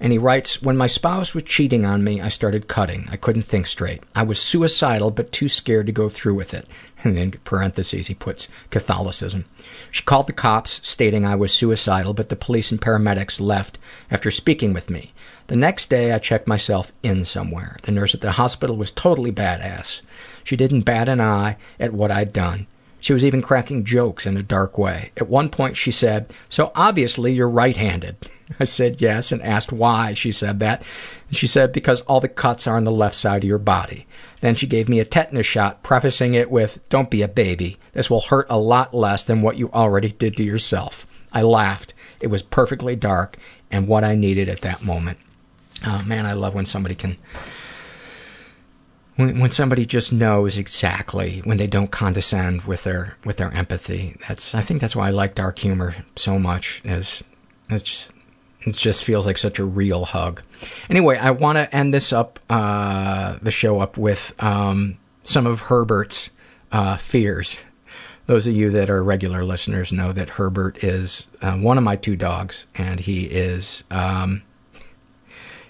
[SPEAKER 2] And he writes, When my spouse was cheating on me, I started cutting. I couldn't think straight. I was suicidal, but too scared to go through with it. And in parentheses, he puts Catholicism. She called the cops, stating I was suicidal, but the police and paramedics left after speaking with me. The next day, I checked myself in somewhere. The nurse at the hospital was totally badass. She didn't bat an eye at what I'd done. She was even cracking jokes in a dark way. At one point, she said, So obviously you're right handed. I said yes and asked why she said that. And she said, Because all the cuts are on the left side of your body. Then she gave me a tetanus shot, prefacing it with, Don't be a baby. This will hurt a lot less than what you already did to yourself. I laughed. It was perfectly dark and what I needed at that moment. Oh man, I love when somebody can when, when somebody just knows exactly when they don't condescend with their with their empathy that's i think that's why i like dark humor so much as it's just it just feels like such a real hug. Anyway i want to end this up uh the show up with um some of herbert's uh fears. Those of you that are regular listeners know that herbert is uh, one of my two dogs and he is um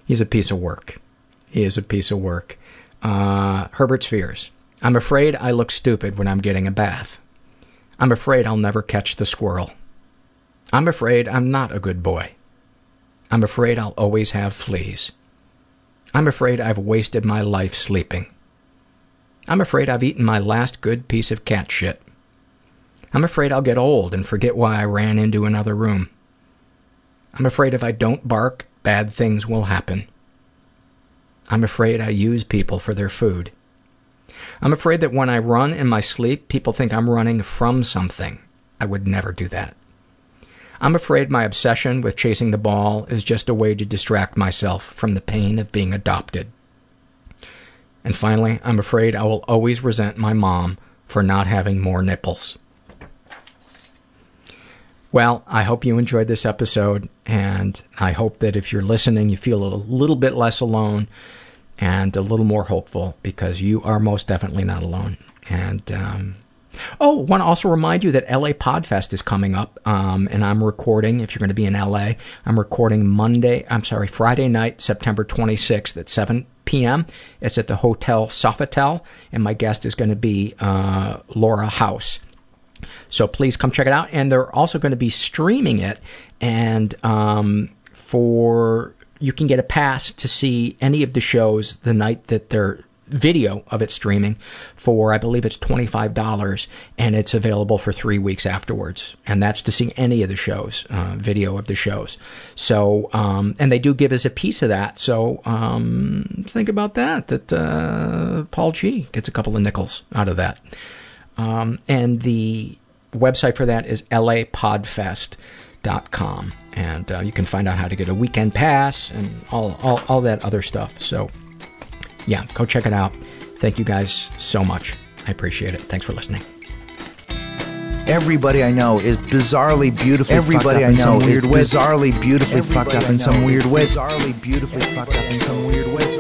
[SPEAKER 2] he's a piece of work. He is a piece of work uh, Herbert's fears. I'm afraid I look stupid when I'm getting a bath. I'm afraid I'll never catch the squirrel. I'm afraid I'm not a good boy. I'm afraid I'll always have fleas. I'm afraid I've wasted my life sleeping. I'm afraid I've eaten my last good piece of cat shit. I'm afraid I'll get old and forget why I ran into another room. I'm afraid if I don't bark, bad things will happen. I'm afraid I use people for their food. I'm afraid that when I run in my sleep, people think I'm running from something. I would never do that. I'm afraid my obsession with chasing the ball is just a way to distract myself from the pain of being adopted. And finally, I'm afraid I will always resent my mom for not having more nipples. Well, I hope you enjoyed this episode, and I hope that if you're listening, you feel a little bit less alone and a little more hopeful because you are most definitely not alone. And um, oh, want to also remind you that LA Podfest is coming up, um, and I'm recording. If you're going to be in LA, I'm recording Monday. I'm sorry, Friday night, September 26th at 7 p.m. It's at the Hotel Sofitel, and my guest is going to be uh, Laura House. So please come check it out. And they're also going to be streaming it. And um, for you can get a pass to see any of the shows the night that they're video of it streaming for I believe it's $25 and it's available for three weeks afterwards. And that's to see any of the shows uh, video of the shows. So um, and they do give us a piece of that. So um, think about that that uh, Paul G gets a couple of nickels out of that um, and the website for that is lapodfest.com. And uh, you can find out how to get a weekend pass and all, all, all that other stuff. So, yeah, go check it out. Thank you guys so much. I appreciate it. Thanks for listening.
[SPEAKER 5] Everybody I know is bizarrely beautifully Everybody I know is bizarrely beautifully Everybody fucked up in some weird way. Bizarrely beautifully fucked up in some weird way.